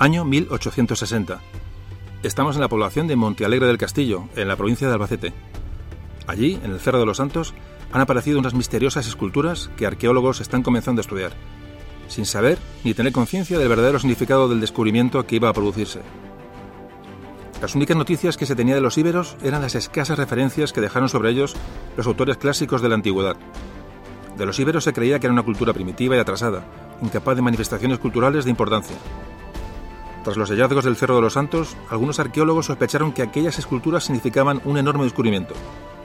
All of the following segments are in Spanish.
Año 1860. Estamos en la población de Montealegre del Castillo, en la provincia de Albacete. Allí, en el Cerro de los Santos, han aparecido unas misteriosas esculturas que arqueólogos están comenzando a estudiar, sin saber ni tener conciencia del verdadero significado del descubrimiento que iba a producirse. Las únicas noticias que se tenía de los íberos eran las escasas referencias que dejaron sobre ellos los autores clásicos de la antigüedad. De los íberos se creía que era una cultura primitiva y atrasada, incapaz de manifestaciones culturales de importancia. Tras los hallazgos del Cerro de los Santos, algunos arqueólogos sospecharon que aquellas esculturas significaban un enorme descubrimiento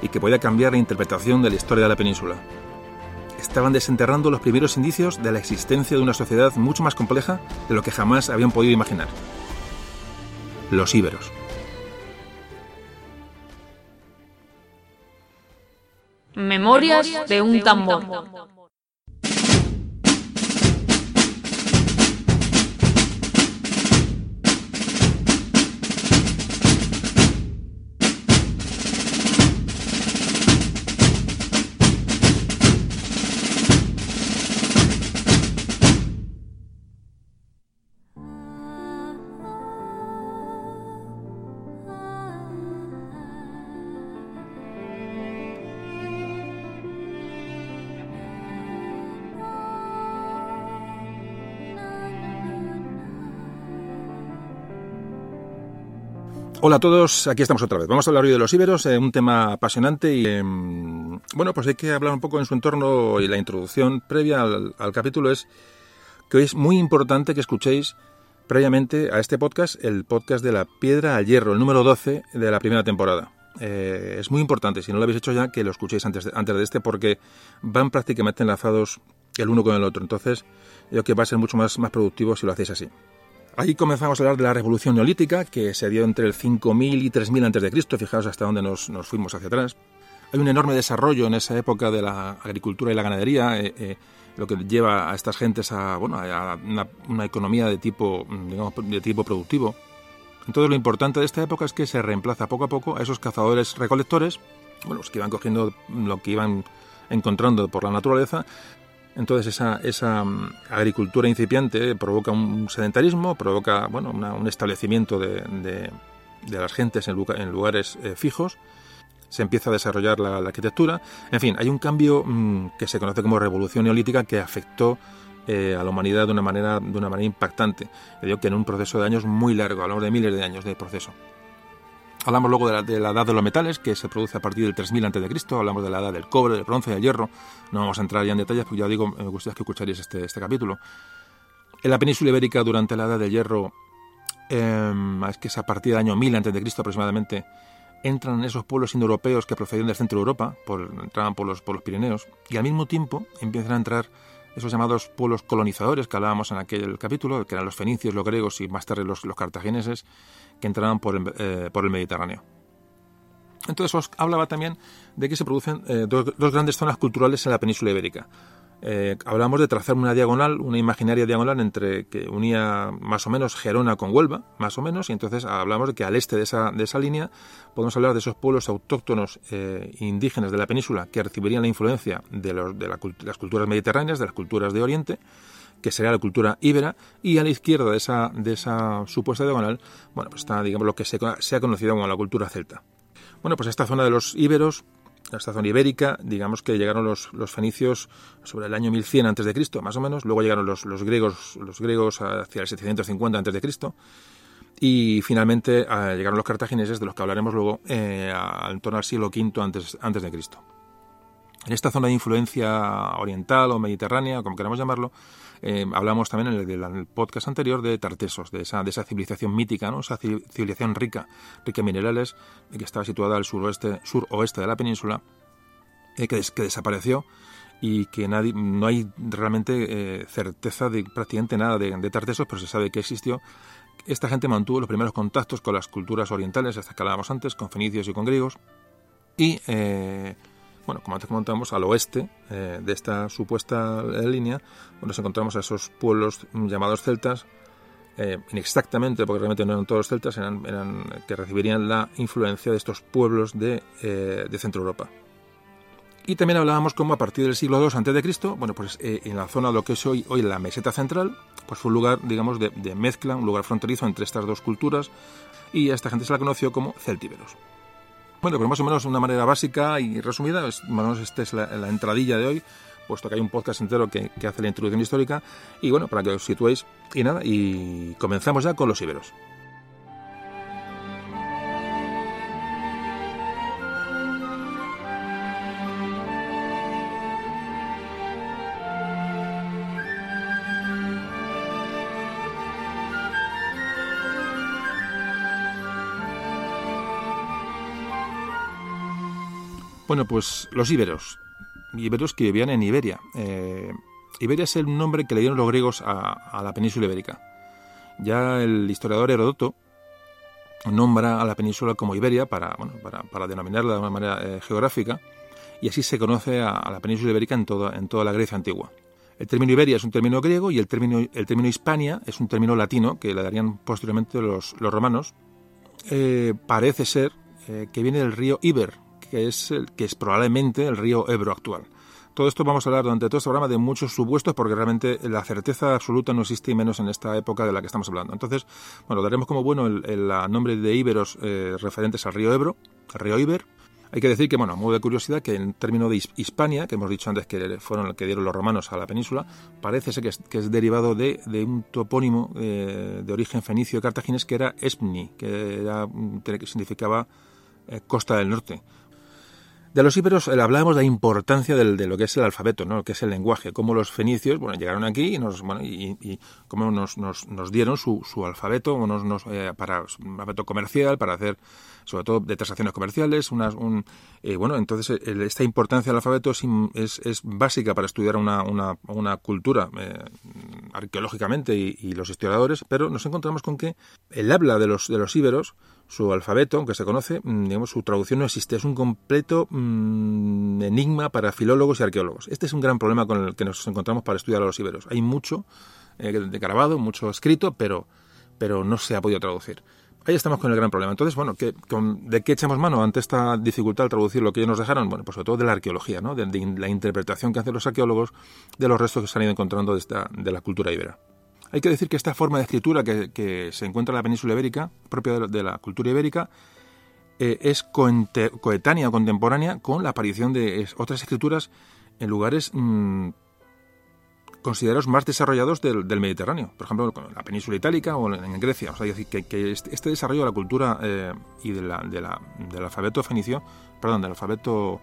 y que podía cambiar la interpretación de la historia de la península. Estaban desenterrando los primeros indicios de la existencia de una sociedad mucho más compleja de lo que jamás habían podido imaginar. Los íberos. Memorias de un tambor. Hola a todos, aquí estamos otra vez. Vamos a hablar hoy de los íberos, eh, un tema apasionante y em, bueno, pues hay que hablar un poco en su entorno y la introducción previa al, capítulo es que hoy es muy importante que escuchéis previamente a este podcast, el podcast de la piedra al hierro, el número 12 de la primera temporada. Eh, es muy importante, si no lo habéis hecho ya, que lo escuchéis antes de, antes de este porque van prácticamente enlazados el uno con el otro. Entonces, yo creo que va a ser mucho más, más productivo si lo hacéis así. Ahí comenzamos a hablar de la revolución neolítica, que se dio entre el 5000 y 3000 a.C., fijaos hasta dónde nos, fuimos hacia atrás. Hay un enorme desarrollo en esa época de la agricultura y la ganadería, eh, eh, lo que lleva a estas gentes a, bueno, a una, economía de tipo, digamos, de tipo productivo. Entonces lo importante de esta época es que se reemplaza poco a poco a esos cazadores recolectores, bueno, los que iban cogiendo lo que iban encontrando por la naturaleza, entonces esa, esa mm, agricultura incipiente provoca un sedentarismo, provoca bueno, un establecimiento de, las gentes en, lugares eh, fijos, se empieza a desarrollar la, arquitectura, en fin, hay un cambio mm, que se conoce como revolución neolítica que afectó eh, a la humanidad de una manera, de una manera impactante. digo que en un proceso de años muy largo, hablamos de miles de años de proceso. Hablamos luego de la, edad de los metales, que se produce a partir del 3000 a.C., hablamos de la edad del cobre, del bronce, del hierro. No vamos a entrar ya en detalles, porque ya digo, me gustaría que escucharéis este, este capítulo. En la península ibérica, durante la edad del hierro, em, es que es a partir del año 1000 a.C. aproximadamente, entran esos pueblos indoeuropeos que procedían del centro de Europa, por, entraban por los, por los Pirineos, y al mismo tiempo empiezan a entrar esos llamados pueblos colonizadores que hablábamos en aquel capítulo, que eran los fenicios, los griegos y más tarde los, cartagineses, que entraban por, eh, por el Mediterráneo. Entonces os hablaba también de que se producen eh, dos, grandes zonas culturales en la península ibérica. Eh, hablamos de trazar una diagonal, una imaginaria diagonal entre que unía más o menos Gerona con Huelva, más o menos, y entonces hablamos de que al este de esa, de esa línea podemos hablar de esos pueblos autóctonos indígenas de la península que recibirían la influencia de, los, de las culturas mediterráneas, de las culturas de Oriente, que sería la cultura íbera, y a la izquierda de esa, de esa supuesta diagonal, bueno, pues está, digamos, lo que se, ha conocido como la cultura celta. Bueno, pues esta zona de los íberos, esta zona ibérica, digamos que llegaron los, los fenicios sobre el año 1100 a.C., más o menos, luego llegaron los, los, griegos, los griegos hacia el 750 a.C., y finalmente eh, llegaron los cartagineses, de los que hablaremos luego, eh, en torno al siglo V antes, antes de Cristo. En esta zona de influencia oriental o mediterránea, como queramos llamarlo, eh, hablamos también en el, podcast anterior de Tartesos, de esa, de esa civilización mítica, ¿no? esa civilización rica, rica en minerales, que estaba situada al suroeste, suroeste de la península, eh, que, que, desapareció y que nadie, no hay realmente eh, certeza de prácticamente nada de, de, Tartesos, pero se sabe que existió. Esta gente mantuvo los primeros contactos con las culturas orientales, hasta que hablábamos antes, con fenicios y con griegos, y bueno, como antes comentamos, al oeste eh, de esta supuesta eh, línea, nos encontramos a esos pueblos llamados celtas, eh, inexactamente, porque realmente no eran todos celtas, eran, que recibirían la influencia de estos pueblos de, de Centro Europa. Y también hablábamos como a partir del siglo II a.C., bueno, pues eh, en la zona de lo que es hoy, hoy la meseta central, pues fue un lugar, digamos, de, mezcla, un lugar fronterizo entre estas dos culturas, y a esta gente se la conoció como celtíberos. Bueno, pero más o menos de una manera básica y resumida, es, más o menos esta es la, la, entradilla de hoy, puesto que hay un podcast entero que, que hace la introducción histórica, y bueno, para que os situéis, y nada, y comenzamos ya con los íberos. Bueno, pues los íberos. Íberos que vivían en Iberia. Eh, Iberia es el nombre que le dieron los griegos a, la península ibérica. Ya el historiador Herodoto nombra a la península como Iberia para, bueno, para, denominarla de una manera eh, geográfica y así se conoce a, la península ibérica en toda, en toda la Grecia antigua. El término Iberia es un término griego y el término, el término Hispania es un término latino que le darían posteriormente los, los romanos. Eh, parece ser que viene del río Iber, que es, el, que es probablemente el río Ebro actual. Todo esto vamos a hablar durante todo este programa de muchos supuestos porque realmente la certeza absoluta no existe y menos en esta época de la que estamos hablando. Entonces, bueno, daremos como bueno el, nombre de íberos eh, referentes al río Ebro, al río Iber. Hay que decir que, bueno, a de curiosidad, que en término de Hispania, que hemos dicho antes que fueron el que dieron los romanos a la península, parece ser que es, derivado de, un topónimo eh, de origen fenicio cartaginés que era Espni, que significaba eh, costa del norte. De los íberos eh, hablábamos de la importancia de lo que es el alfabeto, ¿no? que es el lenguaje, cómo los fenicios bueno, llegaron aquí y, nos, bueno, y, cómo nos, nos, nos, dieron su, su alfabeto nos, nos, eh, para alfabeto comercial, para hacer sobre todo de transacciones comerciales. Unas, un, eh, bueno, entonces esta importancia del alfabeto es, es, básica para estudiar una, cultura arqueológicamente y, los historiadores, pero nos encontramos con que el habla de los, de los íberos su alfabeto, aunque se conoce, mm, digamos, su traducción no existe. Es un completo mm, enigma para filólogos y arqueólogos. Este es un gran problema con el que nos encontramos para estudiar a los iberos. Hay mucho eh, de grabado, mucho escrito, pero, pero no se ha podido traducir. Ahí estamos con el gran problema. Entonces, bueno, ¿de qué echamos mano ante esta dificultad al traducir lo que ellos nos dejaron? Bueno, pues sobre todo de la arqueología, ¿no? de, la interpretación que hacen los arqueólogos de los restos que se han ido encontrando de, esta, de la cultura ibera. Hay que decir que esta forma de escritura que, se encuentra en la península ibérica, propia de la, cultura ibérica, eh, es coetánea o contemporánea con la aparición de otras escrituras en lugares mm, considerados más desarrollados del, Mediterráneo, por ejemplo, en la península itálica o en, Grecia. O sea, decir, que, este, este, desarrollo de la cultura eh, y del alfabeto fenicio, perdón, del alfabeto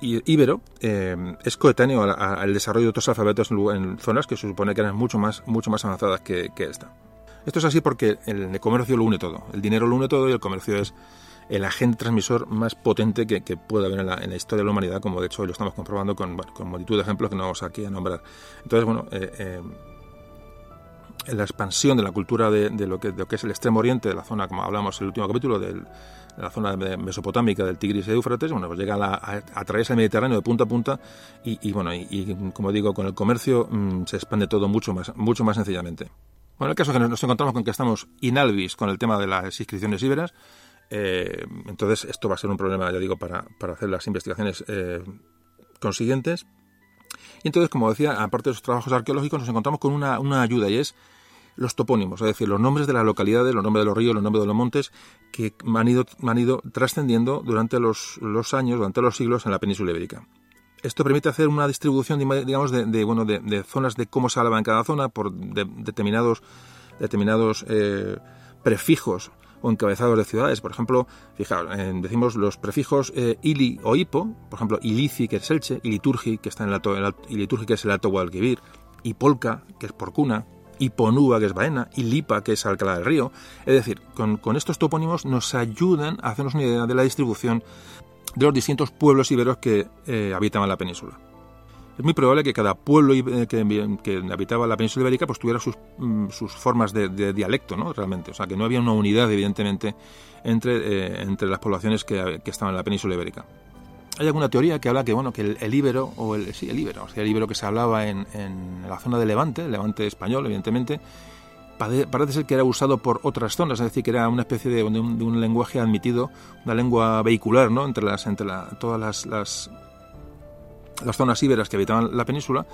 íbero eh, es coetáneo al, desarrollo de otros alfabetos en, zonas que se supone que eran mucho más, mucho más avanzadas que, esta. Esto es así porque el, comercio lo une todo. El dinero lo une todo y el comercio es el agente transmisor más potente que, puede haber en la, historia de la humanidad, como de hecho hoy lo estamos comprobando con, multitud de ejemplos que no vamos aquí a nombrar. Entonces, bueno, eh, eh, la expansión de la cultura de, lo que, de, lo que, es el extremo oriente, de la zona, como hablamos en el último capítulo, del, de la zona mesopotámica del Tigris y Éufrates, bueno, pues llega a, través del Mediterráneo de punta a punta y, bueno, y, como digo, con el comercio mm, se expande todo mucho más, mucho más sencillamente. Bueno, el caso es que nos encontramos con que estamos inalvis con el tema de las inscripciones íberas, eh, entonces esto va a ser un problema, ya digo, para, para hacer las investigaciones eh, consiguientes. Y entonces, como decía, aparte de los trabajos arqueológicos, nos encontramos con una, ayuda y es los topónimos, es decir, los nombres de las localidades, los nombres de los ríos, los nombres de los montes, que han ido, han ido trascendiendo durante los, años, durante los siglos en la península ibérica. Esto permite hacer una distribución, digamos, de, bueno, de, zonas de cómo se hablaba en cada zona por determinados, determinados eh, prefijos o encabezados de ciudades. Por ejemplo, fijaos, decimos los prefijos eh, ili o hipo, por ejemplo, ilici, que es Elche, iliturgi, que está en el iliturgi, que es el alto Guadalquivir, y polca, que es porcuna, y que es Baena, y Lipa, que es Alcalá del Río. Es decir, con, estos topónimos nos ayudan a hacernos una idea de la distribución de los distintos pueblos iberos que eh, habitaban la península. Es muy probable que cada pueblo eh, que, habitaba la península ibérica pues tuviera sus, mm, formas de, dialecto, ¿no? Realmente. O sea, que no había una unidad, evidentemente, entre, eh, las poblaciones que, estaban en la península ibérica hay alguna teoría que habla que bueno que el, el íbero o el sí el íbero o sea el íbero que se hablaba en, la zona de Levante el Levante español evidentemente parece ser que era usado por otras zonas, es decir, que era una especie de, un, lenguaje admitido, una lengua vehicular, ¿no? Entre las, entre todas las, las zonas íberas que habitaban la península,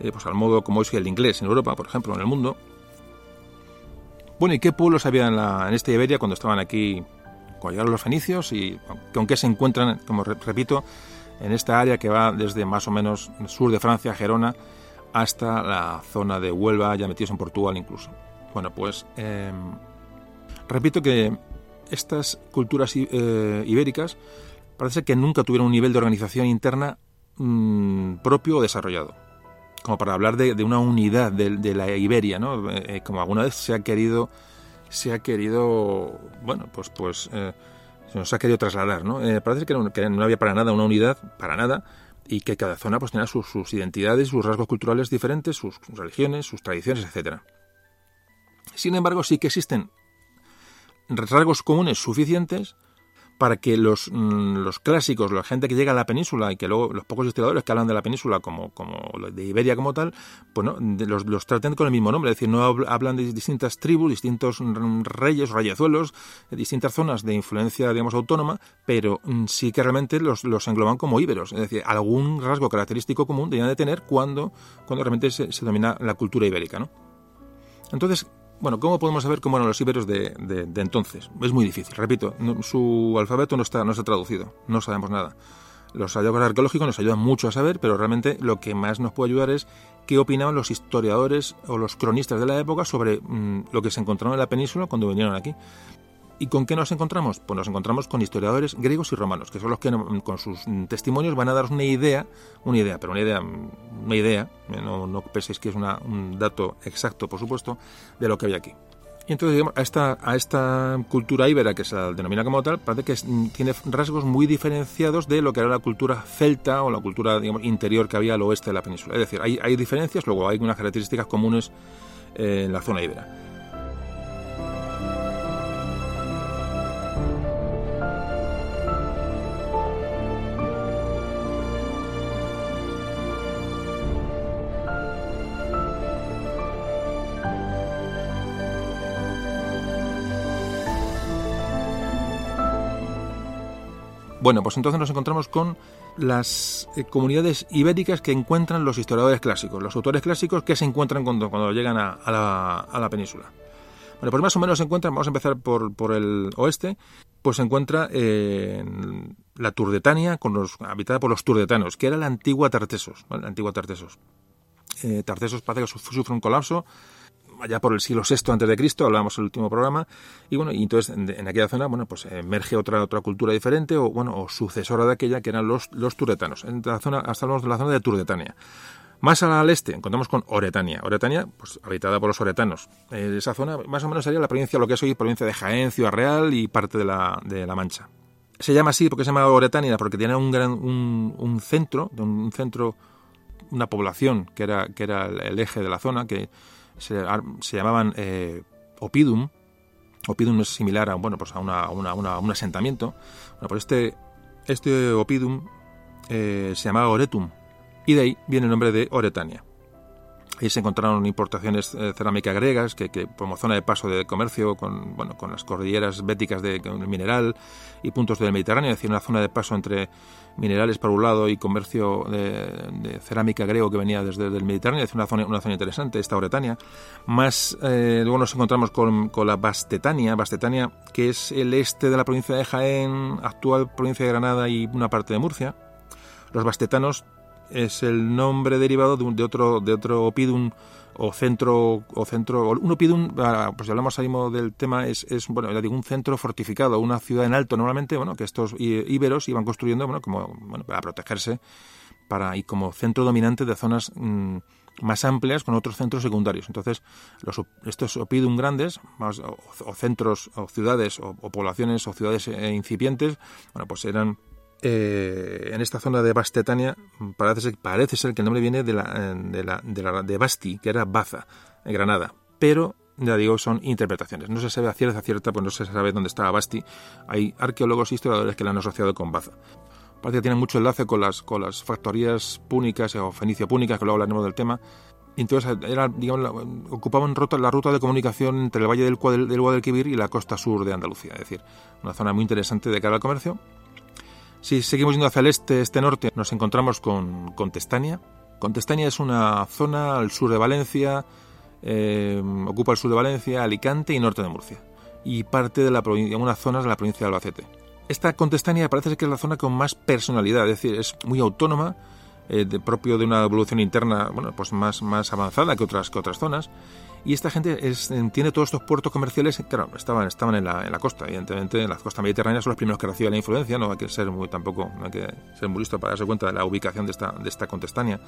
eh, pues al modo como es el inglés en Europa, por ejemplo, en el mundo. Bueno, ¿y qué pueblos había en, la, en esta Iberia cuando estaban aquí, cuando llegaron los fenicios y con qué se encuentran, como repito, en esta área que va desde más o menos el sur de Francia, Gerona, hasta la zona de Huelva, ya metidos en Portugal incluso. Bueno, pues em, repito que estas culturas eh, ibéricas parece que nunca tuvieron un nivel de organización interna mm, propio o desarrollado. Como para hablar de, una unidad de, la Iberia, ¿no? Eh, eh, como alguna vez se ha querido, se ha querido, bueno, pues, pues se nos ha querido trasladar, ¿no? parece que no, había para nada una unidad, para nada, y que cada zona pues tenía sus, sus identidades, sus rasgos culturales diferentes, sus religiones, sus tradiciones, etcétera. Sin embargo, sí que existen rasgos comunes suficientes para que los, mm, los, clásicos, la gente que llega a la península y que luego los pocos historiadores que hablan de la península como, como de Iberia como tal, pues los, los, traten con el mismo nombre, es decir, no hablan de distintas tribus, distintos reyes, rayezuelos, distintas zonas de influencia, digamos, autónoma, pero mm, sí que realmente los, los engloban como íberos, es decir, algún rasgo característico común deberían de tener cuando, cuando realmente se, se domina la cultura ibérica, ¿no? Entonces, bueno, ¿cómo podemos saber cómo eran los íberos de, entonces? Es muy difícil, repito, su alfabeto no está, no está traducido, no sabemos nada. Los hallazgos arqueológicos nos ayudan mucho a saber, pero realmente lo que más nos puede ayudar es qué opinaban los historiadores o los cronistas de la época sobre mm, lo que se encontraron en la península cuando vinieron aquí. ¿Y con qué nos encontramos? Pues nos encontramos con historiadores griegos y romanos, que son los que con sus testimonios van a daros una idea, una idea, pero una idea, una idea, eh, no, no penséis que es un dato exacto, por supuesto, de lo que hay aquí. Y entonces, digamos, a esta, a esta cultura íbera, que se la denomina como tal, parece que tiene rasgos muy diferenciados de lo que era la cultura celta o la cultura interior que había al oeste de la península. Es decir, hay, hay diferencias, luego hay unas características comunes eh, en la zona íbera. Bueno, pues entonces nos encontramos con las eh, comunidades ibéricas que encuentran los historiadores clásicos, los autores clásicos que se encuentran cuando, cuando llegan a, la, península. Bueno, pues más o menos se encuentran, vamos a empezar por, por el oeste, pues se encuentra en la Turdetania, con los, habitada por los turdetanos, que era la antigua Tartesos, la antigua Tartesos. Eh, Tartesos parece que sufre un colapso allá por el siglo VI antes de Cristo, hablábamos el último programa, y bueno, y entonces en, aquella zona, bueno, pues emerge otra otra cultura diferente o bueno, o sucesora de aquella que eran los los turetanos. En la zona hasta hablamos de la zona de Turdetania. Más al este encontramos con Oretania. Oretania, pues habitada por los oretanos. Eh, esa zona más o menos sería la provincia, lo que es hoy provincia de Jaén, Ciudad Real y parte de la, de la Mancha. Se llama así porque se llama Oretania, porque tiene un gran un, un centro, un centro, una población que era, que era el eje de la zona, que se, llamaban eh, Opidum. Opidum es similar a, bueno, pues a, un asentamiento. Bueno, pues este, este Opidum eh, se llamaba Oretum y de ahí viene el nombre de Oretania. Ahí se encontraron importaciones eh, cerámicas griegas que, como zona de paso de comercio con, bueno, con las cordilleras béticas de, mineral y puntos del Mediterráneo, es decir, una zona de paso entre minerales por un lado y comercio de, cerámica griego que venía desde el Mediterráneo, es una zona, una zona interesante, esta Oretania. Más eh, luego nos encontramos con, con, la Bastetania, Bastetania, que es el este de la provincia de Jaén, actual provincia de Granada y una parte de Murcia. Los bastetanos es el nombre derivado de, de otro de otro opidum o centro o centro un opidum ah, pues si hablamos ahí del tema es, es bueno digo un centro fortificado una ciudad en alto normalmente bueno que estos íberos iban construyendo bueno como bueno para protegerse para y como centro dominante de zonas mm, más amplias con otros centros secundarios. Entonces, los, estos opidum grandes, o, centros, o ciudades, o, poblaciones, o ciudades eh, incipientes, bueno, pues eran eh, en esta zona de Bastetania parece ser, parece que el nombre viene de la, de, la, de, Basti, que era Baza, en Granada. Pero, ya digo, son interpretaciones. No se sabe a cierta cierta, pues no se sabe dónde estaba Basti. Hay arqueólogos e historiadores que la han asociado con Baza. Parece que tienen mucho enlace con las, factorías púnicas o fenicio-púnicas, que luego hablaremos del tema. Entonces, ocupaban la ruta de comunicación entre el valle del Guadalquivir y la costa sur de Andalucía. Es decir, una zona muy interesante de cara al comercio Si seguimos yendo hacia el este, este norte, nos encontramos con Contestania. Contestania es una zona al sur de Valencia, eh, ocupa el sur de Valencia, Alicante y norte de Murcia, y parte de la provincia, unas zonas de la provincia de Albacete. Esta Contestania parece que es la zona con más personalidad, es decir, es muy autónoma, eh, propio de una evolución interna, bueno, pues más, más avanzada que otras, que otras zonas, y esta gente es, tiene todos estos puertos comerciales, claro, estaban, estaban en, la, en la costa, evidentemente, en la costa mediterránea son los primeros que reciben la influencia, no hay que ser muy tampoco, no hay que ser muy listo para darse cuenta de la ubicación de esta, de esta contestania.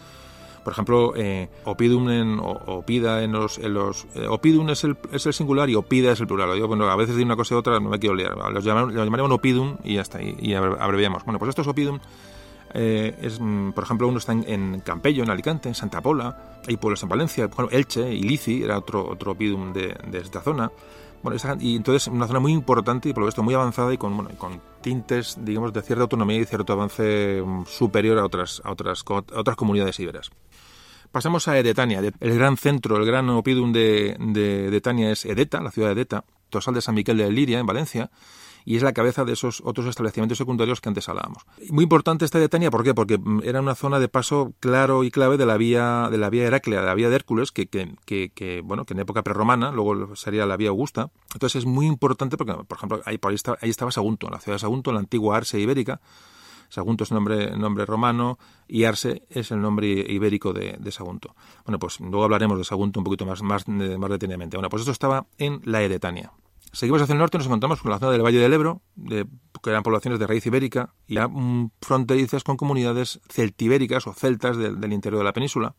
Por ejemplo, eh, opidum en, o, opida en los... En los eh, opidum es el, es el singular y opida es el plural. Yo, bueno, a veces de una cosa y otra no me quiero liar. Los, llamaremos, los llamaremos opidum y ya está, y, y abreviamos. Bueno, pues estos opidum eh, es, mm, por ejemplo, uno está en, Campello, en Alicante, en Santa Pola, hay pueblos en Valencia, ejemplo, Elche, Ilici, era otro, otro pidum de, de esta zona. Bueno, y entonces una zona muy importante y por lo visto muy avanzada y con, bueno, con tintes, digamos, de cierta autonomía y cierto avance mm, superior a otras, a otras, a otras comunidades iberas. Pasamos a Edetania. El gran centro, el gran opidum de, de Edetania es Edeta, la ciudad de Edeta, tosal de San Miquel de Liria, en Valencia, y es la cabeza de esos otros establecimientos secundarios que antes hablábamos. Muy importante esta de Tania, ¿por qué? Porque mm, era una zona de paso claro y clave de la vía de la vía Heraclea, de la vía de Hércules, que, bueno, que en época prerromana, luego sería la vía Augusta. Entonces es muy importante porque, por ejemplo, ahí, por ahí, ahí estaba Sagunto, la ciudad de Sagunto, la antigua Arse ibérica. Sagunto es nombre, nombre romano y Arse es el nombre ibérico de, Sagunto. Bueno, pues luego hablaremos de Sagunto un poquito más, más, más detenidamente. Bueno, pues esto estaba en la Eretania. Seguimos hacia el norte nos encontramos con la zona del Valle del Ebro, que eran poblaciones de raíz ibérica, y ya mm, fronterizas con comunidades celtibéricas o celtas del, interior de la península.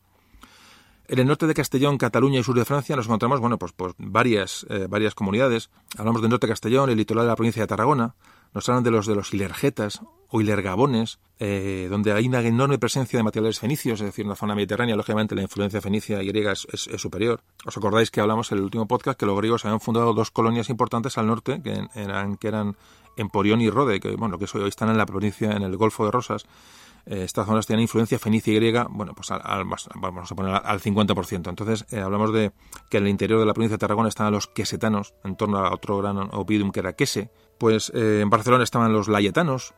En el norte de Castellón, Cataluña y sur de Francia nos encontramos, bueno, pues, pues varias, eh, varias comunidades. Hablamos del norte de Castellón, el litoral de la provincia de Tarragona, nos hablan de los de los Ilergetas o Ilergabones, eh, donde hay una enorme presencia de materiales fenicios, es decir, en la zona mediterránea, lógicamente la influencia fenicia y griega es, superior. ¿Os acordáis que hablamos en el último podcast que los griegos habían fundado dos colonias importantes al norte, que eran, que eran Emporión y Rode, que bueno, que hoy están en la provincia, en el Golfo de Rosas, eh, estas zonas tienen influencia fenicia y griega, bueno, pues al, al, vamos a poner al 50%. Entonces, eh, hablamos de que en el interior de la provincia de Tarragona estaban los quesetanos, en torno a otro gran opidum que era Quese. Pues en Barcelona estaban los layetanos,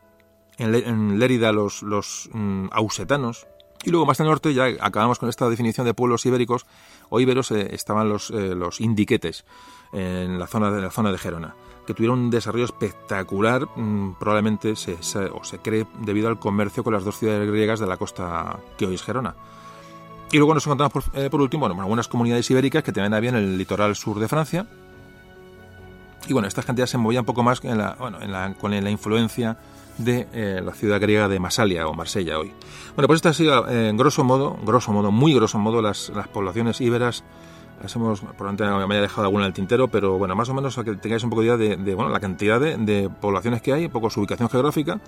en, en Lérida los, los mm, ausetanos, y luego más al norte ya acabamos con esta definición de pueblos ibéricos. O íberos eh, estaban los, eh, los indiquetes en la zona de la zona de Gerona que tuvieron un desarrollo espectacular. Mmm, probablemente se, se, o se cree debido al comercio con las dos ciudades griegas de la costa que hoy es Gerona. Y luego nos encontramos por, eh, por último bueno, algunas comunidades ibéricas que tenían bien el litoral sur de Francia. Y bueno estas cantidades se movían un poco más en la, bueno, en la, con la influencia de eh, la ciudad griega de Masalia o Marsella hoy. Bueno, pues esta ha sido, eh, en grosso modo, grosso modo, muy grosso modo, las, las poblaciones íberas. Las hemos, probablemente me haya dejado alguna en el tintero, pero bueno, más o menos a que tengáis un poco de idea de, de bueno, la cantidad de, de, poblaciones que hay, un poco su ubicación geográfica.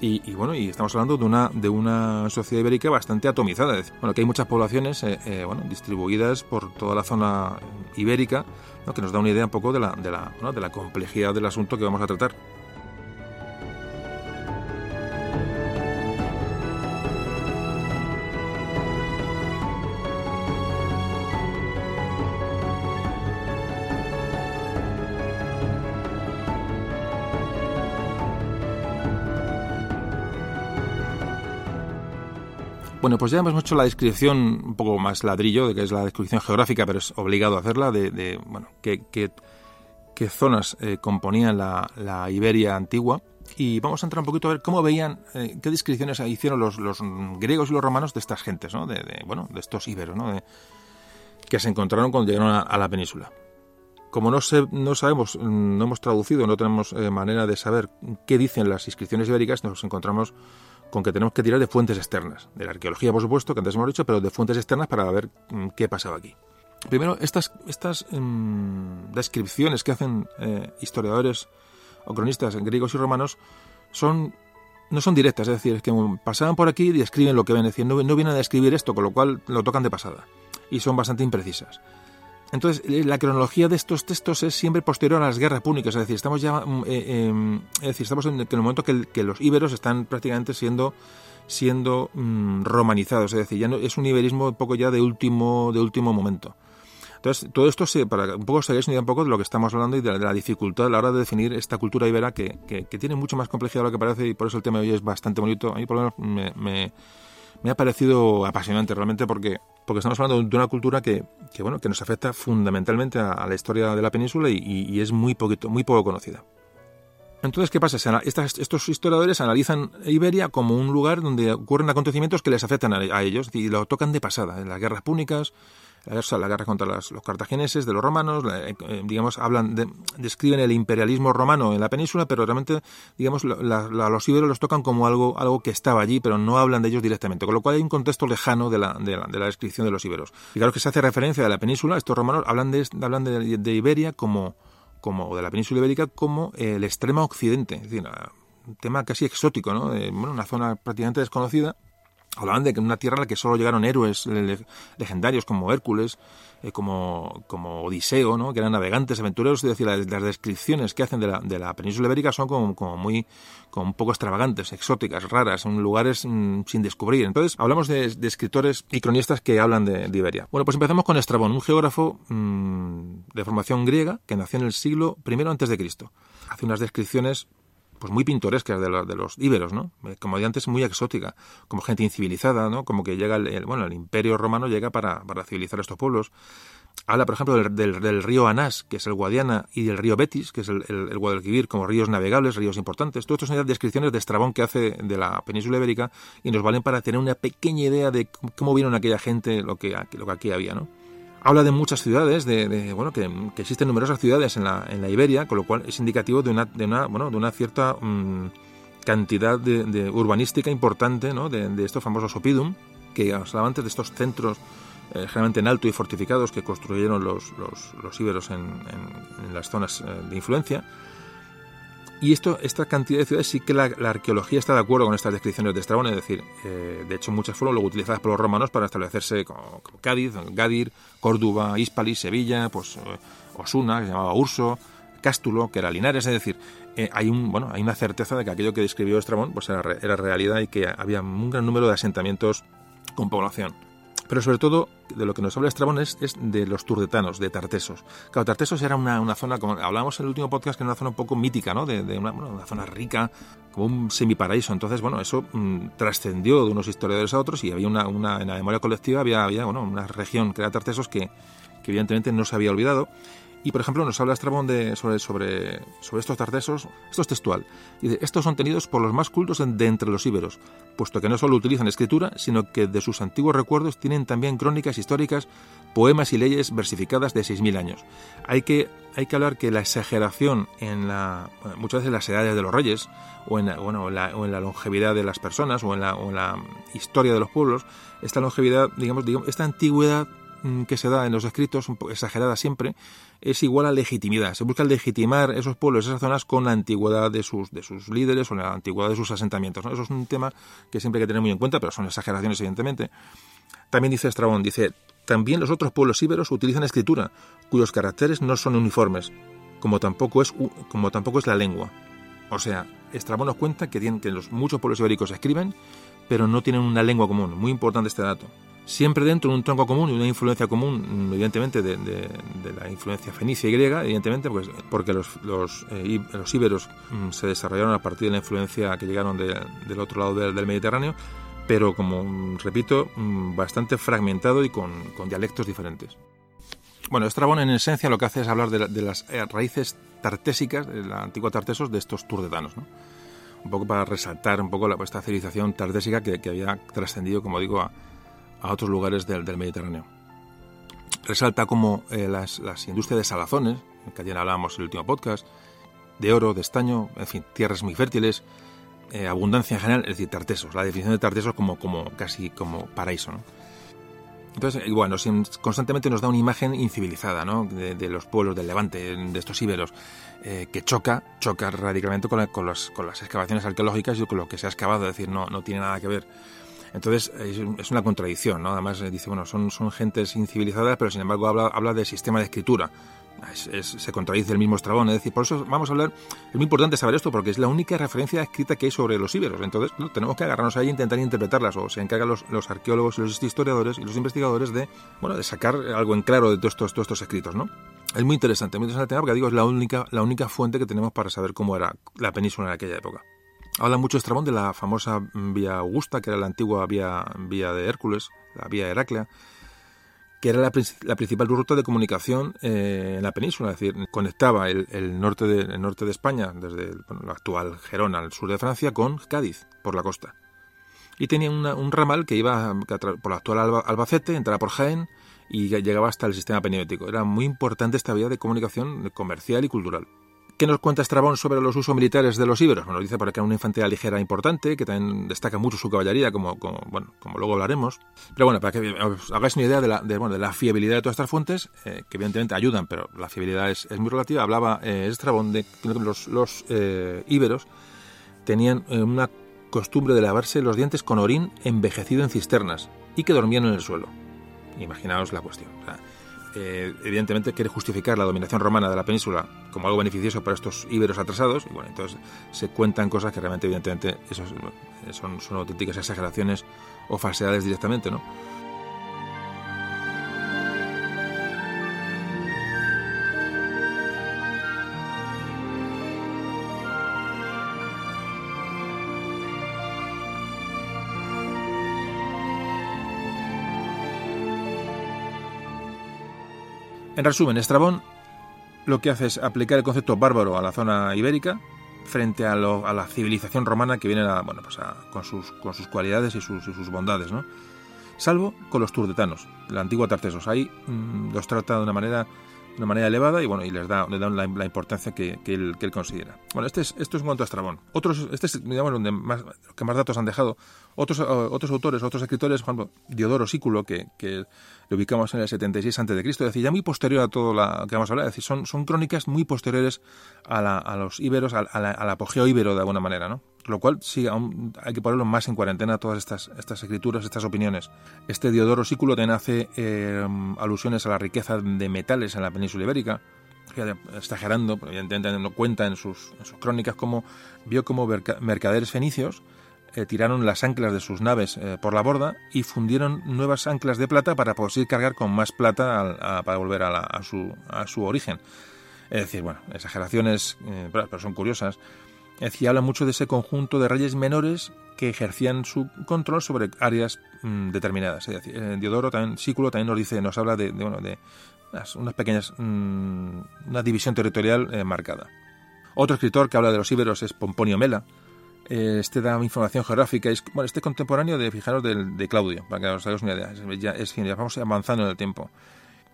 Y, y, bueno, y estamos hablando de una, de una sociedad ibérica bastante atomizada. Bueno, que hay muchas poblaciones eh, eh, bueno, distribuidas por toda la zona ibérica, ¿no? que nos da una idea un poco de la, de la, de la complejidad del asunto que vamos a tratar. Bueno, pues ya hemos hecho la descripción un poco más ladrillo, de que es la descripción geográfica, pero es obligado hacerla, de, bueno, qué, qué, zonas eh, componían la, Iberia antigua. Y vamos a entrar un poquito a ver cómo veían, eh, qué descripciones hicieron los, griegos y los romanos de estas gentes, ¿no? de, bueno, de estos iberos, ¿no? De, que se encontraron cuando llegaron a, la península. Como no, se, no sabemos, no hemos traducido, no tenemos eh, manera de saber qué dicen las inscripciones ibéricas, nos encontramos con que tenemos que tirar de fuentes externas, de la arqueología por supuesto, que antes hemos dicho, pero de fuentes externas para ver mm, qué pasaba aquí. Primero, estas, estas mmm, descripciones que hacen eh, historiadores o cronistas griegos y romanos son no son directas, es decir, es que pasaban por aquí y describen lo que ven, no, no vienen a describir esto, con lo cual lo tocan de pasada, y son bastante imprecisas. Entonces, eh, la cronología de estos textos es siempre posterior a las guerras púnicas, es decir, estamos ya, eh, eh, es decir, estamos en el, momento que, que, los íberos están prácticamente siendo siendo mmm, romanizados, es decir, ya no, es un iberismo un poco ya de último de último momento. Entonces, todo esto, se, para un poco seguir un poco de lo que estamos hablando y de la, dificultad a la hora de definir esta cultura ibera que, que, tiene mucho más complejidad de lo que parece y por eso el tema de hoy es bastante bonito. A mí, por lo menos, me, me, ha parecido apasionante realmente porque, porque estamos hablando de una cultura que, que bueno, que nos afecta fundamentalmente a, la historia de la península y, es muy, poquito, muy poco conocida. Entonces, ¿qué pasa? estos historiadores analizan Iberia como un lugar donde ocurren acontecimientos que les afectan a, ellos y lo tocan de pasada. En las guerras púnicas, la guerra, contra los cartagineses, de los romanos, eh, digamos, hablan, describen el imperialismo romano en la península, pero realmente, digamos, los íberos los tocan como algo, algo que estaba allí, pero no hablan de ellos directamente, con lo cual hay un contexto lejano de la, de la, descripción de los íberos. Claro que se hace referencia a la península, estos romanos hablan de, hablan de Iberia como como de la península ibérica como el extremo occidente, es decir, un tema casi exótico, ¿no? bueno, una zona prácticamente desconocida. Hablaban de una tierra a la que solo llegaron héroes legendarios como Hércules, eh, como, como Odiseo, ¿no? que eran navegantes, aventureros, es decir, las, descripciones que hacen de la, de la península ibérica son como, como muy, como un poco extravagantes, exóticas, raras, son lugares mm, sin descubrir. Entonces, hablamos de, escritores y cronistas que hablan de, Iberia. Bueno, pues empezamos con Estrabón, un geógrafo mm, de formación griega que nació en el siglo I Cristo. Hace unas descripciones pues muy pintorescas de, de, los íberos, ¿no? Eh, como de antes muy exótica, como gente incivilizada, ¿no? Como que llega el, bueno, el imperio romano llega para, civilizar estos pueblos. Habla, por ejemplo, del, del, río Anás, que es el Guadiana, y del río Betis, que es el, el, Guadalquivir, como ríos navegables, ríos importantes. Todo esto son descripciones de Estrabón que hace de la península ibérica y nos valen para tener una pequeña idea de cómo vieron aquella gente lo que, lo que aquí había, ¿no? Habla de muchas ciudades, de, bueno, que, existen numerosas ciudades en la, en la Iberia, con lo cual es indicativo de una, de una, bueno, de una cierta mm, cantidad de, urbanística importante, ¿no? de, estos famosos opidum, que hablaba antes de estos centros eh, generalmente en alto y fortificados que construyeron los, los, los íberos en, en, las zonas eh, de influencia y esto, esta cantidad de ciudades sí que la, arqueología está de acuerdo con estas descripciones de Estrabón, es decir, eh, de hecho muchas fueron luego utilizadas por los romanos para establecerse como, Cádiz, Gadir, Córdoba, Hispalis, Sevilla, pues eh, Osuna, que se llamaba Urso, Cástulo, que era Linares, es decir, eh, hay un bueno hay una certeza de que aquello que describió Estrabón pues era, era realidad y que había un gran número de asentamientos con población. Pero sobre todo, de lo que nos habla Estrabón es, de los turdetanos, de Tartesos. Claro, Tartesos era una, zona, como hablábamos en el último podcast, que era una zona un poco mítica, ¿no? De, una, zona rica, como un semiparaíso. Entonces, bueno, eso mm, trascendió de unos historiadores a otros y había una, en la memoria colectiva había, una región que era Tartesos que evidentemente no se había olvidado y, por ejemplo, nos habla Estrabón de, sobre, sobre, sobre estos tartesos. Esto es textual. Dice, estos son tenidos por los más cultos de entre los íberos, puesto que no solo utilizan escritura, sino que de sus antiguos recuerdos tienen también crónicas históricas, poemas y leyes versificadas de 6.000 años. Hay que, hay que hablar que la exageración en la, muchas veces las edades de los reyes, o en, bueno, o en la longevidad de las personas, o en la, o en la historia de los pueblos, esta longevidad, digamos, digamos esta antigüedad Mm, que se da en los escritos, un poco exagerada siempre, es igual a legitimidad. Se busca legitimar esos pueblos, esas zonas, con la antigüedad de sus, de sus líderes o la antigüedad de sus asentamientos. Eso es un tema que siempre hay que tener muy en cuenta, pero son exageraciones, evidentemente. También dice Estrabón, dice, también los otros pueblos íberos utilizan escritura, cuyos caracteres no son uniformes, como tampoco es, como tampoco es la lengua. O sea, Estrabón nos cuenta que, tienen, que los, muchos pueblos ibéricos escriben, pero no tienen una lengua común. Muy importante este dato siempre dentro de un tronco común y una influencia común, evidentemente, de, la influencia fenicia y griega, evidentemente, pues, porque los, los, eh, íberos mm, se desarrollaron a partir de la influencia que llegaron del otro lado del, Mediterráneo, pero, como mm, repito, mm, bastante fragmentado y con, dialectos diferentes. Bueno, Estrabón en esencia lo que hace es hablar de, las eh, raíces tartésicas, de la antigua Tartesos, de estos turdetanos, ¿no? un poco para resaltar un poco la, esta civilización tartésica que, que había trascendido, como digo, a, a otros lugares del, Mediterráneo. Resalta como eh, las, industrias de salazones, que ayer hablábamos en el último podcast, de oro, de estaño, en fin, tierras muy fértiles, eh, abundancia en general, es decir, tartesos, la definición de tartesos como, como casi como paraíso. Entonces, bueno, constantemente nos da una imagen incivilizada ¿no? de, los pueblos del Levante, de estos íberos, eh, que choca, choca radicalmente con, con, con, las excavaciones arqueológicas y con lo que se ha excavado, es decir, no, no tiene nada que ver entonces es una contradicción, ¿no? Además eh, dice, bueno, son, son gentes incivilizadas, pero sin embargo habla, habla de sistema de escritura, se contradice el mismo Estrabón. Es decir, por eso vamos a hablar, es muy importante saber esto, porque es la única referencia escrita que hay sobre los íberos. Entonces, tenemos que agarrarnos ahí e intentar interpretarlas, o se encargan los, los, arqueólogos y los historiadores y los investigadores de, bueno, de sacar algo en claro de todos estos, todos estos escritos, ¿no? Es muy interesante, muy interesante porque digo, es la única, la única fuente que tenemos para saber cómo era la península en aquella época. Habla mucho Estrabón de la famosa vía Augusta, que era la antigua vía, vía de Hércules, la vía Heraclea, que era la, principal ruta de comunicación eh, en la península, es decir, conectaba el, norte, de, norte de España, desde el, la actual Gerona al sur de Francia, con Cádiz, por la costa. Y tenía un ramal que iba por la actual Albacete, entraba por Jaén y llegaba hasta el sistema peniótico. Era muy importante esta vía de comunicación comercial y cultural. ¿Qué nos cuenta Estrabón sobre los usos militares de los íberos? Bueno, dice por acá una infantería ligera importante, que también destaca mucho su caballería, como, bueno, como luego hablaremos. Pero bueno, para que os hagáis una idea de la, bueno, de la fiabilidad de todas estas fuentes, eh, que evidentemente ayudan, pero la fiabilidad es, muy relativa, hablaba eh, Estrabón de que los, eh, íberos tenían una costumbre de lavarse los dientes con orín envejecido en cisternas y que dormían en el suelo. Imaginaos la cuestión. Evidentemente quiere justificar la dominación romana de la península como algo beneficioso para estos íberos atrasados, y bueno, entonces se cuentan cosas que realmente, evidentemente, son, son auténticas exageraciones o falsedades directamente, ¿no? En resumen, Estrabón lo que hace es aplicar el concepto bárbaro a la zona ibérica frente a, la civilización romana que viene bueno, pues con, sus, con sus cualidades y sus, sus bondades, ¿no? Salvo con los turdetanos, la antigua Tartesos. Ahí mm, los trata de una manera de una manera elevada y bueno y les da, la, importancia que, él, considera. Bueno, este es, esto es un cuanto a Estrabón. Otros, este es digamos donde más, que más datos han dejado. Otros, otros autores, otros escritores, por ejemplo, Diodoro Sículo, que, que lo ubicamos en el 76 a.C., es decir, ya muy posterior a todo lo que vamos a hablar, es decir, son, son crónicas muy posteriores a, la, a los íberos, al apogeo íbero de alguna manera, ¿no? Lo cual sí, hay que ponerlo más en cuarentena todas estas, estas escrituras, estas opiniones. Este Diodoro Sículo también hace eh, alusiones a la riqueza de metales en la península ibérica, exagerando, evidentemente no cuenta en sus, en sus crónicas cómo vio como mercaderes fenicios eh, tiraron las anclas de sus naves eh, por la borda y fundieron nuevas anclas de plata para poder cargar con más plata para volver a, su, a su origen. Es decir, bueno, exageraciones, pero son curiosas. Es habla mucho de ese conjunto de reyes menores que ejercían su control sobre áreas mm, determinadas. Es decir, eh, Diodoro también, Sículo también nos dice, nos habla de, bueno, de unas, pequeñas, mm, una división territorial eh, marcada. Otro escritor que habla de los íberos es Pomponio Mela. Eh, este da información geográfica. Es, bueno, este contemporáneo de, fijaros, de, de Claudio, para que os hagáis una idea. Ya, es, ya vamos avanzando en el tiempo.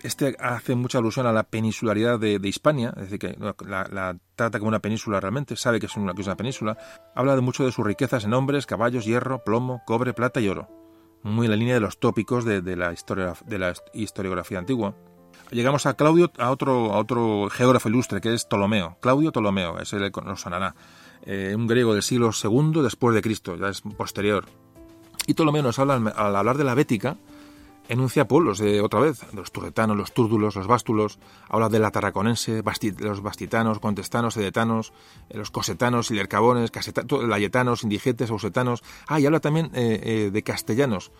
Este hace mucha alusión a la peninsularidad de, Hispania, es decir, que la, trata como una península realmente, sabe que es, una, península. Habla de mucho de sus riquezas en hombres, caballos, hierro, plomo, cobre, plata y oro. Muy en la línea de los tópicos de, la, historia, de la historiografía antigua. Llegamos a Claudio, a otro, a otro geógrafo ilustre, que es Ptolomeo. Claudio Ptolomeo, ese nos sonará. Eh, un griego del siglo II después de Cristo, ya es posterior. Y Ptolomeo nos habla, al hablar de la Bética, enuncia pueblos de otra vez, los turretanos, los túrdulos, los bástulos, habla de la tarraconense, los bastitanos, contestanos, edetanos, eh, los cosetanos, ilercabones, layetanos, indigetes, ausetanos. Ah, y habla también eh, eh, de castellanos.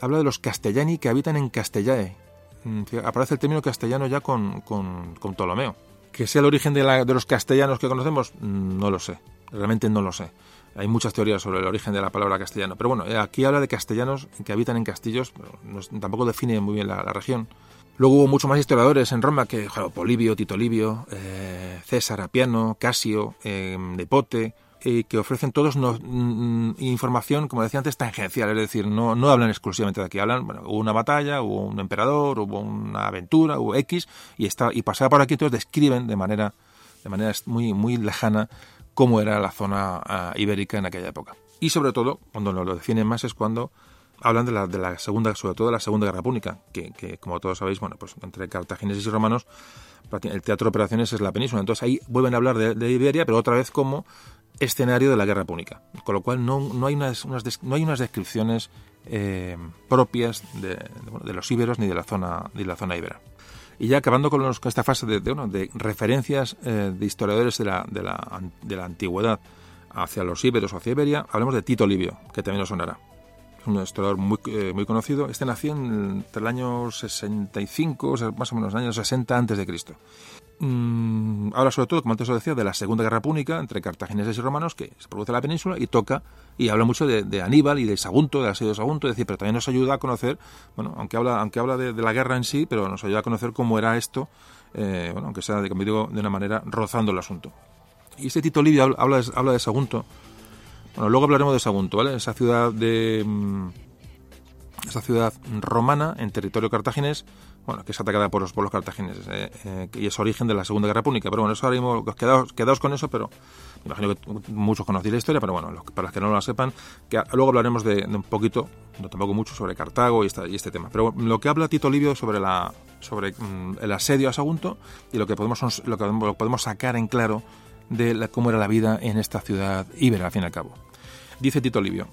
Habla de los castellani que habitan en Castellae. Mm, aparece el término castellano ya con, con, con Ptolomeo. ¿Que sea el origen de, de los castellanos que conocemos? Mm, no lo sé. Realmente no lo sé. Hay muchas teorías sobre el origen de la palabra castellano. Pero bueno, aquí habla de castellanos que habitan en castillos, pero tampoco define muy bien la, región. Luego hubo muchos más historiadores en Roma que Polibio, Tito Livio, eh, César Apiano, Casio, eh, Nepote, que ofrecen todos mm, información, como decía antes, tangencial, es decir, no, no hablan exclusivamente de aquí, hablan, bueno, hubo una batalla, hubo un emperador, hubo una aventura, hubo X, y, está, y pasaba por aquí, entonces describen de manera, de manera muy, muy lejana cómo era la zona ah, ibérica en aquella época. Y sobre todo, cuando nos lo definen más es cuando hablan de la, de la segunda, sobre todo de la Segunda Guerra Púnica, que, como todos sabéis, bueno, pues entre cartagineses y romanos, el teatro de operaciones es la península. Entonces ahí vuelven a hablar de, Iberia, pero otra vez como escenario de la Guerra Púnica. Con lo cual no, no, hay, unas, no hay unas descripciones eh, propias de, de, los íberos ni de la zona, de la zona ibera. Y ya acabando con, esta fase de, de, referencias eh, de historiadores de la, de, la, de la antigüedad hacia los íberos o hacia Iberia, hablemos de Tito Livio, que también os sonará. Un historiador muy, eh, muy conocido. Este nació en, entre el año 65, o sea, más o menos en el año 60 antes de Cristo. Mm, habla sobre todo, como antes os decía, de la Segunda Guerra Púnica entre cartagineses y romanos que se produce en la península y toca y habla mucho de, de Aníbal y de Sagunto, del asedio de Sagunto, es decir, pero también nos ayuda a conocer, bueno, aunque habla, aunque habla de, de la guerra en sí, pero nos ayuda a conocer cómo era esto, eh, bueno, aunque sea, como digo, de una manera rozando el asunto. Y este Tito Livio habla, habla, de, habla de Sagunto. Bueno, luego hablaremos de Sagunto, ¿vale? Esa ciudad de mm, esa ciudad romana en territorio cartaginés, bueno, que es atacada por los, por los cartagineses eh, eh, y es origen de la Segunda Guerra Púnica. Pero bueno, eso ahora mismo, quedaos, quedaos con eso, pero me imagino que muchos conocéis la historia, pero bueno, los, para los que no la sepan, que luego hablaremos de, de, un poquito, no tampoco mucho, sobre Cartago y, esta, y este tema. Pero lo que habla Tito Livio sobre la sobre mm, el asedio a Sagunto y lo que podemos lo que podemos sacar en claro de la, cómo era la vida en esta ciudad íbera, al fin y al cabo. Dice Tito Livio,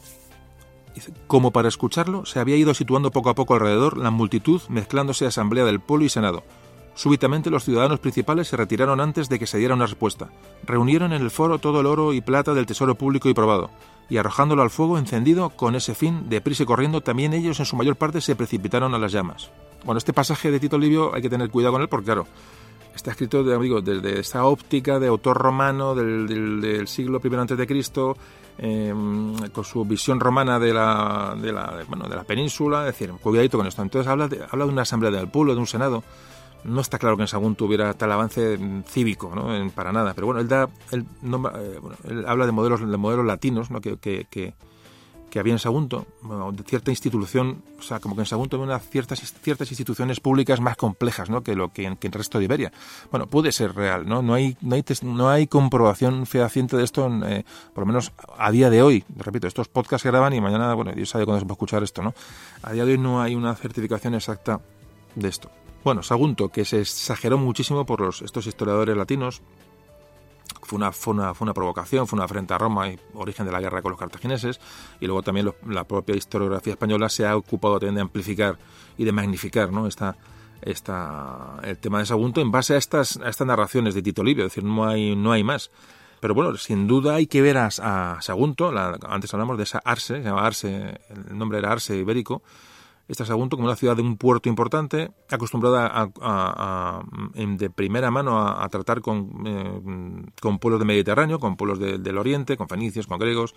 como para escucharlo, se había ido situando poco a poco alrededor la multitud mezclándose a asamblea del pueblo y senado. Súbitamente los ciudadanos principales se retiraron antes de que se diera una respuesta. Reunieron en el foro todo el oro y plata del tesoro público y probado, y arrojándolo al fuego encendido, con ese fin, deprisa y corriendo, también ellos en su mayor parte se precipitaron a las llamas. Bueno, este pasaje de Tito Livio hay que tener cuidado con él porque, claro, está escrito digo, desde esta óptica de autor romano del, del, del siglo I Cristo, eh, con su visión romana de la, de la, bueno, de la península, es decir, cuidadito con esto. Entonces habla de, habla de una asamblea del pueblo, de un senado. No está claro que en Sagún tuviera tal avance cívico, ¿no? En, para nada. Pero bueno, él da, él, no, eh, él habla de modelos, de modelos latinos, ¿no? Que, que, que, que había en Sagunto, bueno, de cierta institución, o sea, como que en Sagunto había unas ciertas, ciertas instituciones públicas más complejas ¿no? que lo que en, que en, el resto de Iberia. Bueno, puede ser real, ¿no? No hay, no hay, no hay comprobación fehaciente de esto, eh, por lo menos a día de hoy. Repito, estos podcasts se graban y mañana, bueno, Dios sabe cuándo se a escuchar esto, ¿no? A día de hoy no hay una certificación exacta de esto. Bueno, Sagunto, que se exageró muchísimo por los, estos historiadores latinos, fue una, fue, una, fue una provocación, fue una afrenta a Roma y origen de la guerra con los cartagineses. Y luego también la propia historiografía española se ha ocupado también de amplificar y de magnificar ¿no? esta, esta, el tema de Sagunto en base a estas, a estas narraciones de Tito Livio. Es decir, no hay, no hay más. Pero bueno, sin duda hay que ver a, a Sagunto, la, antes hablamos de esa Arse, se llama Arse, el nombre era Arse ibérico, Sagunto como una ciudad de un puerto importante, acostumbrada a, a, de primera mano a, tratar con, eh, con, pueblos del Mediterráneo, con pueblos de, del Oriente, con fenicios, con griegos,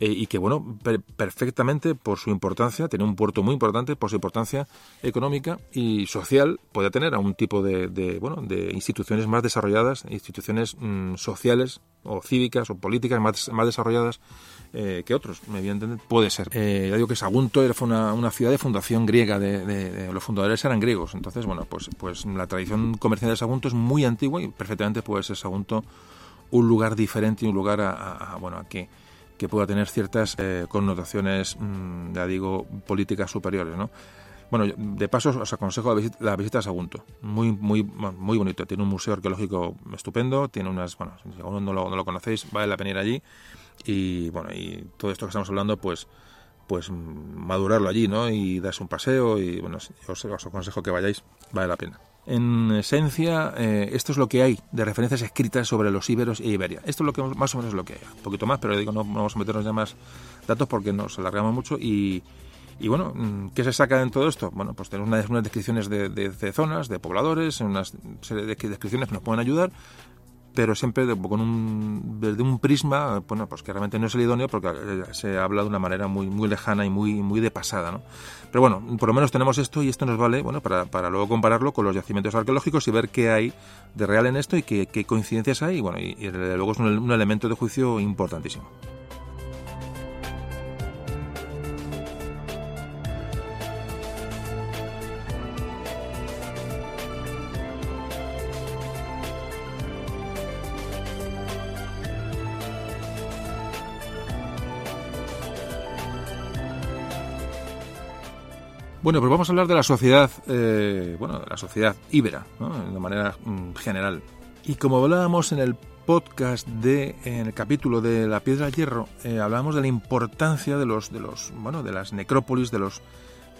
eh, y que, bueno, per perfectamente por su importancia, tiene un puerto muy importante, por su importancia económica y social, puede tener a un tipo de, de bueno, de instituciones más desarrolladas, instituciones mm, sociales o cívicas o políticas más, más desarrolladas eh, que otros, evidentemente puede ser. Eh, ya digo que Sagunto era, fue una, una, ciudad de fundación griega, de, los fundadores eran griegos, entonces, bueno, pues, pues la tradición comercial de Sagunto es muy antigua y perfectamente puede ser Sagunto un lugar diferente y un lugar a bueno, a que que pueda tener ciertas eh, connotaciones, mmm, ya digo, políticas superiores, ¿no? Bueno, de paso os aconsejo la visita, la visita a Sagunto, muy, muy, muy bonito. Tiene un museo arqueológico estupendo, tiene unas, bueno, si aún no lo, no lo conocéis, vale la pena ir allí. Y bueno, y todo esto que estamos hablando, pues, pues madurarlo allí, ¿no? Y darse un paseo y bueno, os, os aconsejo que vayáis, vale la pena. En esencia, eh, esto es lo que hay de referencias escritas sobre los íberos e Iberia. Esto es lo que más o menos es lo que hay. Un poquito más, pero digo, no, vamos a meternos ya más datos porque nos alargamos mucho. Y, y bueno, ¿qué se saca en todo esto? Bueno, pues tenemos unas, unas descripciones de, de, de, zonas, de pobladores, unas serie de descripciones que nos pueden ayudar, pero siempre de, con un, desde un prisma, bueno, pues que realmente no es el idóneo porque se habla de una manera muy, muy lejana y muy, muy de pasada, ¿no? Pero bueno, por lo menos tenemos esto y esto nos vale, bueno, para, para luego compararlo con los yacimientos arqueológicos y ver qué hay de real en esto y qué, qué coincidencias hay, y bueno, y luego es un, un elemento de juicio importantísimo. Bueno, pues vamos a hablar de la sociedad, eh, bueno, de la sociedad íbera, ¿no? de manera mm, general. Y como hablábamos en el podcast de, en el capítulo de la piedra al hierro, eh, hablábamos de la importancia de los, de los, bueno, de las necrópolis, de los,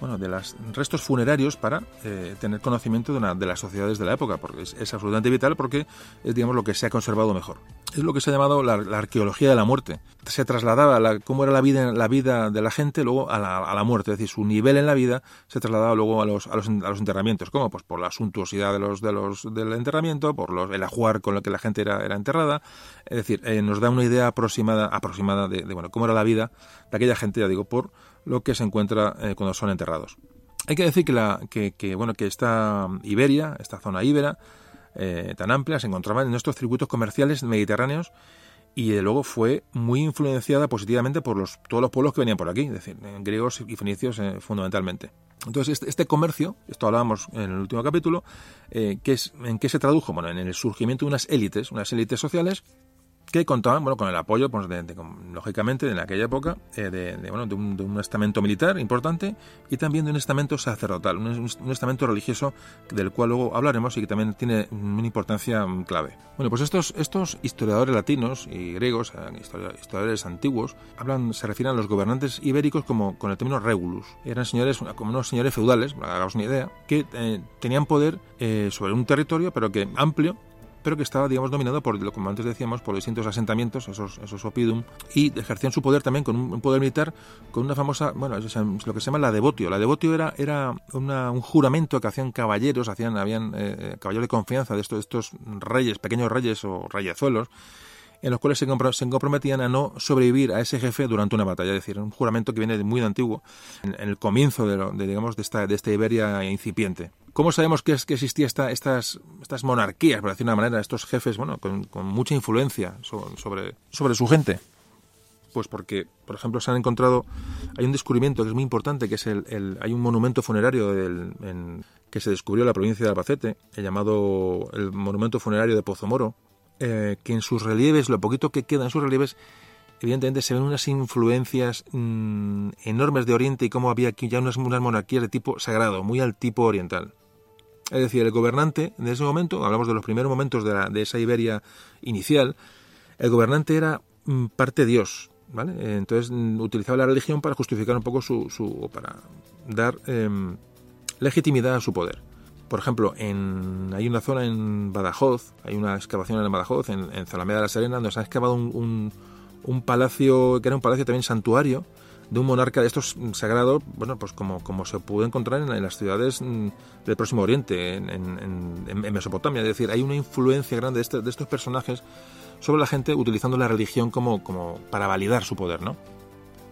bueno, de los restos funerarios para eh, tener conocimiento de, una, de las sociedades de la época, porque es, absolutamente vital porque es, digamos, lo que se ha conservado mejor. Es lo que se ha llamado la, arqueología de la muerte. Se trasladaba la, cómo era la vida, la vida de la gente luego a la, a la, muerte, es decir, su nivel en la vida se trasladaba luego a los, a los, a los enterramientos. ¿Cómo? Pues por la suntuosidad de los, de los, del enterramiento, por los, el ajuar con lo que la gente era, era enterrada. Es decir, eh, nos da una idea aproximada, aproximada de, de, bueno, cómo era la vida de aquella gente, ya digo, por lo que se encuentra eh, cuando son enterrados. Hay que decir que, la, que, bueno, que esta Iberia, esta zona íbera, eh, tan amplia, se encontraba en estos circuitos comerciales mediterráneos y de luego fue muy influenciada positivamente por los, todos los pueblos que venían por aquí, es decir, griegos y fenicios eh, fundamentalmente. Entonces, este, este, comercio, esto hablábamos en el último capítulo, ¿qué es, ¿en qué se tradujo? Bueno, en el surgimiento de unas élites, unas élites sociales que contaban bueno, con el apoyo, pues, lógicamente, en aquella época, eh, de, bueno, de, un, estamento militar importante y también de un estamento sacerdotal, un, estamento religioso del cual luego hablaremos y que también tiene una importancia clave. Bueno, pues estos, estos historiadores latinos y griegos, eh, historiadores antiguos, hablan, se refieren a los gobernantes ibéricos como con el término regulus. Eran señores, como unos señores feudales, para hagamos una idea, que eh, tenían poder sobre un territorio, pero que amplio, pero que estaba, digamos, dominado por, como antes decíamos, por distintos asentamientos, esos, esos opidum, y ejercían su poder también con un, poder militar, con una famosa, bueno, lo que se llama la devotio. La devotio era, era un juramento que hacían caballeros, hacían, habían eh, eh, caballeros de confianza de estos, estos reyes, pequeños reyes o reyezuelos, en los cuales se, comprometían a no sobrevivir a ese jefe durante una batalla, es decir, un juramento que viene muy antiguo, en, el comienzo de, digamos, de esta, de Iberia incipiente. ¿Cómo sabemos que, es, que existía esta, estas, monarquías, por decir una manera, estos jefes, bueno, con, mucha influencia sobre, su gente? Pues porque, por ejemplo, se han encontrado, hay un descubrimiento que es muy importante, que es el, hay un monumento funerario que se descubrió en la provincia de Albacete, el llamado el monumento funerario de Pozomoro, eh, que en sus relieves, lo poquito que queda en sus relieves, evidentemente se ven unas influencias mm, enormes de Oriente y cómo había aquí ya unas, unas monarquías de tipo sagrado, muy al tipo oriental. Es decir, el gobernante, en ese momento, hablamos de los primeros momentos de, de esa Iberia inicial, el gobernante era mm, parte Dios, ¿vale? Entonces mm, utilizaba la religión para justificar un poco su, su para dar em, legitimidad a su poder. Por ejemplo, en, hay una zona en Badajoz, hay una excavación en Badajoz, en, en de la Serena, donde se ha excavado un, un, palacio, que era un palacio también santuario, de un monarca de estos sagrados, bueno, pues como, se pudo encontrar en, las ciudades mm, del Próximo Oriente, en, en, Mesopotamia. Es decir, hay una influencia grande de, este, de, estos personajes sobre la gente utilizando la religión como, como para validar su poder, ¿no?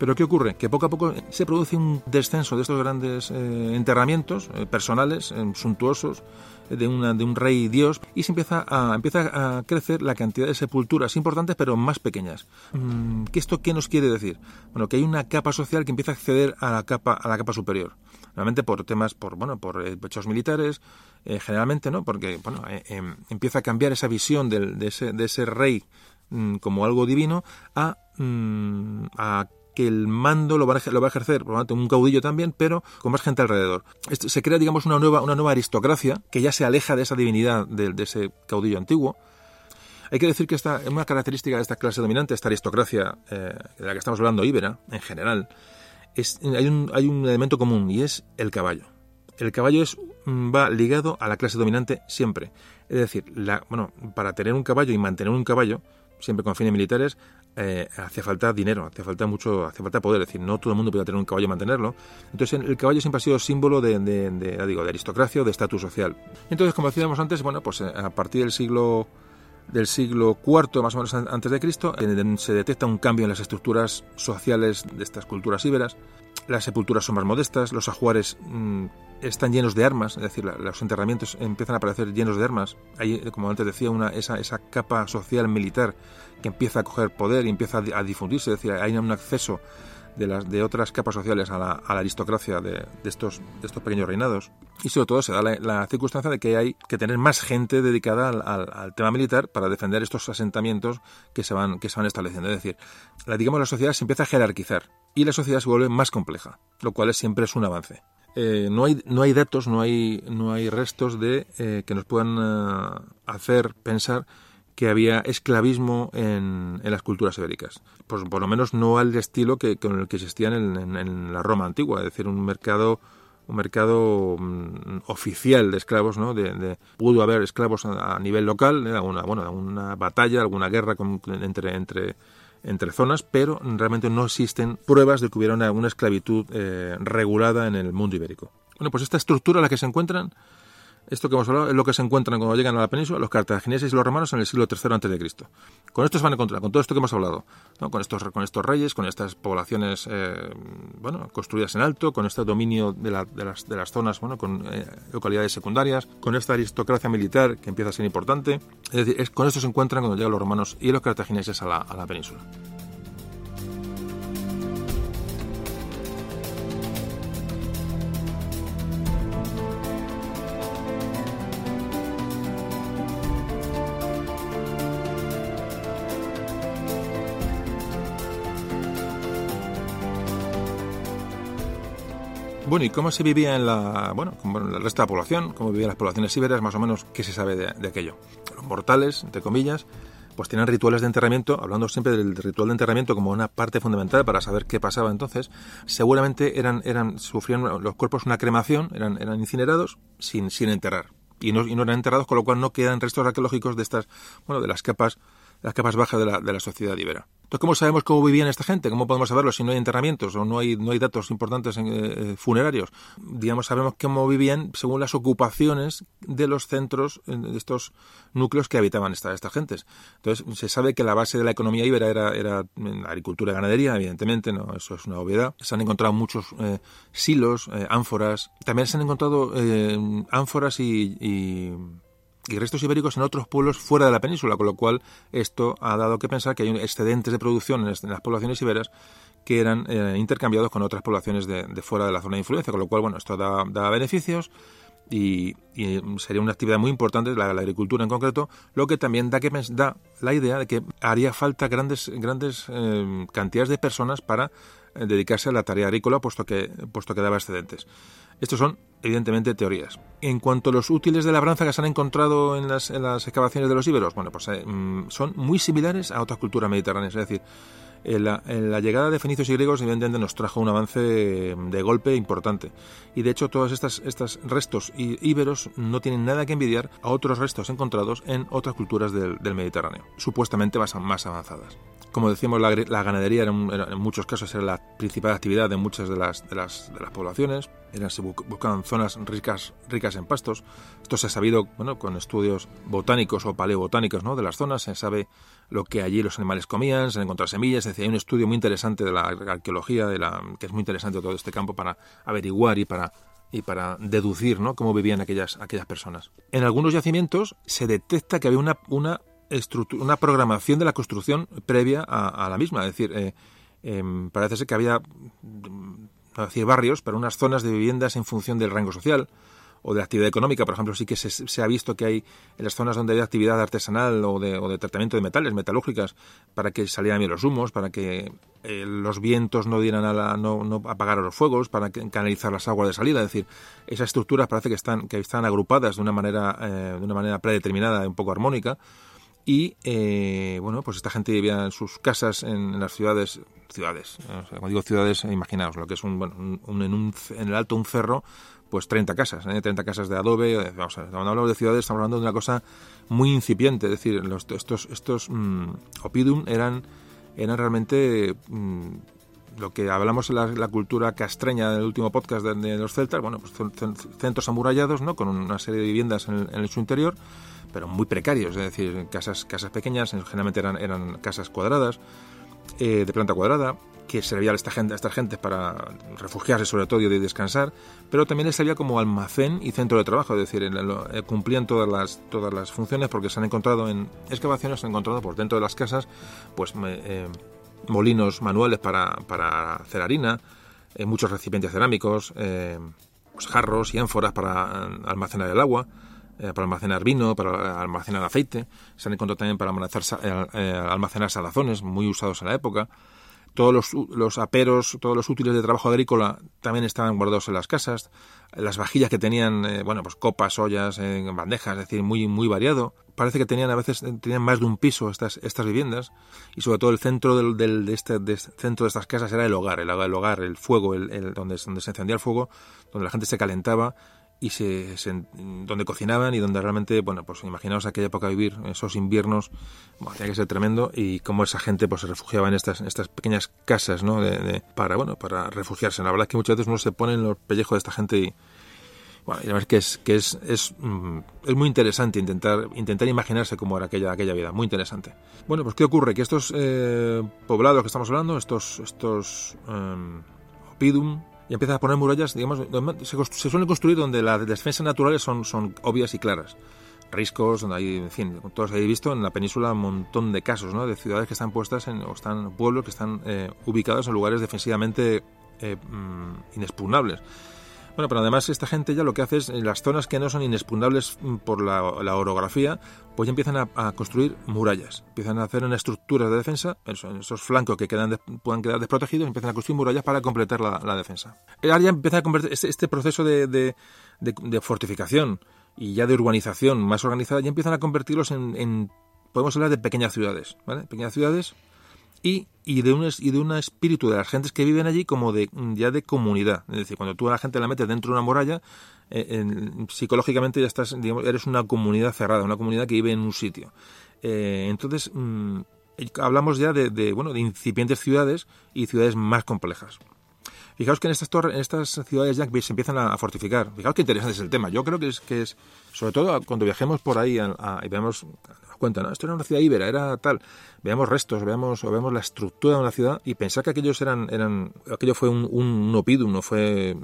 Pero ¿qué ocurre? Que poco a poco se produce un descenso de estos grandes eh, enterramientos eh, personales, eh, suntuosos, de, una, de un rey dios, y se empieza a, crecer la cantidad de sepulturas importantes, pero más pequeñas. Mm, ¿Qué esto qué nos quiere decir? Bueno, que hay una capa social que empieza a acceder a la capa, a la capa superior. Normalmente por temas, por, bueno, por hechos militares, generalmente, ¿no? Porque, bueno, em, empieza a cambiar esa visión de, ese, de ese rey mm, como algo divino a, mm, a que el mando lo va a, lo va a ejercer probablemente un caudillo también, pero con más gente alrededor. se crea, digamos, una nueva, una nueva aristocracia que ya se aleja de esa divinidad de, ese caudillo antiguo. Hay que decir que esta, una característica de esta clase dominante, esta aristocracia eh, de la que estamos hablando, íbera, en general, hay, un, elemento común y es el caballo. El caballo mm, va ligado a la clase dominante siempre. Es decir, bueno, para tener un caballo y mantener un caballo, siempre con fines militares, eh, hace falta dinero, hace falta mucho, hace falta poder, es decir, no todo el mundo puede tener un caballo y mantenerlo. Entonces el caballo siempre ha sido símbolo de, de, digo, de aristocracia o de estatus social. Entonces, como decíamos antes, bueno, pues eh, a partir del siglo del siglo IV, más o menos antes de Cristo, se detecta un cambio en las estructuras sociales de estas culturas íberas. Las sepulturas son más modestas, los ajuares mm, están llenos de armas, es decir, los enterramientos empiezan a aparecer llenos de armas. Hay, como antes decía, una, esa, esa capa social militar que empieza a coger poder y empieza a, difundirse, es decir, hay un acceso de, las, de otras capas sociales a la, aristocracia de, estos, de estos pequeños reinados. Y sobre todo se da la, circunstancia de que hay que tener más gente dedicada al, tema militar para defender estos asentamientos que se van, que se van estableciendo. Es decir, la, digamos, la sociedad se empieza a jerarquizar y la sociedad se vuelve más compleja, lo cual siempre es un avance. Eh, no, hay, no hay datos, no hay, no hay restos de eh, que nos puedan eh, hacer pensar que había esclavismo en, las culturas ibéricas. Pues por lo menos no al estilo que, con el que existían en, la Roma antigua, es decir, un mercado un mercado mm, oficial de esclavos, ¿no? De, pudo haber esclavos a, nivel local, ¿eh? alguna, bueno, alguna batalla, alguna guerra entre, entre, entre zonas, pero realmente no existen pruebas de que hubiera una, esclavitud eh, regulada en el mundo ibérico. Bueno, pues esta estructura en la que se encuentran esto que hemos hablado es lo que se encuentran cuando llegan a la península los cartagineses y los romanos en el siglo III a.C. Con esto se van a encontrar, con todo esto que hemos hablado, con, estos, con estos reyes, con estas poblaciones eh, bueno, construidas en alto, con este dominio de, las, de las, zonas, bueno, con eh, localidades secundarias, con esta aristocracia militar que empieza a ser importante. Es decir, es, con esto se encuentran cuando llegan los romanos y los cartagineses a la, a la península. Bueno, ¿y cómo se vivía en la, bueno, como el resto de la población? ¿Cómo vivían las poblaciones ibéricas? Más o menos, ¿qué se sabe de, aquello? Los mortales, entre comillas, pues tenían rituales de enterramiento, hablando siempre del ritual de enterramiento como una parte fundamental para saber qué pasaba entonces, seguramente eran, eran, sufrían los cuerpos una cremación, eran, eran incinerados sin, sin enterrar. Y no, y no eran enterrados, con lo cual no quedan restos arqueológicos de estas, bueno, de las capas las capas bajas de la, de la sociedad ibera. Entonces, ¿cómo sabemos cómo vivían esta gente? ¿Cómo podemos saberlo si no hay enterramientos o no hay, no hay datos importantes en, eh, funerarios? Digamos, sabemos cómo vivían según las ocupaciones de los centros, de estos núcleos que habitaban esta, estas gentes. Entonces, se sabe que la base de la economía ibera era, era agricultura y ganadería, evidentemente, no eso es una obviedad. Se han encontrado muchos eh, silos, eh, ánforas. También se han encontrado ánforas y restos ibéricos en otros pueblos fuera de la península, con lo cual esto ha dado que pensar que hay excedentes de producción en las poblaciones iberas que eran eh, intercambiados con otras poblaciones de, fuera de la zona de influencia, con lo cual, bueno, esto da, beneficios y, sería una actividad muy importante, la, la, agricultura en concreto, lo que también da, que, da la idea de que haría falta grandes, grandes eh, cantidades de personas para eh, dedicarse a la tarea agrícola, puesto que, puesto que daba excedentes. Estos son, evidentemente, teorías. En cuanto a los útiles de labranza que se han encontrado en las, excavaciones de los íberos, bueno, pues eh, mm, son muy similares a otras culturas mediterráneas. Es decir, en la, llegada de fenicios y griegos, evidentemente, nos trajo un avance de golpe importante. Y de hecho, todos estos estas restos íberos no tienen nada que envidiar a otros restos encontrados en otras culturas del, Mediterráneo, supuestamente más avanzadas. Como decíamos, la, ganadería en muchos casos era la principal actividad de muchas de las, de las, las poblaciones. Se buscaban zonas ricas, ricas en pastos. Esto se ha sabido bueno, con estudios botánicos o paleobotánicos ¿no? de las zonas. Se sabe lo que allí los animales comían, se han encontrado semillas. Es decir, hay un estudio muy interesante de la arqueología, de la, que es muy interesante todo este campo para averiguar y para deducir ¿no? cómo vivían aquellas, personas. En algunos yacimientos se detecta que había una una programación de la construcción previa a, la misma. Es decir, eh, em, parece ser que había no decir barrios, pero unas zonas de viviendas en función del rango social o de actividad económica. Por ejemplo, sí que se, ha visto que hay en las zonas donde hay actividad artesanal o de, o de tratamiento de metales, metalúrgicas, para que salieran bien los humos, para que eh, los vientos no dieran a la, no, no apagaran los fuegos, para canalizar las aguas de salida. Es decir, esas estructuras parece que están, que están agrupadas de una manera, eh, de una manera predeterminada, un poco armónica y eh, bueno, pues esta gente vivía en sus casas en, las ciudades, ciudades, como digo ciudades, imaginaos lo que es un, bueno, un, en, un, en el alto un cerro, pues 30 casas, ¿eh? 30 casas de adobe, vamos a, cuando hablamos de ciudades estamos hablando de una cosa muy incipiente, es decir, los, estos, estos mm, opidum eran, eran realmente mm, lo que hablamos en la, cultura castreña del último podcast de, los celtas, bueno, pues centros amurallados, ¿no? Con una serie de viviendas en, en su interior, pero muy precarios, es decir, casas, casas pequeñas, generalmente eran, eran casas cuadradas, eh, de planta cuadrada, que servía a esta gente, a estas gentes para refugiarse sobre todo y descansar, pero también les servía como almacén y centro de trabajo, es decir, eh, cumplían todas las, todas las funciones porque se han encontrado en excavaciones, se han encontrado por dentro de las casas, pues eh, molinos manuales para, para hacer harina, muchos recipientes cerámicos, pues, jarros y ánforas para almacenar el agua, eh, para almacenar vino, para almacenar aceite. Se han encontrado también para almacenar, eh, almacenar salazones, muy usados en la época. todos los, los, aperos, todos los útiles de trabajo agrícola también estaban guardados en las casas. Las vajillas que tenían, eh, bueno, pues copas, ollas, eh, bandejas, es decir, muy, muy variado. Parece que tenían a veces tenían más de un piso estas, estas viviendas y sobre todo el centro del, del de, este, este centro de estas casas era el hogar, el, el hogar, el fuego, el, el, donde, donde se encendía el fuego, donde la gente se calentaba y se, se, donde cocinaban y donde realmente, bueno, pues imaginaos aquella época vivir, esos inviernos, bueno, tenía que ser tremendo y cómo esa gente pues se refugiaba en estas, en estas pequeñas casas, ¿no? De, de, para, bueno, para refugiarse. La verdad es que muchas veces uno se pone en los pellejos de esta gente y, bueno, y la verdad es que es, que es, es, mm, es, muy interesante intentar, intentar imaginarse cómo era aquella, aquella vida, muy interesante. Bueno, pues ¿qué ocurre? Que estos eh, poblados que estamos hablando, estos, estos eh, opidum, y empiezan a poner murallas, digamos, se, se, suelen construir donde las defensas naturales son, son obvias y claras. Riscos, donde hay, en fin, todos habéis visto en la península un montón de casos, ¿no? De ciudades que están puestas en, o están pueblos que están eh, ubicados en lugares defensivamente eh, mm, inexpugnables. Bueno, pero además esta gente ya lo que hace es, en las zonas que no son inexpugnables por la, la orografía, pues ya empiezan a, a, construir murallas. Empiezan a hacer una estructura de defensa, en esos flancos que quedan puedan quedar desprotegidos, empiezan a construir murallas para completar la, la defensa. Ahora ya empieza a convertir este, este proceso de, de, de, de, fortificación y ya de urbanización más organizada, ya empiezan a convertirlos en, en podemos hablar de pequeñas ciudades, ¿vale? Pequeñas ciudades y, de un, y de un espíritu de las gentes que viven allí como de ya de comunidad. Es decir, cuando tú a la gente la metes dentro de una muralla, eh, en, psicológicamente ya estás, digamos, eres una comunidad cerrada, una comunidad que vive en un sitio. Eh, entonces, mmm, hablamos ya de, bueno, de incipientes ciudades y ciudades más complejas. Fijaos que en estas, torres, en estas ciudades ya se empiezan a, fortificar. Fijaos qué interesante es el tema. Yo creo que es, que es sobre todo cuando viajemos por ahí a, a, y vemos, cuenta, ¿no? esto era una ciudad íbera, era tal. Veamos restos, veamos, o vemos la estructura de una ciudad y pensar que aquellos eran, eran aquello fue un, un, opidum, no fue,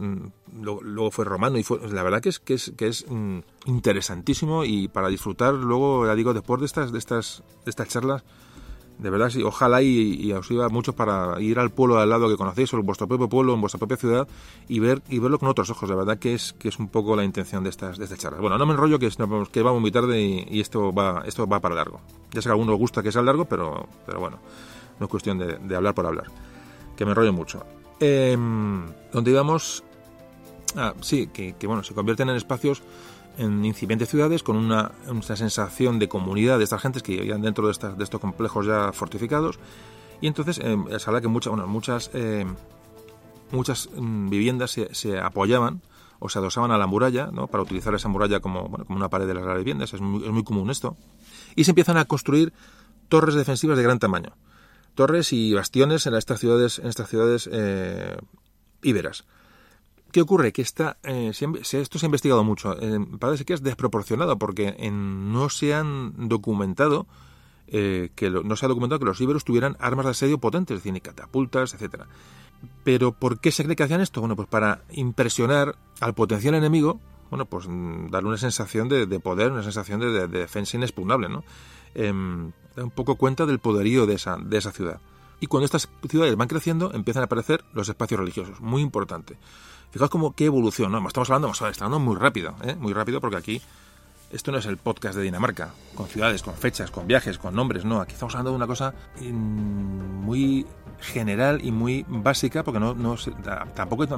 luego fue romano y fue, la verdad que es, que es, que es mm, interesantísimo y para disfrutar luego, ya digo, después de estas, de estas, de estas charlas, de verdad, sí, ojalá y, os iba mucho para ir al pueblo al lado que conocéis, o en vuestro propio pueblo, en vuestra propia ciudad, y ver y verlo con otros ojos. De verdad que es que es un poco la intención de estas, de estas charlas. Bueno, no me enrollo que, que vamos muy tarde y, esto va esto va para largo. Ya sé que a algunos gusta que sea largo, pero, pero bueno, no es cuestión de, hablar por hablar. Que me enrollo mucho. Eh, donde íbamos... Ah, sí, que, que bueno, se convierten en espacios en incipientes ciudades con una, una, sensación de comunidad de estas gentes que vivían dentro de, estas, de estos complejos ya fortificados. Y entonces eh, es verdad que mucha, bueno, muchas, eh, muchas mm, viviendas se, se, apoyaban o se adosaban a la muralla ¿no? para utilizar esa muralla como, bueno, como una pared de las viviendas. Es muy, es muy común esto. Y se empiezan a construir torres defensivas de gran tamaño. Torres y bastiones en estas ciudades, en estas ciudades eh, íberas. ¿Qué ocurre? Que esta, eh, esto se ha investigado mucho. Eh, parece que es desproporcionado porque en, no se han documentado eh, que lo, no se ha documentado que los íberos tuvieran armas de asedio potentes, es decir, catapultas, etcétera. Pero ¿por qué se cree que hacían esto? Bueno, pues para impresionar al potencial enemigo, bueno, pues mm, darle una sensación de, de poder, una sensación de, de, de defensa inexpugnable, ¿no? Eh, da un poco cuenta del poderío de esa, de esa ciudad. Y cuando estas ciudades van creciendo, empiezan a aparecer los espacios religiosos. Muy importante. Fijaos cómo qué evolución, ¿no? Estamos hablando, estamos hablando muy rápido, ¿eh? Muy rápido porque aquí esto no es el podcast de Dinamarca, con ciudades, con fechas, con viajes, con nombres, no. Aquí estamos hablando de una cosa muy general y muy básica, porque no, no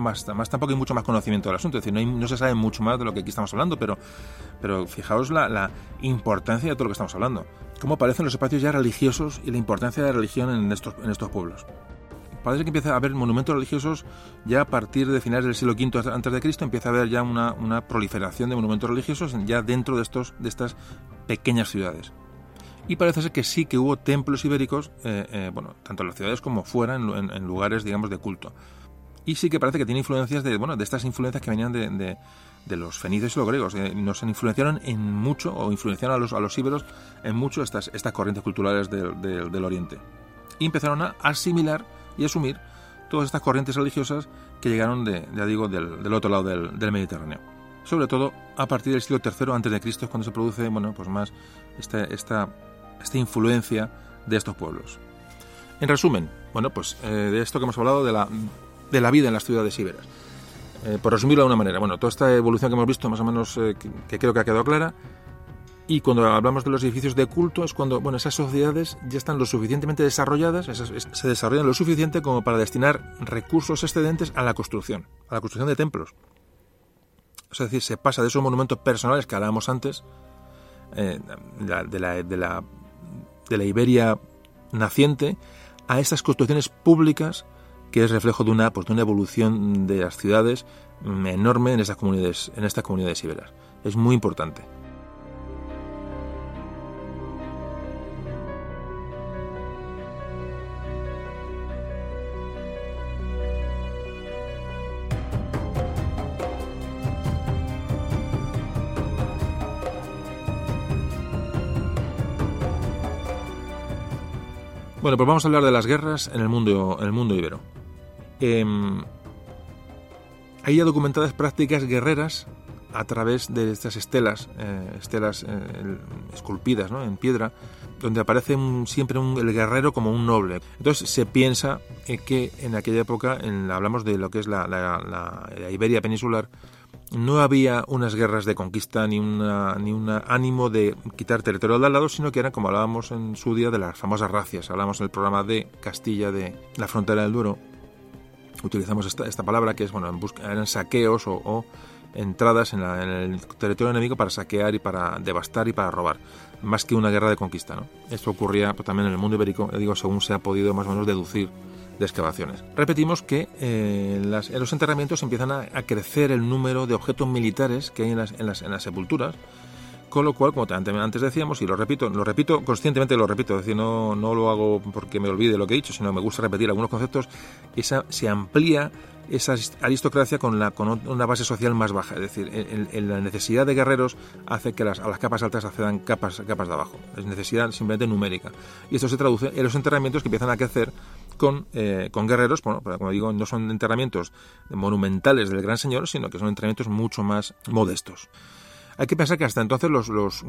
más, tampoco hay mucho más conocimiento del asunto, es decir, no, se sabe mucho más de lo que aquí estamos hablando, pero, fijaos la, la, importancia de todo lo que estamos hablando. Cómo aparecen los espacios ya religiosos y la importancia de la religión en estos, en estos pueblos parece que empieza a haber monumentos religiosos ya a partir de finales del siglo V antes de Cristo empieza a haber ya una, una proliferación de monumentos religiosos ya dentro de estos de estas pequeñas ciudades. Y parece ser que sí que hubo templos ibéricos eh, eh, bueno tanto en las ciudades como fuera en, lugares digamos de culto. Y sí que parece que tiene influencias de bueno de estas influencias que venían de, de, los fenicios y los griegos. Eh, nos influenciaron en mucho o influenciaron a los a los íberos en mucho estas estas corrientes culturales del, del oriente. Y empezaron a asimilar y asumir todas estas corrientes religiosas que llegaron, de, digo, del, otro lado del, Mediterráneo. Sobre todo a partir del siglo III Cristo es cuando se produce, bueno, pues más esta, esta, esta influencia de estos pueblos. En resumen, bueno, pues eh, de esto que hemos hablado de la, de la vida en las ciudades íberas. Eh, por resumirlo de una manera, bueno, toda esta evolución que hemos visto, más o menos, eh, que, creo que ha quedado clara, Y cuando hablamos de los edificios de culto es cuando bueno, esas sociedades ya están lo suficientemente desarrolladas, se desarrollan lo suficiente como para destinar recursos excedentes a la construcción, a la construcción de templos. Es decir, se pasa de esos monumentos personales que hablábamos antes, eh, de, la, de, la, de la Iberia naciente, a estas construcciones públicas que es reflejo de una, pues, de una evolución de las ciudades enorme en estas comunidades, en estas comunidades iberas. Es muy importante. Bueno, pues vamos a hablar de las guerras en el mundo, en el mundo ibero. Eh, hay ya documentadas prácticas guerreras a través de estas estelas, eh, estelas eh, esculpidas en piedra, donde aparece siempre el guerrero como un noble. Entonces se piensa que en aquella época, en, hablamos de lo que es la, Iberia peninsular, no había unas guerras de conquista ni una, ni un ánimo de quitar territorio al lado, sino que eran, como hablábamos en su día, de las famosas racias. Hablamos en el programa de Castilla de la frontera del Duero, utilizamos esta, esta palabra que es, bueno, en busca, eran saqueos o, entradas en, el territorio enemigo para saquear y para devastar y para robar, más que una guerra de conquista. ¿no? Esto ocurría pues, también en el mundo ibérico, digo, según se ha podido más o menos deducir de excavaciones. Repetimos que eh, en, los enterramientos empiezan a, crecer el número de objetos militares que hay en las, en las, en las sepulturas, con lo cual, como antes decíamos, y lo repito, lo repito conscientemente, lo repito, es decir, no, lo hago porque me olvide lo que he dicho, sino me gusta repetir algunos conceptos, esa, se amplía esa aristocracia con, la, con una base social más baja. Es decir, en, la necesidad de guerreros hace que a las capas altas accedan capas, capas de abajo. Es necesidad simplemente numérica. Y esto se traduce en los enterramientos que empiezan a crecer con, eh, con guerreros, bueno, como digo, no son enterramientos monumentales del gran señor, sino que son enterramientos mucho más modestos. Hay que pensar que hasta entonces los, los,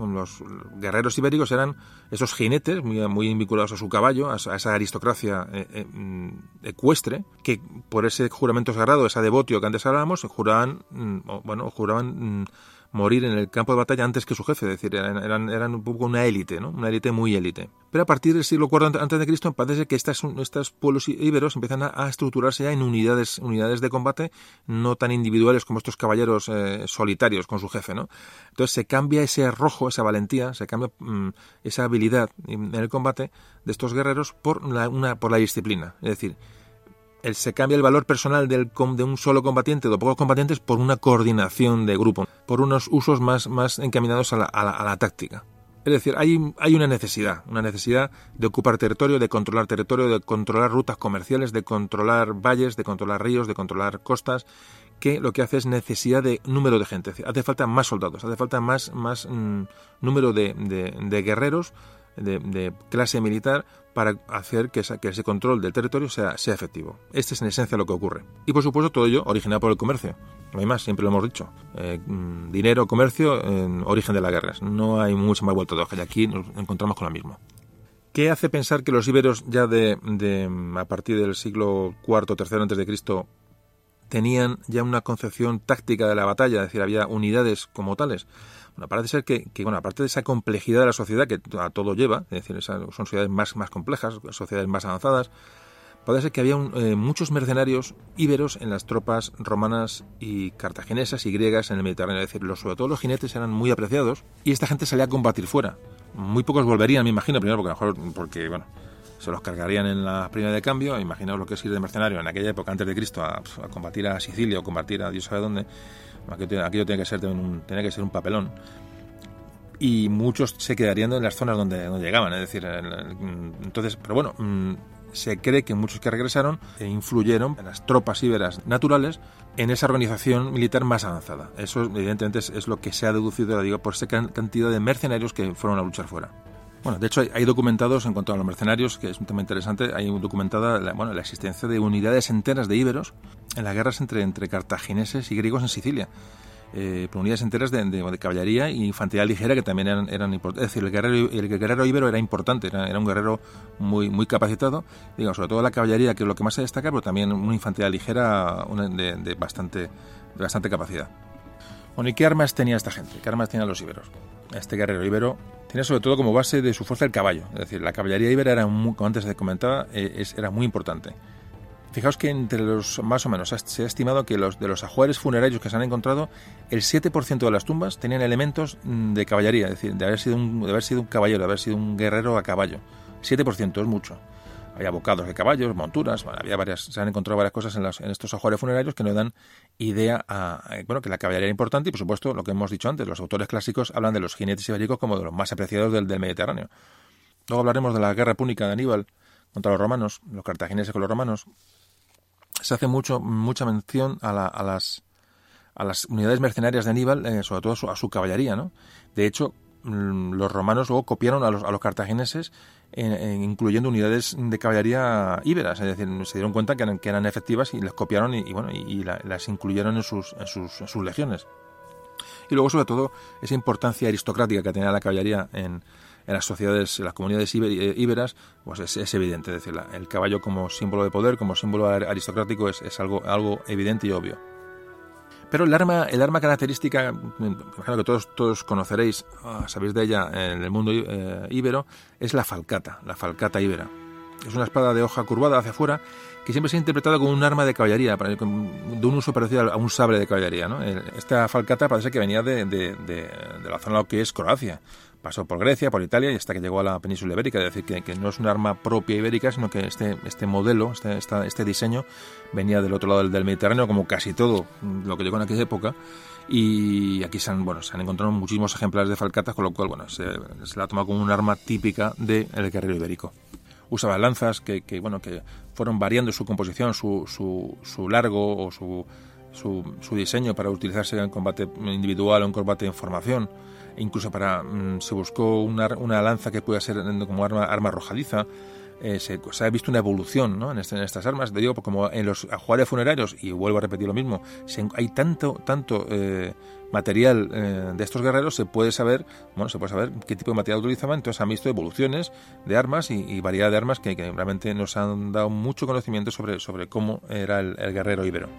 guerreros ibéricos eran esos jinetes muy, vinculados a su caballo, a, esa aristocracia eh, eh, mm, ecuestre, que por ese juramento sagrado, esa devotio que antes hablábamos, juraban, mm, bueno, juraban mm, morir en el campo de batalla antes que su jefe, es decir, eran, eran un poco una élite, ¿no? una élite muy élite. Pero a partir del siglo IV antes de Cristo parece que estas, estos pueblos íberos empiezan a, estructurarse ya en unidades, unidades de combate no tan individuales como estos caballeros eh, solitarios con su jefe. ¿no? Entonces se cambia ese arrojo, esa valentía, se cambia mm, esa habilidad en el combate de estos guerreros por la, una, por la disciplina. Es decir, se cambia el valor personal del, de un solo combatiente o de pocos combatientes por una coordinación de grupo, por unos usos más, más encaminados a la, a la, táctica. Es decir, hay, una necesidad, una necesidad de ocupar territorio, de controlar territorio, de controlar rutas comerciales, de controlar valles, de controlar ríos, de controlar costas, que lo que hace es necesidad de número de gente. Hace falta más soldados, hace falta más, más mm, número de, de guerreros de, clase militar para hacer que, ese control del territorio sea, sea efectivo. Este es en esencia lo que ocurre. Y por supuesto todo ello originado por el comercio. No hay más, siempre lo hemos dicho. Eh, mm, dinero, comercio, en origen de las guerras. No hay mucho más vuelto de hoja y aquí nos encontramos con lo mismo. ¿Qué hace pensar que los íberos ya de, a partir del siglo IV III antes de Cristo tenían ya una concepción táctica de la batalla, es decir, había unidades como tales? Parece ser que, bueno, aparte de esa complejidad de la sociedad que a todo lleva, es decir, son sociedades más, más complejas, sociedades más avanzadas, parece ser que había eh, muchos mercenarios íberos en las tropas romanas y cartaginesas y griegas en el Mediterráneo. Es decir, los, sobre todo los jinetes eran muy apreciados y esta gente salía a combatir fuera. Muy pocos volverían, me imagino, primero porque, mejor, porque bueno, se los cargarían en la primera de cambio. Imaginaos lo que es ir de mercenario en aquella época, antes de Cristo, a, a combatir a Sicilia o combatir a Dios sabe dónde Aquello, tiene que ser que ser un papelón. Y muchos se quedarían en las zonas donde, donde llegaban, es decir, entonces, pero bueno, mm, se cree que muchos que regresaron e influyeron en las tropas íberas naturales en esa organización militar más avanzada. Eso evidentemente es, lo que se ha deducido, por esa cantidad de mercenarios que fueron a luchar fuera. Bueno, de hecho hay, documentados en cuanto a los mercenarios, que es un tema interesante, hay documentada la, bueno, la existencia de unidades enteras de íberos en las guerras entre, entre cartagineses y griegos en Sicilia. Eh, unidades enteras de, caballería y infantería ligera que también eran, eran importantes. Es decir, el guerrero, el íbero era importante, era, un guerrero muy, muy capacitado, digamos, sobre todo la caballería, que es lo que más se destaca, pero también una infantería ligera de, bastante, de bastante capacidad. Bueno, ¿y qué armas tenía esta gente? ¿Qué armas tenían los íberos? Este guerrero íbero tenía sobre todo como base de su fuerza el caballo. Es decir, la caballería íbera era, muy, como antes comentaba, eh, era muy importante. Fijaos que entre los, más o menos, se ha estimado que los, de los ajuares funerarios que se han encontrado, el 7% de las tumbas tenían elementos mm, de caballería, es decir, de haber sido un, de haber sido un caballero, de haber sido un guerrero a caballo. 7% es mucho. Había bocados de caballos, monturas, había varias, se han encontrado varias cosas en, en estos ajuares funerarios que nos dan idea a, bueno, que la caballería era importante y, por supuesto, lo que hemos dicho antes, los autores clásicos hablan de los jinetes ibéricos como de los más apreciados del, Mediterráneo. Luego hablaremos de la guerra púnica de Aníbal contra los romanos, los cartagineses con los romanos, se hace mucho, mucha mención a, las, a las unidades mercenarias de Aníbal, eh, sobre todo a su, caballería. ¿no? De hecho, mm, los romanos luego copiaron a a los cartagineses, incluyendo unidades de caballería íberas, es decir, se dieron cuenta que eran, efectivas y las copiaron y, bueno, y, las incluyeron en sus, en sus, legiones. Y luego, sobre todo, esa importancia aristocrática que tenía la caballería en, en las sociedades, en las comunidades eh, íberas, pues es, evidente. Es decir, el caballo como símbolo de poder, como símbolo aristocrático, es, algo, algo evidente y obvio. Pero el arma, el arma característica, que todos, todos conoceréis, ah, sabéis de ella en el mundo eh, íbero, es la falcata, la falcata íbera. Es una espada de hoja curvada hacia afuera que siempre se ha interpretado como un arma de caballería, de un uso parecido a un sable de caballería. ¿no? Esta falcata parece que venía de, de, de, la zona lo que es Croacia, pasó por Grecia, por Italia y hasta que llegó a la península ibérica. Es decir, que, no es un arma propia ibérica, sino que este, este modelo, este, este diseño, venía del otro lado del, Mediterráneo, como casi todo lo que llegó en aquella época. Y aquí se han, bueno, se han encontrado muchísimos ejemplares de falcatas, con lo cual bueno, se, la ha tomado como un arma típica del guerrero ibérico. Usaba lanzas que, bueno, que fueron variando su composición, su, su, su largo o su, su, su diseño para utilizarse en combate individual o en combate de formación incluso para mm, se buscó una, una, lanza que pueda ser como arma, arma arrojadiza. Eh, se, ha visto una evolución ¿no? en, este, en, estas armas. Digo, como en los ajuares funerarios, y vuelvo a repetir lo mismo, hay tanto, tanto eh, material eh, de estos guerreros, se puede saber, bueno, se puede saber qué tipo de material utilizaban, entonces han visto evoluciones de armas y, variedad de armas que, realmente nos han dado mucho conocimiento sobre, sobre cómo era el guerrero ibero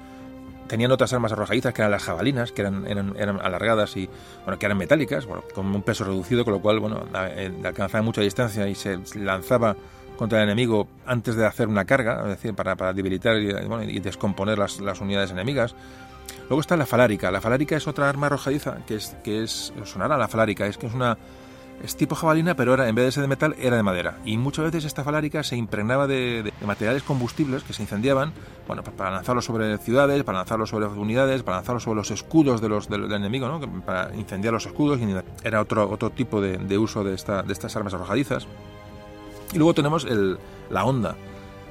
tenían otras armas arrojadizas que eran las jabalinas, que eran, eran, alargadas y bueno, que eran metálicas, bueno, con un peso reducido, con lo cual bueno, eh, alcanzaba mucha distancia y se lanzaba contra el enemigo antes de hacer una carga, es decir, para, para debilitar y descomponer las, las, unidades enemigas. Luego está la falárica. La falárica es otra arma arrojadiza que es, que es sonará la falárica, es que es una es tipo jabalina, pero era, en vez de ser de metal, era de madera. Y muchas veces esta falárica se impregnaba de, materiales combustibles que se incendiaban, bueno, para lanzarlos sobre ciudades, para lanzarlos sobre unidades, para lanzarlos sobre los escudos de los, del, enemigo, ¿no? para incendiar los escudos. Era otro, otro tipo de, uso de, esta, de estas armas arrojadizas. Y luego tenemos la onda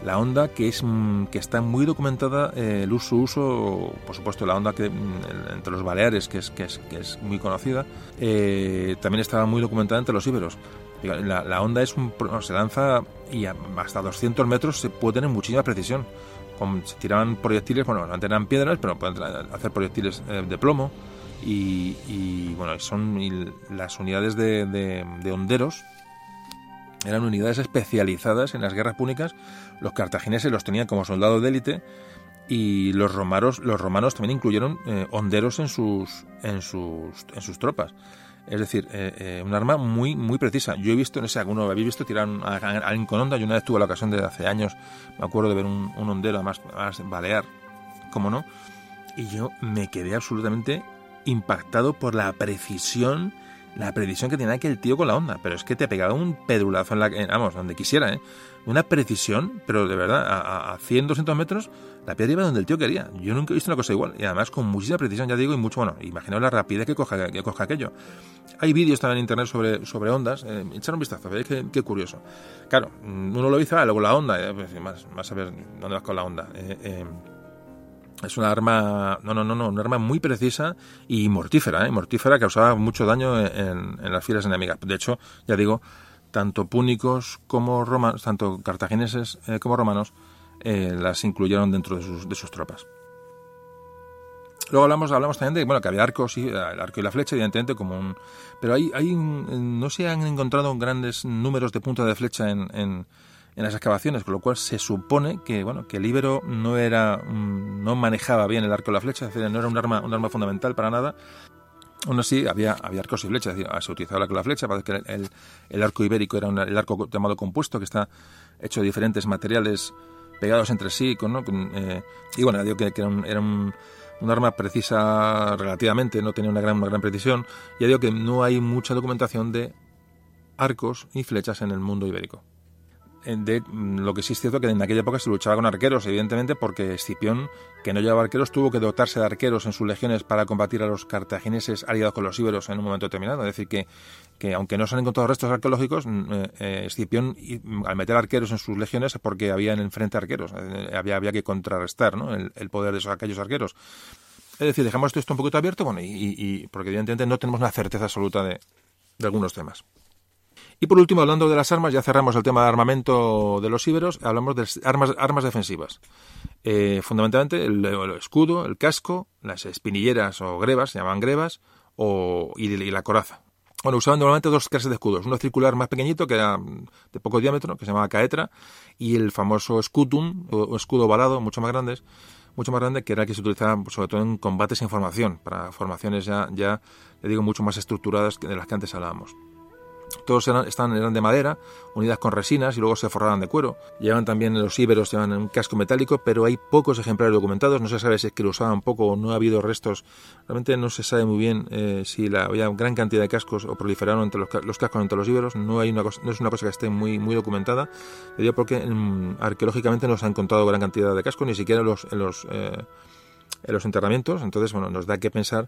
la onda que es mm, que está muy documentada eh, el uso uso por supuesto la onda que mm, entre los baleares que es que es, que es muy conocida eh, también estaba muy documentada entre los íberos la, onda es un, se lanza y hasta 200 metros se puede tener muchísima precisión se tiraban proyectiles bueno no eran piedras pero pueden hacer proyectiles eh, de plomo y, bueno son las unidades de, de, de honderos eran unidades especializadas en las guerras púnicas. Los cartagineses los tenían como soldados de élite y los romanos, los romanos también incluyeron eh, honderos en sus, en sus, en sus tropas. Es decir, eh, eh, un arma muy muy precisa. Yo he visto, no sé, alguno habéis visto tirar a, alguien con onda. Yo una vez tuve la ocasión de hace años, me acuerdo de ver un, un hondero, más balear, como no. Y yo me quedé absolutamente impactado por la precisión la precisión que tenía aquel tío con la onda. Pero es que te pegaba un pedulazo en la. vamos, donde quisiera, ¿eh? Una precisión, pero de verdad, a, a 100, 200 metros, la piedra iba donde el tío quería. Yo nunca he visto una cosa igual. Y además con muchísima precisión, ya digo, y mucho, bueno, imaginaos la rapidez que coja, que coja aquello. Hay vídeos también en internet sobre, sobre ondas. Eh, echar un vistazo, veréis qué, curioso. Claro, uno lo hizo, ah, luego la onda, eh, pues, más, más a ver dónde vas con la onda. Eh, eh es una arma, no, no, no, no, una arma muy precisa y mortífera, ¿eh? mortífera, causaba mucho daño en, las filas enemigas. De hecho, ya digo, tanto púnicos como romanos, tanto cartagineses eh, como romanos, eh, las incluyeron dentro de sus, de sus tropas. Luego hablamos, hablamos también de bueno, que había arcos, y el arco y la flecha, evidentemente, como un. Pero hay, hay no se han encontrado grandes números de punta de flecha en, en las excavaciones, con lo cual se supone que bueno que el íbero no era mm, no manejaba bien el arco y la flecha, es decir, no era un arma un arma fundamental para nada. Aún así, había, había arcos y flechas, se utilizaba el arco y la flecha, parece que el, el arco ibérico era el arco llamado compuesto, que está hecho de diferentes materiales pegados entre sí. Eh, y bueno, digo que, era, un, era un, arma precisa relativamente, no tenía una gran, una gran precisión, ya digo que no hay mucha documentación de arcos y flechas en el mundo ibérico. Eh, de mm, lo que sí es cierto que en aquella época se luchaba con arqueros, evidentemente, porque Escipión, que no llevaba arqueros, tuvo que dotarse de arqueros en sus legiones para combatir a los cartagineses aliados con los íberos en un momento determinado. Es decir, que, que aunque no se han encontrado restos arqueológicos, mm, eh, eh, mm, al meter arqueros en sus legiones, es porque había en el frente arqueros, había, había que contrarrestar ¿no? el, poder de esos, aquellos arqueros. Es decir, dejamos esto un poquito abierto, bueno, y, y, porque evidentemente no tenemos una certeza absoluta de, de algunos temas. Y por último, hablando de las armas, ya cerramos el tema de armamento de los íberos, hablamos de armas, armas defensivas. Eh, fundamentalmente el, escudo, el casco, las espinilleras o grebas, se llamaban grebas, o, y, la coraza. Bueno, usaban normalmente dos clases de escudos. Uno circular más pequeñito, que era de poco diámetro, que se llamaba caetra, y el famoso scutum, o escudo ovalado, mucho más grandes, mucho más grande, que era el que se utilizaba sobre todo en combates en formación, para formaciones ya, ya le digo, mucho más estructuradas que de las que antes hablábamos. Todos eran, están, eran de madera, unidas con resinas y luego se forraban de cuero. Llevan también los íberos, llevan un casco metálico, pero hay pocos ejemplares documentados. No se sabe si es que lo usaban poco o no ha habido restos. Realmente no se sabe muy bien eh, si había gran cantidad de cascos o proliferaron entre los, cascos entre los íberos. No, hay una no es una cosa que esté muy, muy documentada. Le porque mm, arqueológicamente no se ha encontrado gran cantidad de cascos, ni siquiera los, en los, eh, en los enterramientos. Entonces, bueno, nos da que pensar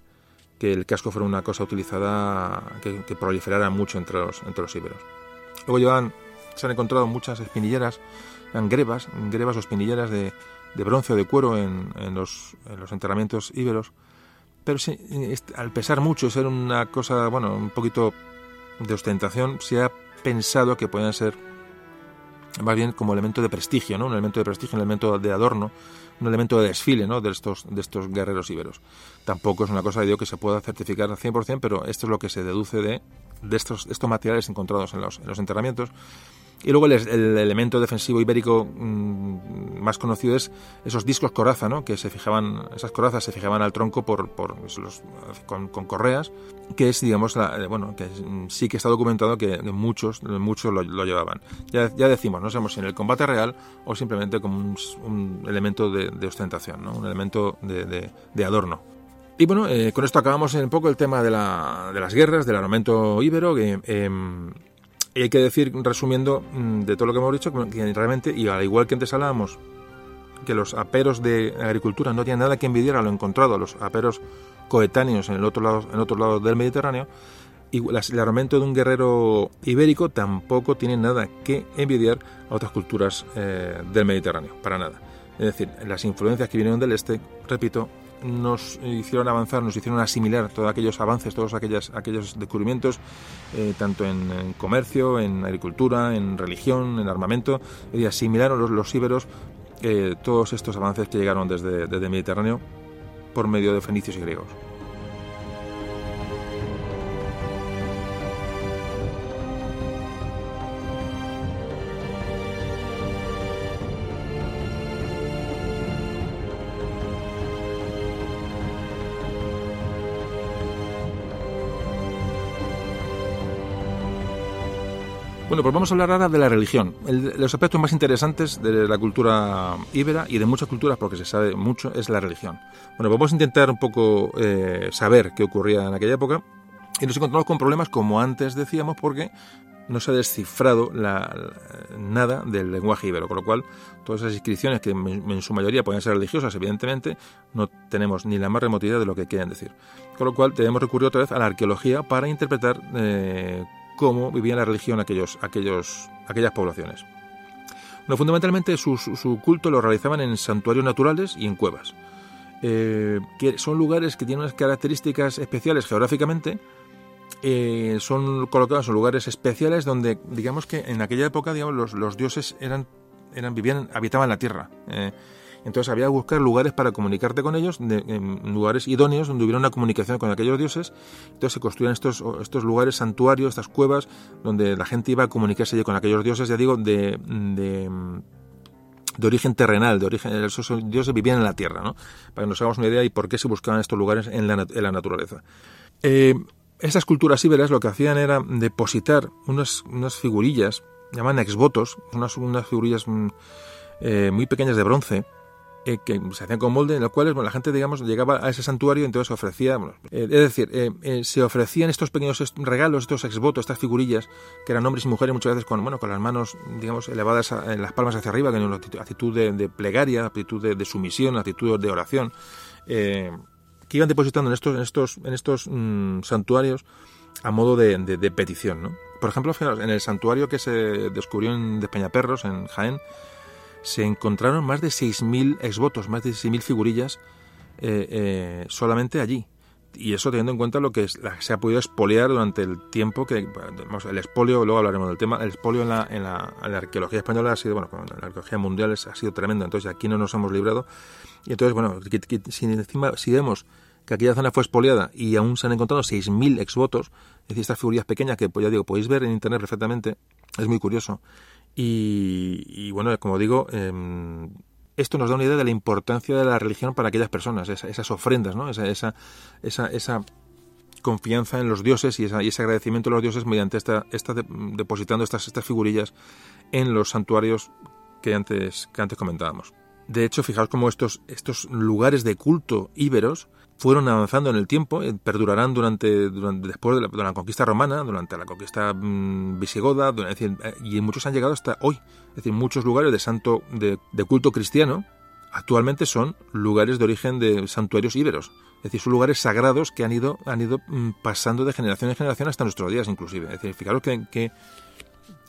que el casco fuera una cosa utilizada que, proliferara mucho entre los, entre los íberos. Luego se han encontrado muchas espinilleras, eran grebas, o espinilleras de, de bronce o de cuero en, en, los, en los enterramientos íberos, pero al pesar mucho, ser una cosa, bueno, un poquito de ostentación, se ha pensado que pueden ser más bien como elemento de prestigio, ¿no? Un elemento de prestigio, un elemento de adorno, un elemento de desfile, ¿no? De estos, de estos guerreros íberos. Tampoco es una cosa, digo, que se pueda certificar al 100%, pero esto es lo que se deduce de, de estos, estos materiales encontrados en los, en los enterramientos y luego el, elemento defensivo ibérico mm, más conocido es esos discos coraza, ¿no? que se fijaban, esas corazas se fijaban al tronco por, por con, correas, que es, digamos, la, eh, bueno, que sí que está documentado que muchos, muchos lo, llevaban. Ya, ya, decimos, no sabemos si en el combate real o simplemente como un, elemento de, ostentación, ¿no? un elemento de, de, adorno. Y bueno, eh, con esto acabamos un poco el tema de, la, de las guerras, del armamento íbero, que... Em, y hay que decir, resumiendo mm, de todo lo que hemos dicho, que realmente, y al igual que antes hablábamos, que los aperos de agricultura no tienen nada que envidiar a lo encontrado, a los aperos coetáneos en el otro lado, en otro lado del Mediterráneo, y el armamento de un guerrero ibérico tampoco tiene nada que envidiar a otras culturas eh, del Mediterráneo, para nada. Es decir, las influencias que vinieron del este, repito, nos hicieron avanzar, nos hicieron asimilar todos aquellos avances, todos aquellos, aquellos descubrimientos, eh, tanto en, comercio, en agricultura, en religión, en armamento, y asimilaron los, los íberos eh, todos estos avances que llegaron desde, desde el Mediterráneo por medio de fenicios y griegos. Bueno, pues vamos a hablar ahora de la religión. los aspectos más interesantes de la cultura íbera y de muchas culturas, porque se sabe mucho, es la religión. Bueno, pues vamos a intentar un poco eh, saber qué ocurría en aquella época y nos encontramos con problemas, como antes decíamos, porque no se ha descifrado nada del lenguaje ibero, con lo cual todas esas inscripciones, que en, su mayoría pueden ser religiosas, evidentemente, no tenemos ni la más remota idea de lo que quieren decir. Con lo cual debemos recurrir otra vez a la arqueología para interpretar eh, cómo vivía la religión aquellos, aquellos, aquellas poblaciones. Fundamentalmente su, su, culto lo realizaban en santuarios naturales y en cuevas, eh, que son lugares que tienen unas características especiales geográficamente, eh, son colocados en lugares especiales donde, digamos que en aquella época, digamos, los, los dioses eran, eran, vivían, habitaban la tierra. Eh, Entonces había que buscar lugares para comunicarte con ellos, en lugares idóneos donde hubiera una comunicación con aquellos dioses. Entonces se construían estos, estos lugares, santuarios, estas cuevas, donde la gente iba a comunicarse con aquellos dioses, ya digo, de, de de origen terrenal, de origen, esos dioses vivían en la tierra, ¿no? Para que nos hagamos una idea y por qué se buscaban estos lugares en la, en la naturaleza. Eh, estas culturas íberas lo que hacían era depositar unas, unas figurillas, llaman exvotos, unas, unas figurillas mm, eh, muy pequeñas de bronce, eh, que se hacían con molde, en los cuales bueno, la gente, digamos, llegaba a ese santuario y entonces ofrecía, eh, es decir, eh, se ofrecían estos pequeños regalos, estos exvotos, estas figurillas, que eran hombres y mujeres muchas veces con, bueno, con las manos, digamos, elevadas en las palmas hacia arriba, con una actitud de, plegaria, actitud de, sumisión, actitud de oración, que iban depositando en estos, en estos, en estos mm, santuarios a modo de, petición, ¿no? Por ejemplo, en el santuario que se descubrió en Despeñaperros, en Jaén, se encontraron más de 6.000 exvotos, más de 6.000 figurillas eh, eh, solamente allí. Y eso teniendo en cuenta lo que se ha podido expoliar durante el tiempo que, el expolio, luego hablaremos del tema, el expolio en la, en la, arqueología española ha sido, bueno, en la arqueología mundial ha sido tremendo, entonces aquí no nos hemos librado. Y entonces, bueno, si encima, si vemos que aquella zona fue expoliada y aún se han encontrado 6.000 exvotos, es decir, estas figurillas pequeñas que, pues ya digo, podéis ver en internet perfectamente, es muy curioso. Y, bueno, como digo, em, esto nos da una idea de la importancia de la religión para aquellas personas, esas ofrendas, ¿no? esa, esa, esa, esa confianza en los dioses y, ese agradecimiento a los dioses mediante esta, esta depositando estas, estas figurillas en los santuarios que antes, que antes comentábamos. De hecho, fijaos cómo estos, estos lugares de culto íberos fueron avanzando en el tiempo, eh, perdurarán durante, después de la, conquista romana, durante la conquista mm, visigoda, eh, y muchos han llegado hasta hoy. Es decir, muchos lugares de santo de, culto cristiano actualmente son lugares de origen de santuarios íberos. Es decir, son lugares sagrados que han ido, han ido mm, pasando de generación en generación hasta nuestros días, inclusive. Es decir, fijaros qué,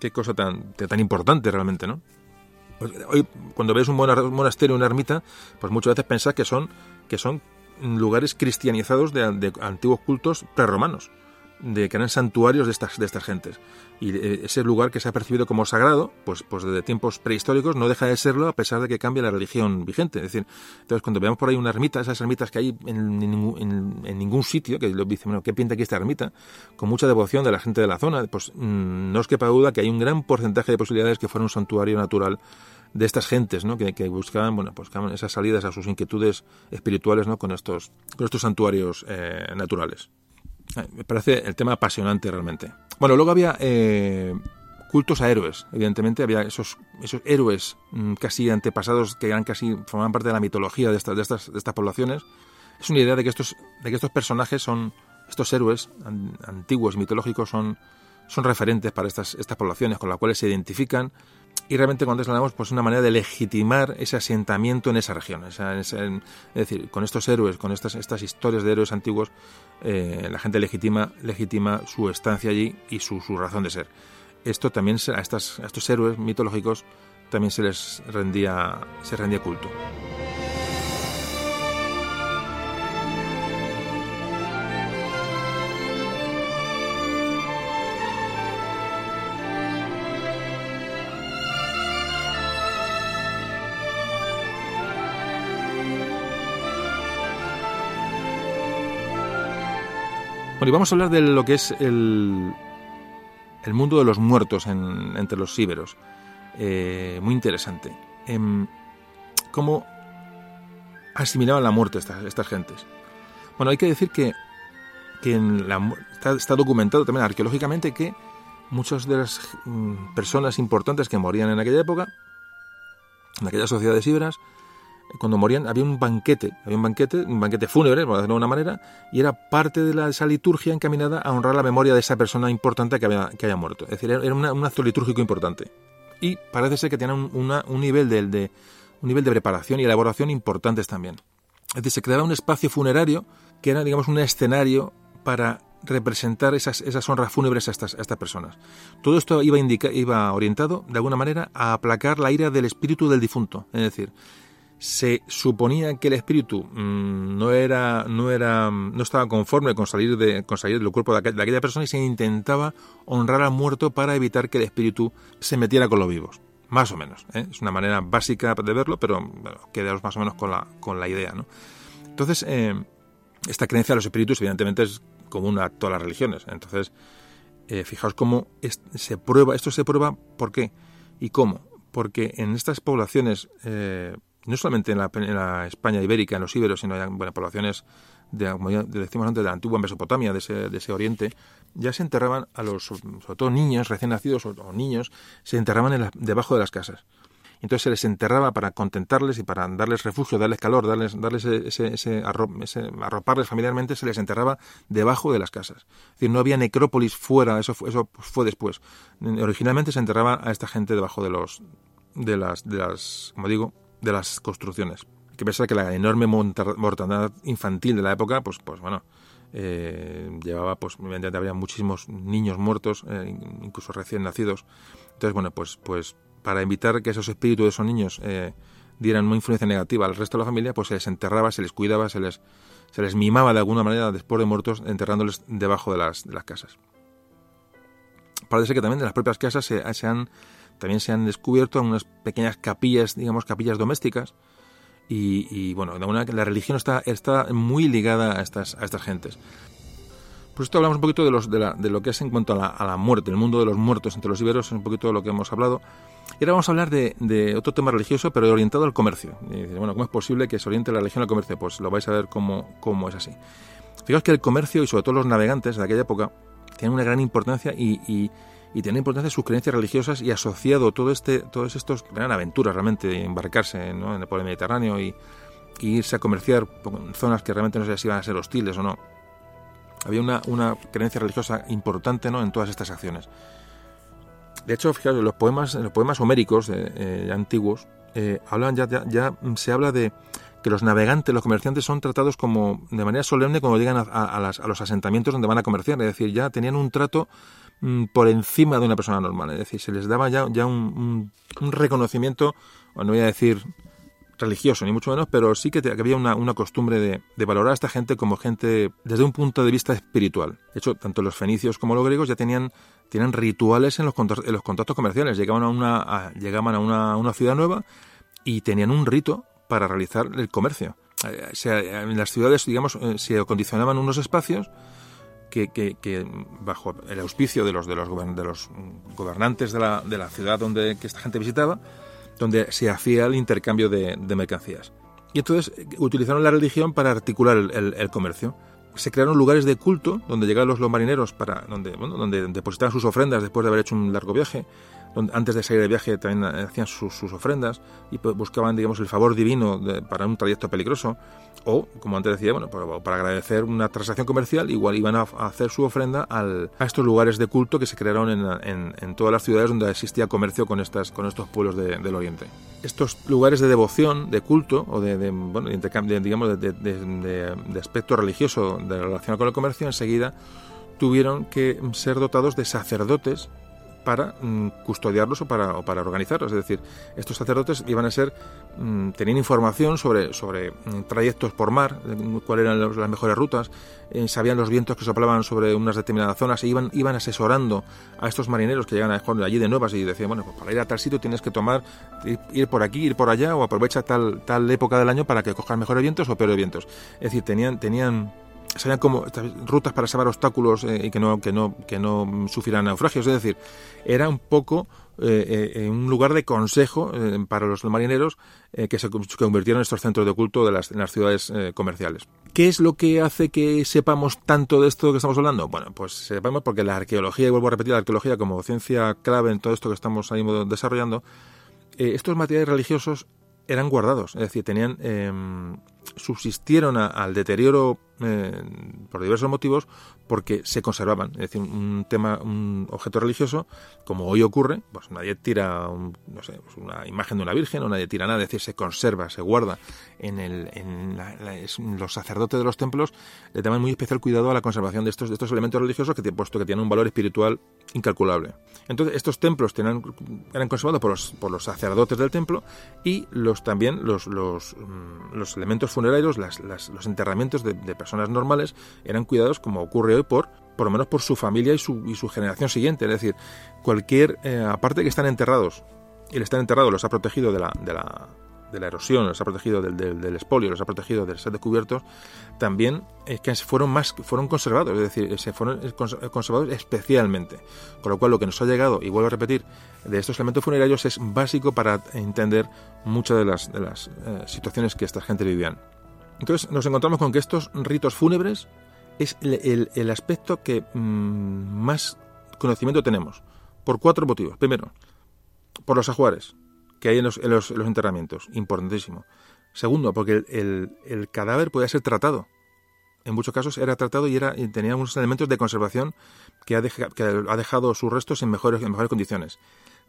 qué, cosa tan, tan importante realmente, ¿no? Pues, hoy, cuando ves un monasterio, una ermita, pues muchas veces pensás que son, que son lugares cristianizados de, antiguos cultos prerromanos, de que eran santuarios de estas, de estas gentes. Y eh, ese lugar que se ha percibido como sagrado, pues, pues desde tiempos prehistóricos no deja de serlo a pesar de que cambia la religión vigente. Es decir, entonces cuando veamos por ahí una ermita, esas ermitas que hay en, ningún, sitio, que dicen, bueno, ¿qué pinta aquí esta ermita? Con mucha devoción de la gente de la zona, pues mm, no os quepa duda que hay un gran porcentaje de posibilidades que fuera un santuario natural de estas gentes ¿no? que, buscaban bueno pues esas salidas a sus inquietudes espirituales ¿no? con estos con estos santuarios eh, naturales. Eh, me parece el tema apasionante realmente. Bueno luego había eh, cultos a héroes. Evidentemente había esos esos héroes mm, casi antepasados que eran casi formaban parte de la mitología de estas de estas de estas poblaciones. Es una idea de que estos de que estos personajes son estos héroes antiguos mitológicos son son referentes para estas, estas poblaciones con las cuales se identifican y realmente cuando hablamos pues una manera de legitimar ese asentamiento en esa región es decir con estos héroes con estas estas historias de héroes antiguos eh, la gente legitima legitima su estancia allí y su, su razón de ser. Esto también a, estas, a estos héroes mitológicos también se les rendía se rendía culto y vamos a hablar de lo que es el, el mundo de los muertos entre los íberos. Eh, muy interesante. Em, cómo asimilaban la muerte estas, estas gentes. Bueno, hay que decir que, en la, está, documentado también arqueológicamente que muchas de las mm, personas importantes que morían en aquella época, en aquellas sociedades íberas, cuando morían había un banquete, había un banquete, un banquete fúnebre, por decirlo de una manera, y era parte de esa liturgia encaminada a honrar la memoria de esa persona importante que había, que haya muerto. Es decir, era un acto litúrgico importante. Y parece ser que tenía un, nivel de, de, un nivel de preparación y elaboración importantes también. Es decir, se creaba un espacio funerario que era, digamos, un escenario para representar esas, esas honras fúnebres a estas, a estas personas. Todo esto iba, indica, iba orientado, de alguna manera, a aplacar la ira del espíritu del difunto. Es decir, se suponía que el espíritu mm, no era no era no estaba conforme con salir de con salir del cuerpo de, aquella persona y se intentaba honrar al muerto para evitar que el espíritu se metiera con los vivos más o menos. ¿eh? Es una manera básica de verlo, pero bueno, quedaos más o menos con la, con la idea. ¿no? Entonces, eh, esta creencia de los espíritus, evidentemente, es común a todas las religiones. Entonces, eh, fijaos cómo se prueba, esto se prueba, ¿por qué? ¿Y cómo? Porque en estas poblaciones, no solamente en la, España ibérica, en los íberos, sino en bueno, poblaciones, de, como ya decimos antes, de la antigua Mesopotamia, de ese, de ese oriente, ya se enterraban a los, sobre todo niños recién nacidos o, niños, se enterraban debajo de las casas. Entonces se les enterraba para contentarles y para darles refugio, darles calor, darles, darles ese, ese, arroparles familiarmente, se les enterraba debajo de las casas. Es decir, no había necrópolis fuera, eso, eso fue después. Originalmente se enterraba a esta gente debajo de los, de las, de las, como digo, de las construcciones. Hay que pensar que la enorme mortandad infantil de la época, pues, pues bueno, eh, llevaba, pues, evidentemente había muchísimos niños muertos, eh, incluso recién nacidos. Entonces, bueno, pues, pues para evitar que esos espíritus de esos niños eh, dieran una influencia negativa al resto de la familia, pues se les enterraba, se les cuidaba, se les, se les mimaba de alguna manera después de muertos, enterrándoles debajo de las, de las casas. Parece que también de las propias casas se, han, también se han descubierto unas pequeñas capillas, digamos capillas domésticas, y, bueno, de la religión está, está muy ligada a estas, a estas gentes. Por esto hablamos un poquito de, los, de, la, lo que es en cuanto a la, a la, muerte, el mundo de los muertos entre los iberos, es un poquito de lo que hemos hablado. Y ahora vamos a hablar de, otro tema religioso, pero orientado al comercio. Y bueno, ¿cómo es posible que se oriente la religión al comercio? Pues lo vais a ver cómo, cómo es así. Fijaos que el comercio y sobre todo los navegantes de aquella época tienen una gran importancia y, y, y tienen importancia sus creencias religiosas y asociado todo este, todos estos eran aventuras realmente, embarcarse ¿no? en el mediterráneo y, irse a comerciar en zonas que realmente no sé si iban a ser hostiles o no. Había una, una creencia religiosa importante ¿no? en todas estas acciones. De hecho, fijaos, los poemas, los poemas homéricos eh, eh, antiguos eh, hablan ya, ya, se habla de que los navegantes, los comerciantes son tratados como de manera solemne cuando llegan a, los asentamientos donde van a comerciar, es decir, ya tenían un trato por encima de una persona normal, es decir, se les daba ya, ya un, un, reconocimiento, no voy a decir religioso, ni mucho menos, pero sí que, había una, costumbre de, valorar a esta gente como gente desde un punto de vista espiritual. De hecho, tanto los fenicios como los griegos ya tenían tienen rituales en los, en los contactos comerciales. Llegaban a una, llegaban a una, una, ciudad nueva y tenían un rito para realizar el comercio. Eh, en las ciudades, digamos, eh, se acondicionaban unos espacios que, bajo el auspicio de los, de los, de los gobernantes de la, de la ciudad donde esta gente visitaba, donde se hacía el intercambio de, de mercancías. Y entonces eh, utilizaron la religión para articular el, el comercio se crearon lugares de culto donde llegaban los, marineros para donde, bueno, donde depositaban sus ofrendas después de haber hecho un largo viaje antes de salir de viaje también hacían sus, ofrendas y pues buscaban, digamos, el favor divino para un trayecto peligroso. O, como antes decía, bueno, para, agradecer una transacción comercial, igual iban a, hacer su ofrenda al, a estos lugares de culto que se crearon en, todas las ciudades donde existía comercio con, estas, con estos pueblos del Oriente. Estos lugares de devoción, de culto, o de, bueno, de, digamos, de, aspecto religioso de relación con el comercio, enseguida tuvieron que ser dotados de sacerdotes para mm, custodiarlos o para, o para organizarlos. Es decir, estos sacerdotes iban a ser, mm, tenían información sobre, sobre mm, trayectos por mar, cuáles eran las mejores rutas, eh, sabían los vientos que soplaban sobre unas determinadas zonas e iban, iban asesorando a estos marineros que llegan a allí de nuevas y decían, bueno, pues para ir a tal sitio tienes que tomar, ir por aquí, ir por allá o aprovecha tal, tal época del año para que cojan mejores vientos o peores vientos. Es decir, tenían, tenían serían como rutas para salvar obstáculos eh, y que no, que, no, que no sufrieran naufragios. Es decir, era un poco eh, eh, un lugar de consejo para los marineros que se convirtieron en estos centros de culto de las, en las ciudades comerciales. ¿Qué es lo que hace que sepamos tanto de esto que estamos hablando? Bueno, pues sepamos porque la arqueología, y vuelvo a repetir, la arqueología como ciencia clave en todo esto que estamos ahí desarrollando, estos materiales religiosos eran guardados, es decir, tenían em, subsistieron al deterioro eh, por diversos motivos porque se conservaban. Es decir, un tema, un objeto religioso, como hoy ocurre, pues nadie tira no sé, pues una imagen de una virgen o nadie tira nada, es decir, se conserva, se guarda. En, el, en los sacerdotes de los templos le daban muy especial cuidado a la conservación de estos, de estos elementos religiosos que, puesto que tienen un valor espiritual incalculable. Entonces, estos templos eran conservados por los, por los sacerdotes del templo y los también los, los, mm, los elementos funerarios, las, los enterramientos de, personas normales eran cuidados como ocurre por lo menos por su familia y su, y su generación siguiente. Es decir, cualquier, eh, aparte que están enterrados y el estar enterrado los ha protegido de la, de la, de la erosión, los ha protegido del, del, del, expolio, los ha protegido de ser descubiertos, también es que fueron más fueron conservados, es decir, se fueron conservados especialmente. Con lo cual lo que nos ha llegado, y vuelvo a repetir, de estos elementos funerarios es básico para entender muchas de las, de las eh, situaciones que esta gente vivían. Entonces nos encontramos con que estos ritos fúnebres es el, el, aspecto que mmm, más conocimiento tenemos, por cuatro motivos. Primero, por los ajuares que hay en los, en los, en los enterramientos, importantísimo. Segundo, porque el, el, cadáver podía ser tratado. En muchos casos era tratado y, era, y tenía unos elementos de conservación que ha, que ha dejado sus restos en mejores, en mejores condiciones.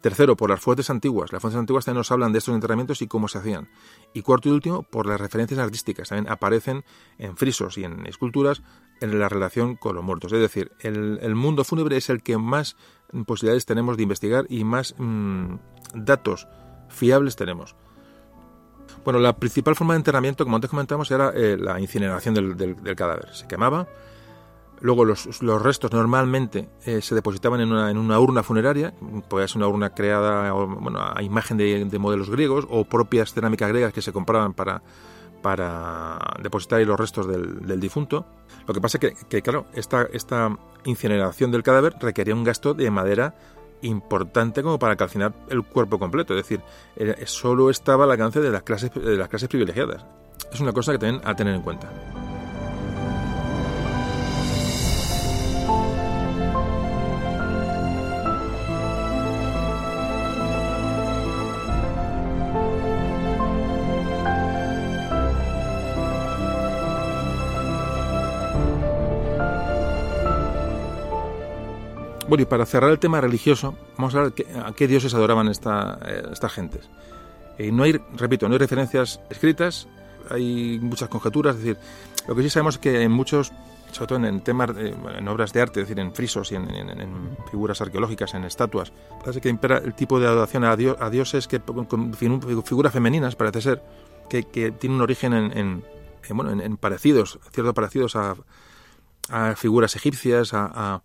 Tercero, por las fuentes antiguas. Las fuentes antiguas también nos hablan de estos enterramientos y cómo se hacían. Y cuarto y último, por las referencias artísticas. También aparecen en frisos y en esculturas en la relación con los muertos. Es decir, el, mundo fúnebre es el que más posibilidades tenemos de investigar y más mmm, datos fiables tenemos. Bueno, la principal forma de enterramiento, como antes comentamos, era eh, la incineración del, cadáver. Se quemaba, luego los, restos normalmente eh, se depositaban en una, en una, urna funeraria, podía ser una urna creada a imagen de, modelos griegos o propias cerámicas griegas que se compraban para, para depositar ahí los restos del, difunto. Lo que pasa es que, que, claro, esta, esta incineración del cadáver requería un gasto de madera importante como para calcinar el cuerpo completo, es decir, solo estaba al alcance de las clases, de las clases privilegiadas. Es una cosa que tienen a tener en cuenta. Bueno, y para cerrar el tema religioso, vamos a ver a qué dioses adoraban esta, eh, estas gentes. Eh, no hay, repito, no hay referencias escritas, hay muchas conjeturas, es decir, lo que sí sabemos es que en muchos, sobre todo en, temas, en obras de arte, es decir, en frisos y en, figuras arqueológicas, en estatuas, parece que impera el tipo de adoración a, dios, a dioses que con, figuras femeninas, parece ser, que, que tiene un origen en, bueno, en, parecidos, ciertos parecidos a, figuras egipcias, a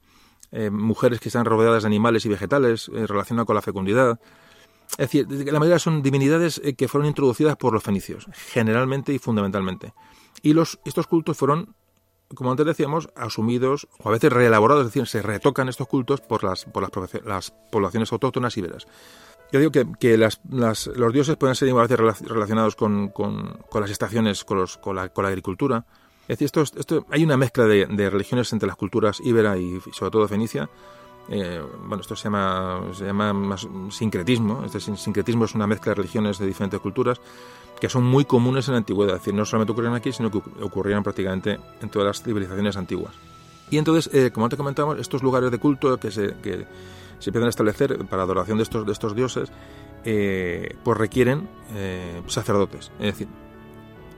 eh, mujeres que están rodeadas de animales y vegetales, eh, relacionadas con la fecundidad. Es decir, la mayoría son divinidades eh, que fueron introducidas por los fenicios, generalmente y fundamentalmente. Y los, estos cultos fueron, como antes decíamos, asumidos o a veces reelaborados, es decir, se retocan estos cultos por las, por las, las poblaciones autóctonas íberas. Yo digo que, que las, los dioses pueden ser a veces relacionados con, con, con las estaciones, con, los, con, la, con la agricultura, es decir, esto, hay una mezcla de, de, religiones entre las culturas íbera y sobre todo fenicia. Eh, bueno, esto se llama, se llama más sincretismo. Este sincretismo es una mezcla de religiones de diferentes culturas que son muy comunes en la antigüedad. Es decir, no solamente ocurrieron aquí, sino que ocurrieron prácticamente en todas las civilizaciones antiguas. Y entonces, eh, como antes comentábamos, estos lugares de culto que se, que se empiezan a establecer para adoración de estos, de estos dioses, eh, pues requieren eh, sacerdotes. Es decir,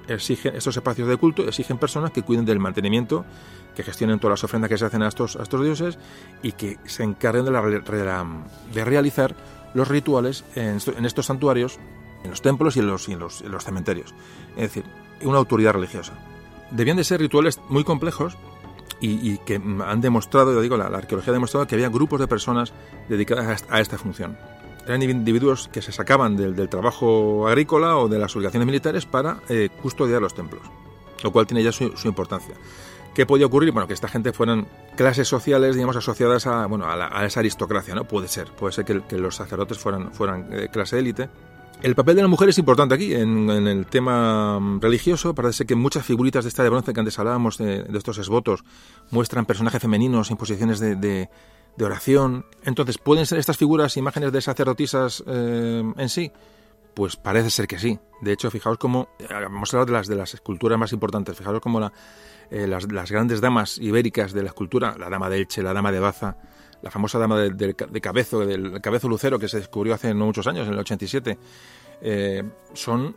exigen, estos espacios de culto exigen personas que cuiden del mantenimiento, que gestionen todas las ofrendas que se hacen a estos, a estos dioses y que se encarguen de, la, de realizar los rituales en, estos santuarios, en los templos y en los, y en los, en los cementerios. Es decir, una autoridad religiosa. Debían de ser rituales muy complejos y, y, que han demostrado, yo digo, la, arqueología ha demostrado que había grupos de personas dedicadas a esta función eran individuos que se sacaban del, del, trabajo agrícola o de las obligaciones militares para eh, custodiar los templos, lo cual tiene ya su, su, importancia. ¿Qué podía ocurrir? Bueno, que esta gente fueran clases sociales, digamos, asociadas a, bueno, a, la, a esa aristocracia, ¿no? Puede ser, puede ser que, que los sacerdotes fueran, fueran eh, clase élite. El papel de la mujer es importante aquí, en, en, el tema religioso. Parece que muchas figuritas de esta de bronce que antes hablábamos, de, de estos esvotos, muestran personajes femeninos en posiciones de, de de oración. Entonces, ¿pueden ser estas figuras imágenes de sacerdotisas eh, en sí? Pues parece ser que sí. De hecho, fijaos cómo, vamos a hablar de las, de las esculturas más importantes, fijaos cómo eh, las, las, grandes damas ibéricas de la escultura, la dama de Elche, la dama de Baza, la famosa dama de, de, de Cabezo, del Cabezo Lucero, que se descubrió hace no muchos años, en el 87, eh, son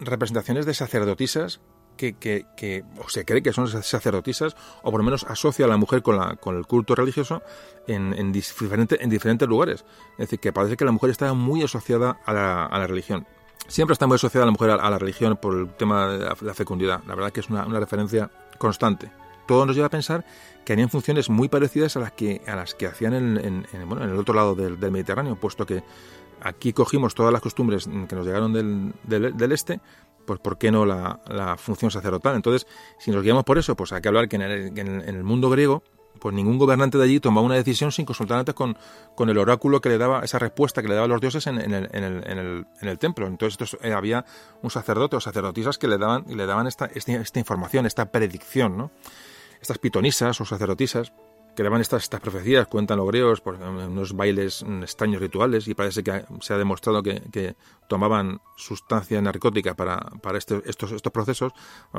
representaciones de sacerdotisas que, que, o se cree que son sacerdotisas, o por lo menos asocia a la mujer con, la, con el culto religioso en, en, diferente, en diferentes lugares. Es decir, que parece que la mujer está muy asociada a la, religión. Siempre está muy asociada la mujer a, la religión por el tema de la, fecundidad. La verdad que es una, referencia constante. Todo nos lleva a pensar que harían funciones muy parecidas a las que, a las que hacían en, el otro lado del, del Mediterráneo, puesto que aquí cogimos todas las costumbres que nos llegaron del, del, este, pues ¿por qué no la, función sacerdotal? Entonces, si nos guiamos por eso, pues hay que hablar que en el, mundo griego pues ningún gobernante de allí tomaba una decisión sin consultar antes con, con, el oráculo que le daba, esa respuesta que le daban los dioses en, en, el, en, el, en el, templo. Entonces eh, había un sacerdote o sacerdotisas que le daban, le daban esta, esta, información, esta predicción, ¿no? Estas pitonisas o sacerdotisas que daban estas, estas profecías, cuentan los griegos, por unos bailes extraños rituales, y parece que se ha demostrado que, que tomaban sustancia narcótica para, para este, estos, estos procesos,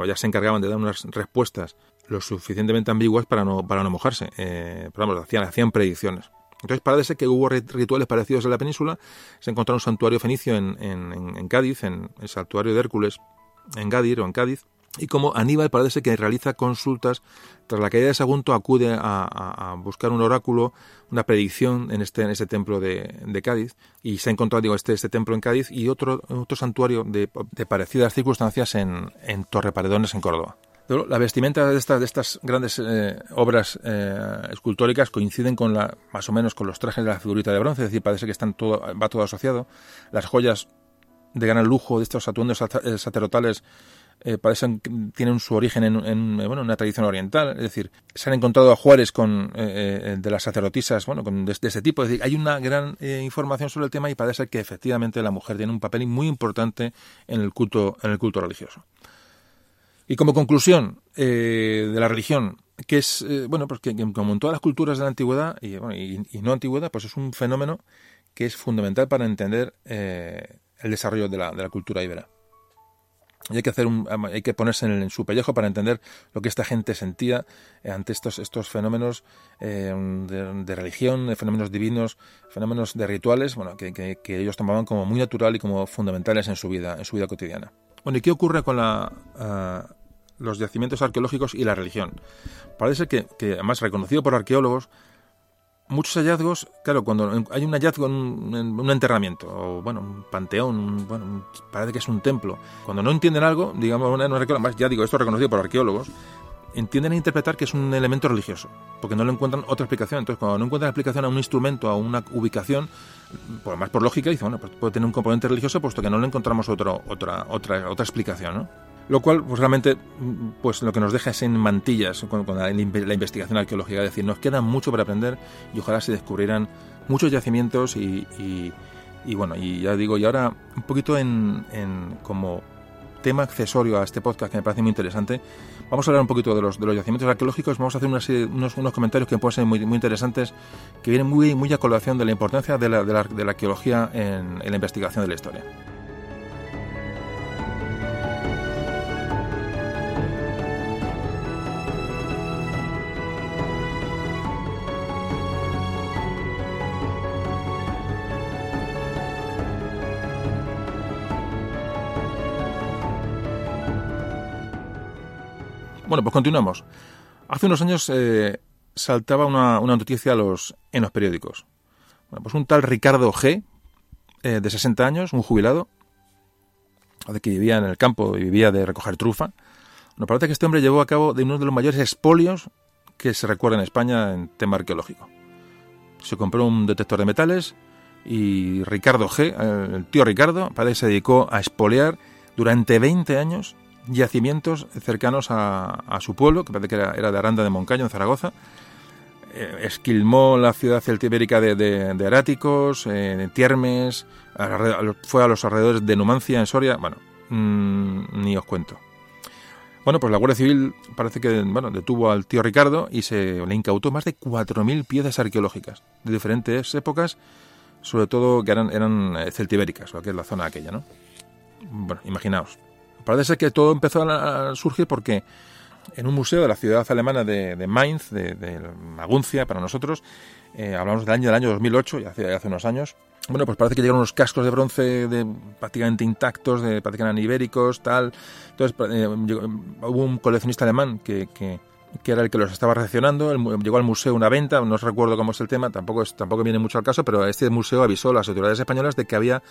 ya se encargaban de dar unas respuestas lo suficientemente ambiguas para no, para no mojarse. Eh, pero vamos, hacían, hacían predicciones. Entonces parece que hubo rituales parecidos en la península. Se encontró un santuario fenicio en, en, en Cádiz, en el santuario de Hércules, en Gadir o en Cádiz. Y como Aníbal parece que realiza consultas, tras la caída de Sagunto acude a, buscar un oráculo, una predicción en este, en este templo de, de, Cádiz, y se ha encontrado digo, este, este templo en Cádiz y otro, otro santuario de, de parecidas circunstancias en, en Torre Paredones, en Córdoba. La vestimenta de estas, de estas grandes eh, obras eh, escultóricas coinciden con la, más o menos con los trajes de la figurita de bronce, es decir, parece que están todo, va todo asociado. Las joyas de gran lujo de estos atuendos eh, sacerdotales eh, parecen tienen su origen en, en bueno, una tradición oriental, es decir, se han encontrado ajuares con eh, de las sacerdotisas, bueno, con de, de, ese tipo, es decir, hay una gran eh, información sobre el tema y parece que efectivamente la mujer tiene un papel muy importante en el culto en el culto religioso. Y como conclusión eh, de la religión, que es, eh, bueno, pues que, como en todas las culturas de la antigüedad y, bueno, y, no antigüedad, pues es un fenómeno que es fundamental para entender eh, el desarrollo de la, de la cultura ibera. Y hay que hacer un, hay que ponerse en, su pellejo para entender lo que esta gente sentía ante estos, estos fenómenos eh, de, religión, fenómenos divinos, fenómenos de rituales, bueno, que, que, ellos tomaban como muy natural y como fundamentales en su vida, en su vida cotidiana. Bueno, ¿y qué ocurre con la, uh, los yacimientos arqueológicos y la religión. Parece que, que, además reconocido por arqueólogos, muchos hallazgos, claro, cuando hay un hallazgo en un, en un enterramiento, o bueno, un panteón, un, bueno, parece que es un templo, cuando no entienden algo, digamos, no ya digo, esto es reconocido por arqueólogos, entienden a interpretar que es un elemento religioso, porque no le encuentran otra explicación. Entonces, cuando no encuentran explicación a un instrumento, a una ubicación, pues más por lógica, dicen, bueno, pues puede tener un componente religioso, puesto que no le encontramos otro, otra, otra, otra explicación, ¿no? Lo cual, pues realmente, pues lo que nos deja es en mantillas con, con la, la, investigación arqueológica. Es decir, nos queda mucho para aprender y ojalá se descubrieran muchos yacimientos y, y, y bueno, y ya digo, y ahora un poquito en, en como tema accesorio a este podcast que me parece muy interesante, vamos a hablar un poquito de los, de los yacimientos arqueológicos, vamos a hacer una serie, unos, unos, comentarios que pueden ser muy, muy interesantes, que vienen muy, muy a colación de la importancia de la, de la, de la arqueología en, en la investigación de la historia. Bueno, pues continuamos. Hace unos años eh, saltaba una, noticia en los periódicos. Bueno, pues un tal Ricardo G, eh, de 60 años, un jubilado, que vivía en el campo y vivía de recoger trufa. Bueno, parece que este hombre llevó a cabo de uno de los mayores expolios que se recuerda en España en tema arqueológico. Se compró un detector de metales y Ricardo G, el tío Ricardo, parece se dedicó a expoliar durante 20 años yacimientos cercanos a, su pueblo, que parece que era, de Aranda de Moncayo, en Zaragoza. Eh, esquilmó la ciudad celtibérica de, de, de Aráticos, eh, Tiermes, a, fue a los alrededores de Numancia, en Soria. Bueno, mmm, ni os cuento. Bueno, pues la Guardia Civil parece que bueno, detuvo al tío Ricardo y se le incautó más de 4.000 piezas arqueológicas de diferentes épocas, sobre todo que eran, eran eh, celtibéricas, o que es la zona aquella, ¿no? Bueno, imaginaos. Parece ser que todo empezó a surgir porque en un museo de la ciudad alemana de, Mainz, de, Maguncia, para nosotros, eh, hablamos del año del año 2008, ya hace, unos años. Bueno, pues parece que llegaron unos cascos de bronce de, prácticamente intactos, de prácticamente ibéricos, tal. Entonces, eh, hubo un coleccionista alemán que, que, que, era el que los estaba recepcionando. llegó al museo una venta, no recuerdo cómo es el tema, tampoco, es, tampoco viene mucho al caso, pero este museo avisó a las autoridades españolas de que había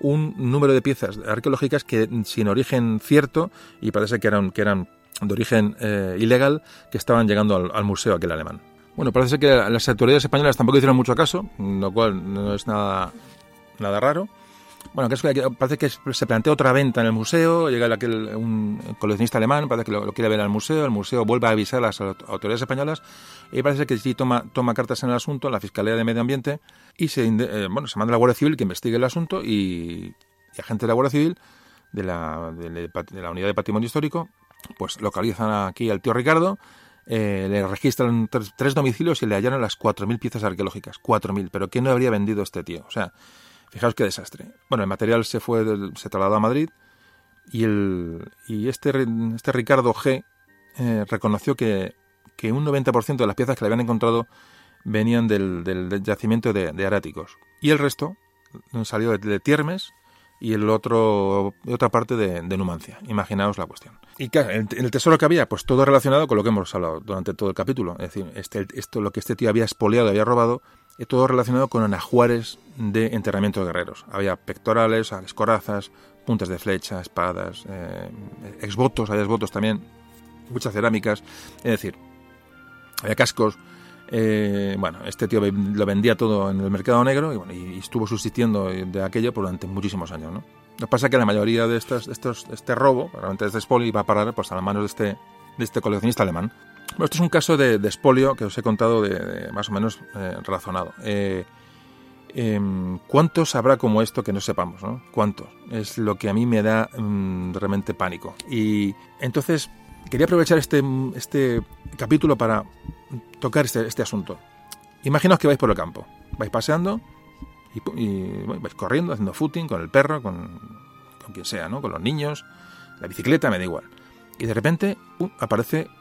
un número de piezas arqueológicas que sin origen cierto y parece que eran, que eran de origen eh, ilegal que estaban llegando al, al, museo aquel alemán. Bueno, parece que las autoridades españolas tampoco hicieron mucho caso, lo cual no es nada nada raro. Bueno, que parece que se plantea otra venta en el museo, llega aquel, un coleccionista alemán, parece que lo, quiere ver al museo, el museo vuelve a avisar a las autoridades españolas y parece que sí toma, toma cartas en el asunto, la Fiscalía de Medio Ambiente, y se, eh, bueno, se manda a la Guardia Civil que investigue el asunto y, y agentes de la Guardia Civil de la, de, la Unidad de Patrimonio Histórico, pues localizan aquí al tío Ricardo, eh, le registran tres, domicilios y le hallaron las 4.000 piezas arqueológicas. 4.000, pero ¿quién no habría vendido este tío? O sea, fijaos qué desastre. Bueno, el material se fue, se trasladó a Madrid y, el, y este, este Ricardo G eh, reconoció que, que un 90% de las piezas que le habían encontrado venían del, del, yacimiento de, de, Aráticos. Y el resto salió de, de Tiermes, y el otro otra parte de, Numancia. Imaginaos la cuestión. Y claro, en el, tesoro que había, pues todo relacionado con lo que hemos hablado durante todo el capítulo. Es decir, este, esto, lo que este tío había expoliado, había robado, todo relacionado con anajuares de enterramiento de guerreros. Había pectorales, corazas, puntas de flecha, espadas, eh, exvotos, había exvotos también, muchas cerámicas. Es decir, había cascos, eh, bueno, este tío lo vendía todo en el mercado negro y, bueno, y estuvo subsistiendo de aquello durante muchísimos años. ¿no? Lo que pasa es que la mayoría de estos, este robo, realmente este expolio, iba a parar pues, a las manos de este, de este coleccionista alemán. Bueno, esto es un caso de, de expolio que os he contado de, más o menos eh, razonado. Eh, em, ¿Cuántos habrá como esto que no sepamos? ¿no? ¿Cuántos? Es lo que a mí me da mm, realmente pánico. Y entonces quería aprovechar este, este capítulo para tocar este, este, asunto. Imaginaos que vais por el campo, vais paseando y, vais corriendo, haciendo footing con el perro, con, con, quien sea, ¿no? con los niños, la bicicleta, me da igual. Y de repente aparece, pues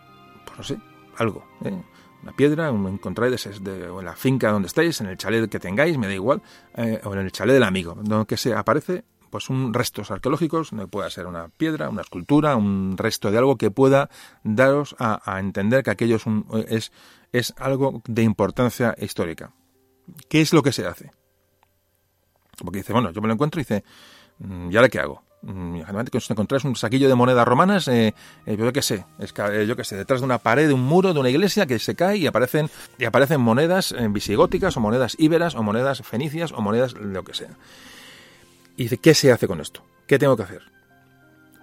no sé, algo. ¿eh? Una piedra, un encontráis en la finca donde estáis, en el chalet que tengáis, me da igual, eh, o en el chalet del amigo, donde se aparece pues un restos arqueológicos, puede ser una piedra, una escultura, un resto de algo que pueda daros a, entender que aquello es, un, es, es algo de importancia histórica. ¿Qué es lo que se hace? Porque dice, bueno, yo me lo encuentro y dice, mm, ¿y ahora qué hago? Mm, generalmente que os encontráis un saquillo de monedas romanas, eh, eh, yo qué sé, es, eh, yo qué sé, detrás de una pared, de un muro, de una iglesia que se cae y aparecen, y aparecen monedas visigóticas o monedas íberas o monedas fenicias o monedas lo que sea. Y dice, ¿qué se hace con esto? ¿Qué tengo que hacer?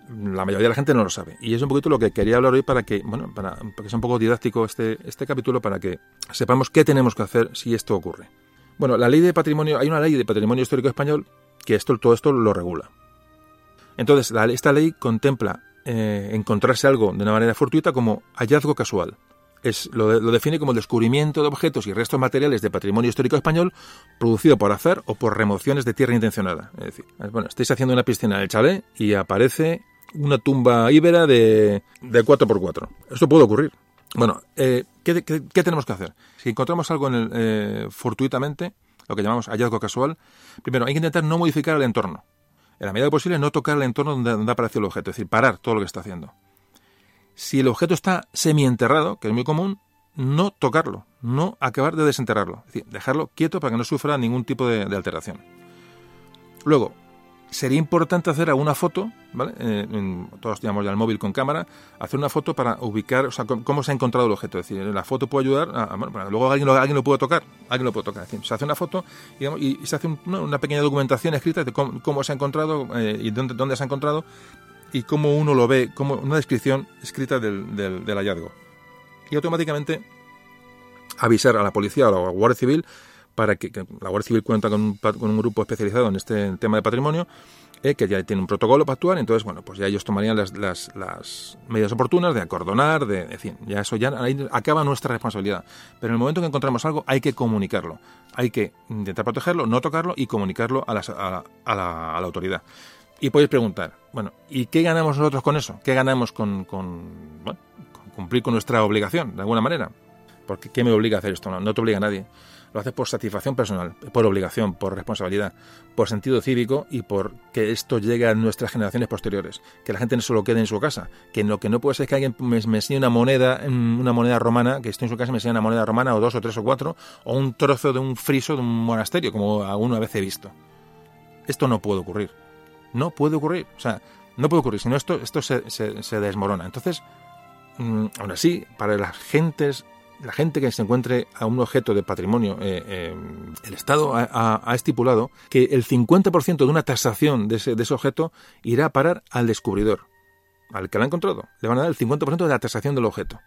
La mayoría de la gente no lo sabe. Y es un poquito lo que quería hablar hoy para que, bueno, para, que sea un poco didáctico este, este capítulo para que sepamos qué tenemos que hacer si esto ocurre. Bueno, la ley de patrimonio, hay una ley de patrimonio histórico español que esto, todo esto lo regula. Entonces, esta ley contempla eh, encontrarse algo de una manera fortuita como hallazgo casual lo, define como el descubrimiento de objetos y restos materiales de patrimonio histórico español producido por hacer o por remociones de tierra intencionada. Es decir, bueno, estáis haciendo una piscina en el chalet y aparece una tumba íbera de, de 4x4. Esto puede ocurrir. Bueno, eh, ¿qué, tenemos que hacer? Si encontramos algo eh, fortuitamente, lo que llamamos hallazgo casual, primero hay que intentar no modificar el entorno. En la medida posible no tocar el entorno donde, donde apareció el objeto, es decir, parar todo lo que está haciendo si el objeto está semienterrado, que es muy común, no tocarlo, no acabar de desenterrarlo, es decir, dejarlo quieto para que no sufra ningún tipo de, alteración. Luego, sería importante hacer alguna foto, ¿vale? Eh, todos tenemos ya el móvil con cámara, hacer una foto para ubicar, o sea, cómo se ha encontrado el objeto. Es decir, la foto puede ayudar, a, luego alguien lo, alguien lo puede tocar, alguien lo puede tocar. Es decir, se hace una foto y, se hace una pequeña documentación escrita de cómo, se ha encontrado eh, y dónde, dónde se ha encontrado y cómo uno lo ve, como una descripción escrita del, del, hallazgo. Y automáticamente avisar a la policía o a la Guardia Civil para que, la Guardia Civil cuenta con un, con grupo especializado en este tema de patrimonio eh, que ya tiene un protocolo para actuar, entonces, bueno, pues ya ellos tomarían las, las, medidas oportunas de acordonar, de, decir, ya eso ya acaba nuestra responsabilidad. Pero en el momento que encontramos algo hay que comunicarlo, hay que intentar protegerlo, no tocarlo y comunicarlo a, la, autoridad. Y podéis preguntar, bueno, ¿y qué ganamos nosotros con eso? ¿Qué ganamos con, cumplir con nuestra obligación, de alguna manera? Porque ¿qué me obliga a hacer esto? No, no te obliga a nadie. Lo haces por satisfacción personal, por obligación, por responsabilidad, por sentido cívico y por que esto llegue a nuestras generaciones posteriores. Que la gente no solo quede en su casa. Que lo que no puede ser es que alguien me, enseñe una moneda, una moneda romana, que esté en su casa y me enseñe una moneda romana, o dos, o tres, o cuatro, o un trozo de un friso de un monasterio, como alguna vez he visto. Esto no puede ocurrir. No puede ocurrir. O sea, no puede ocurrir. Si no, esto, esto se, se, desmorona. Entonces, mm, aún así, para las gentes la gente que se encuentre a un objeto de patrimonio, eh, eh, el Estado ha, estipulado que el 50% de una tasación de ese, de ese objeto irá a parar al descubridor, al que lo ha encontrado. Le van a dar el 50% de la tasación del objeto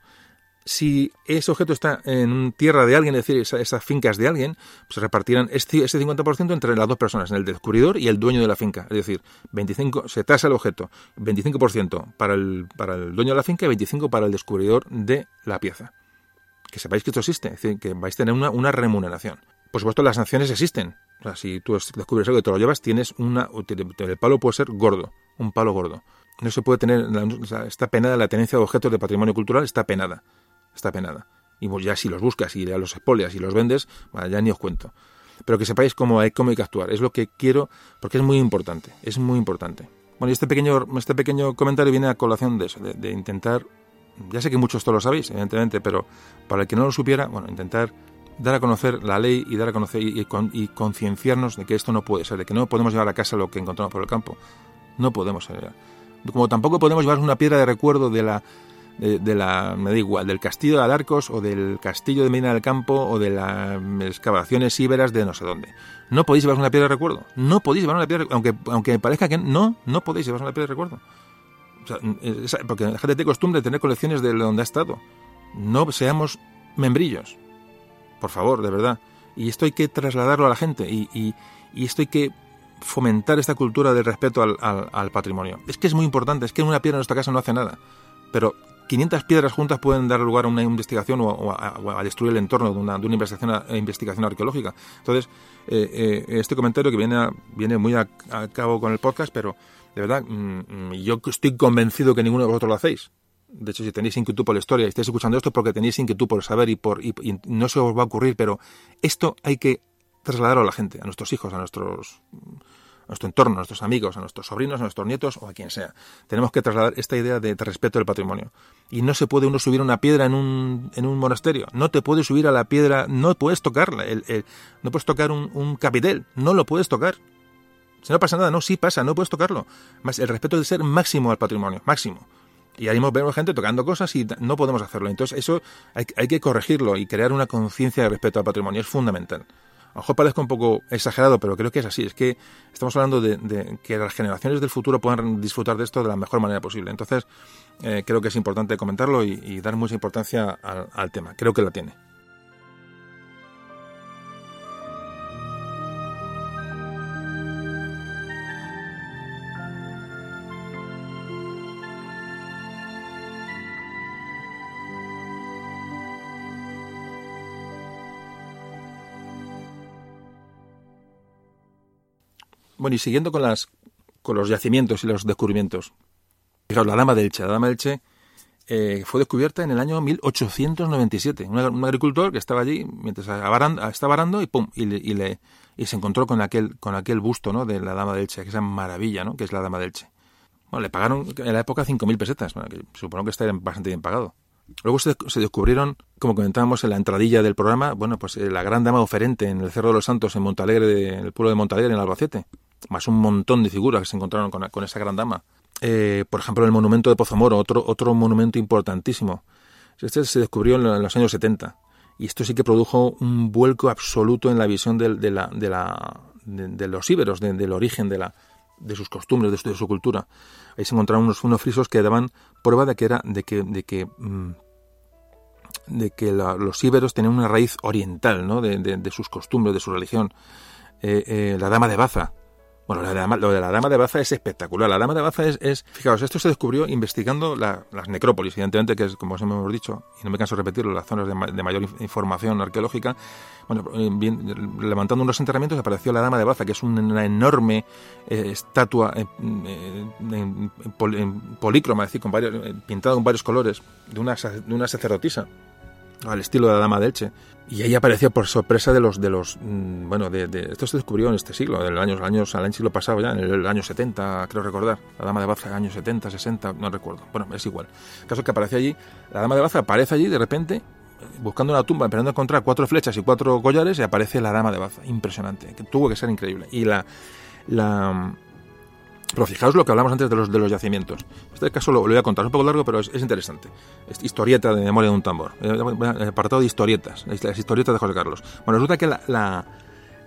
si ese objeto está en tierra de alguien, es decir, esas, fincas de alguien, se repartirán ese 50% entre las dos personas, en el descubridor y el dueño de la finca. Es decir, 25, se tasa el objeto, 25% para el, para el dueño de la finca y 25% para el descubridor de la pieza. Que sepáis que esto existe, es decir, que vais a tener una, una remuneración. Por supuesto, las sanciones existen. O sea, si tú descubres algo y te lo llevas, tienes una. El palo puede ser gordo, un palo gordo. No se puede tener. Está penada la tenencia de objetos de patrimonio cultural, está penada está penada. Y ya si los buscas y los expolias y los vendes, ya ni os cuento. Pero que sepáis cómo hay, cómo hay que actuar. Es lo que quiero, porque es muy importante. Es muy importante. Bueno, y este pequeño, este pequeño comentario viene a colación de eso, de, intentar, ya sé que muchos esto lo sabéis, evidentemente, pero para el que no lo supiera, bueno, intentar dar a conocer la ley y dar a conocer y, y, concienciarnos de que esto no puede ser, de que no podemos llevar a casa lo que encontramos por el campo. No podemos. Como tampoco podemos llevar una piedra de recuerdo de la de, la, me da igual, del castillo de Alarcos o del castillo de Medina del Campo o de las excavaciones íberas de no sé dónde. No podéis llevar una piedra de recuerdo. No podéis llevar una piedra aunque aunque parezca que no, no podéis llevar una piedra de recuerdo. Porque la gente tiene costumbre de tener colecciones de donde ha estado. No seamos membrillos. Por favor, de verdad. Y esto hay que trasladarlo a la gente y, esto hay que fomentar esta cultura del respeto al, al, patrimonio. Es que es muy importante, es que una piedra en nuestra casa no hace nada. Pero 500 piedras juntas pueden dar lugar a una investigación o, a, destruir el entorno de una, de una investigación, investigación, arqueológica. Entonces, eh, eh, este comentario que viene, viene muy a, cabo con el podcast, pero de verdad, mm, mm, yo estoy convencido que ninguno de vosotros lo hacéis. De hecho, si tenéis inquietud por la historia y estáis escuchando esto porque tenéis inquietud por saber y, por, y no se os va a ocurrir, pero esto hay que trasladarlo a la gente, a nuestros hijos, a nuestros a nuestro entorno, a nuestros amigos, a nuestros sobrinos, a nuestros nietos o a quien sea. Tenemos que trasladar esta idea de respeto del patrimonio. Y no se puede uno subir una piedra en un, en un monasterio. No te puedes subir a la piedra, no puedes tocarla. El, no puedes tocar un, capitel, no lo puedes tocar. Si no pasa nada, no, sí pasa, no puedes tocarlo. Más el respeto de ser máximo al patrimonio, máximo. Y ahí vemos gente tocando cosas y no podemos hacerlo. Entonces eso hay, hay que corregirlo y crear una conciencia de respeto al patrimonio. Es fundamental. A lo mejor parezca un poco exagerado, pero creo que es así. Es que estamos hablando de, que las generaciones del futuro puedan disfrutar de esto de la mejor manera posible. Entonces, eh, creo que es importante comentarlo y, dar mucha importancia al tema. Creo que lo tiene. Bueno, y siguiendo con, las, con los yacimientos y los descubrimientos. Fijaos, la Dama del Elche. La Dama del Elche eh, fue descubierta en el año 1897. Un, agricultor que estaba allí mientras estaba arando y pum, y, le, y, se encontró con aquel, con aquel busto ¿no? de la Dama del Elche, que esa maravilla, ¿no? que es la Dama del Elche. Bueno, le pagaron en la época 5.000 pesetas, que supongo que está bastante bien pagado. Luego se, descubrieron, como comentábamos en la entradilla del programa, bueno, pues eh, la gran dama oferente en el Cerro de los Santos, en Montalegre, en el pueblo de Montalegre, en Albacete más un montón de figuras que se encontraron con, esa gran dama. Eh, por ejemplo, el monumento de Pozomoro, otro, otro monumento importantísimo. Este se descubrió en los años 70 y esto sí que produjo un vuelco absoluto en la visión de, la, de, la, de, los íberos, del origen de, la, de sus costumbres, de su, cultura. Ahí se encontraron unos, unos frisos que daban prueba de que era de que, de que, mm, de que los íberos tenían una raíz oriental, ¿no? de, sus costumbres, de su religión. Eh, eh, la dama de Baza, bueno, lo de, la, Dama de Baza es espectacular. La Dama de Baza es, fijaos, esto se descubrió investigando las necrópolis, evidentemente, que es, como hemos dicho, y no me canso de repetirlo, las zonas de, mayor información arqueológica. Bueno, eh, levantando unos enterramientos apareció la Dama de Baza, que es una enorme eh, estatua eh, en, polícroma, es decir, con varios, pintada con varios colores, de una, de una sacerdotisa al estilo de la Dama de Elche. Y ahí apareció por sorpresa de los, de los, mm, bueno, de, esto se descubrió en este siglo, los años, años, al siglo pasado ya, en el, año 70, creo recordar. La Dama de Baza, años 70, 60, no recuerdo. Bueno, es igual. El caso es que aparece allí, la Dama de Baza aparece allí de repente, buscando una tumba, esperando encontrar cuatro flechas y cuatro collares, y aparece la Dama de Baza. Impresionante, que tuvo que ser increíble. Y la, la, Pero fijaos lo que hablamos antes de los, de los yacimientos. Este caso lo, voy a contar, es un poco largo, pero es, interesante. Es historieta de memoria de un tambor. Eh, apartado de historietas, las historietas de José Carlos. Bueno, resulta que la, la,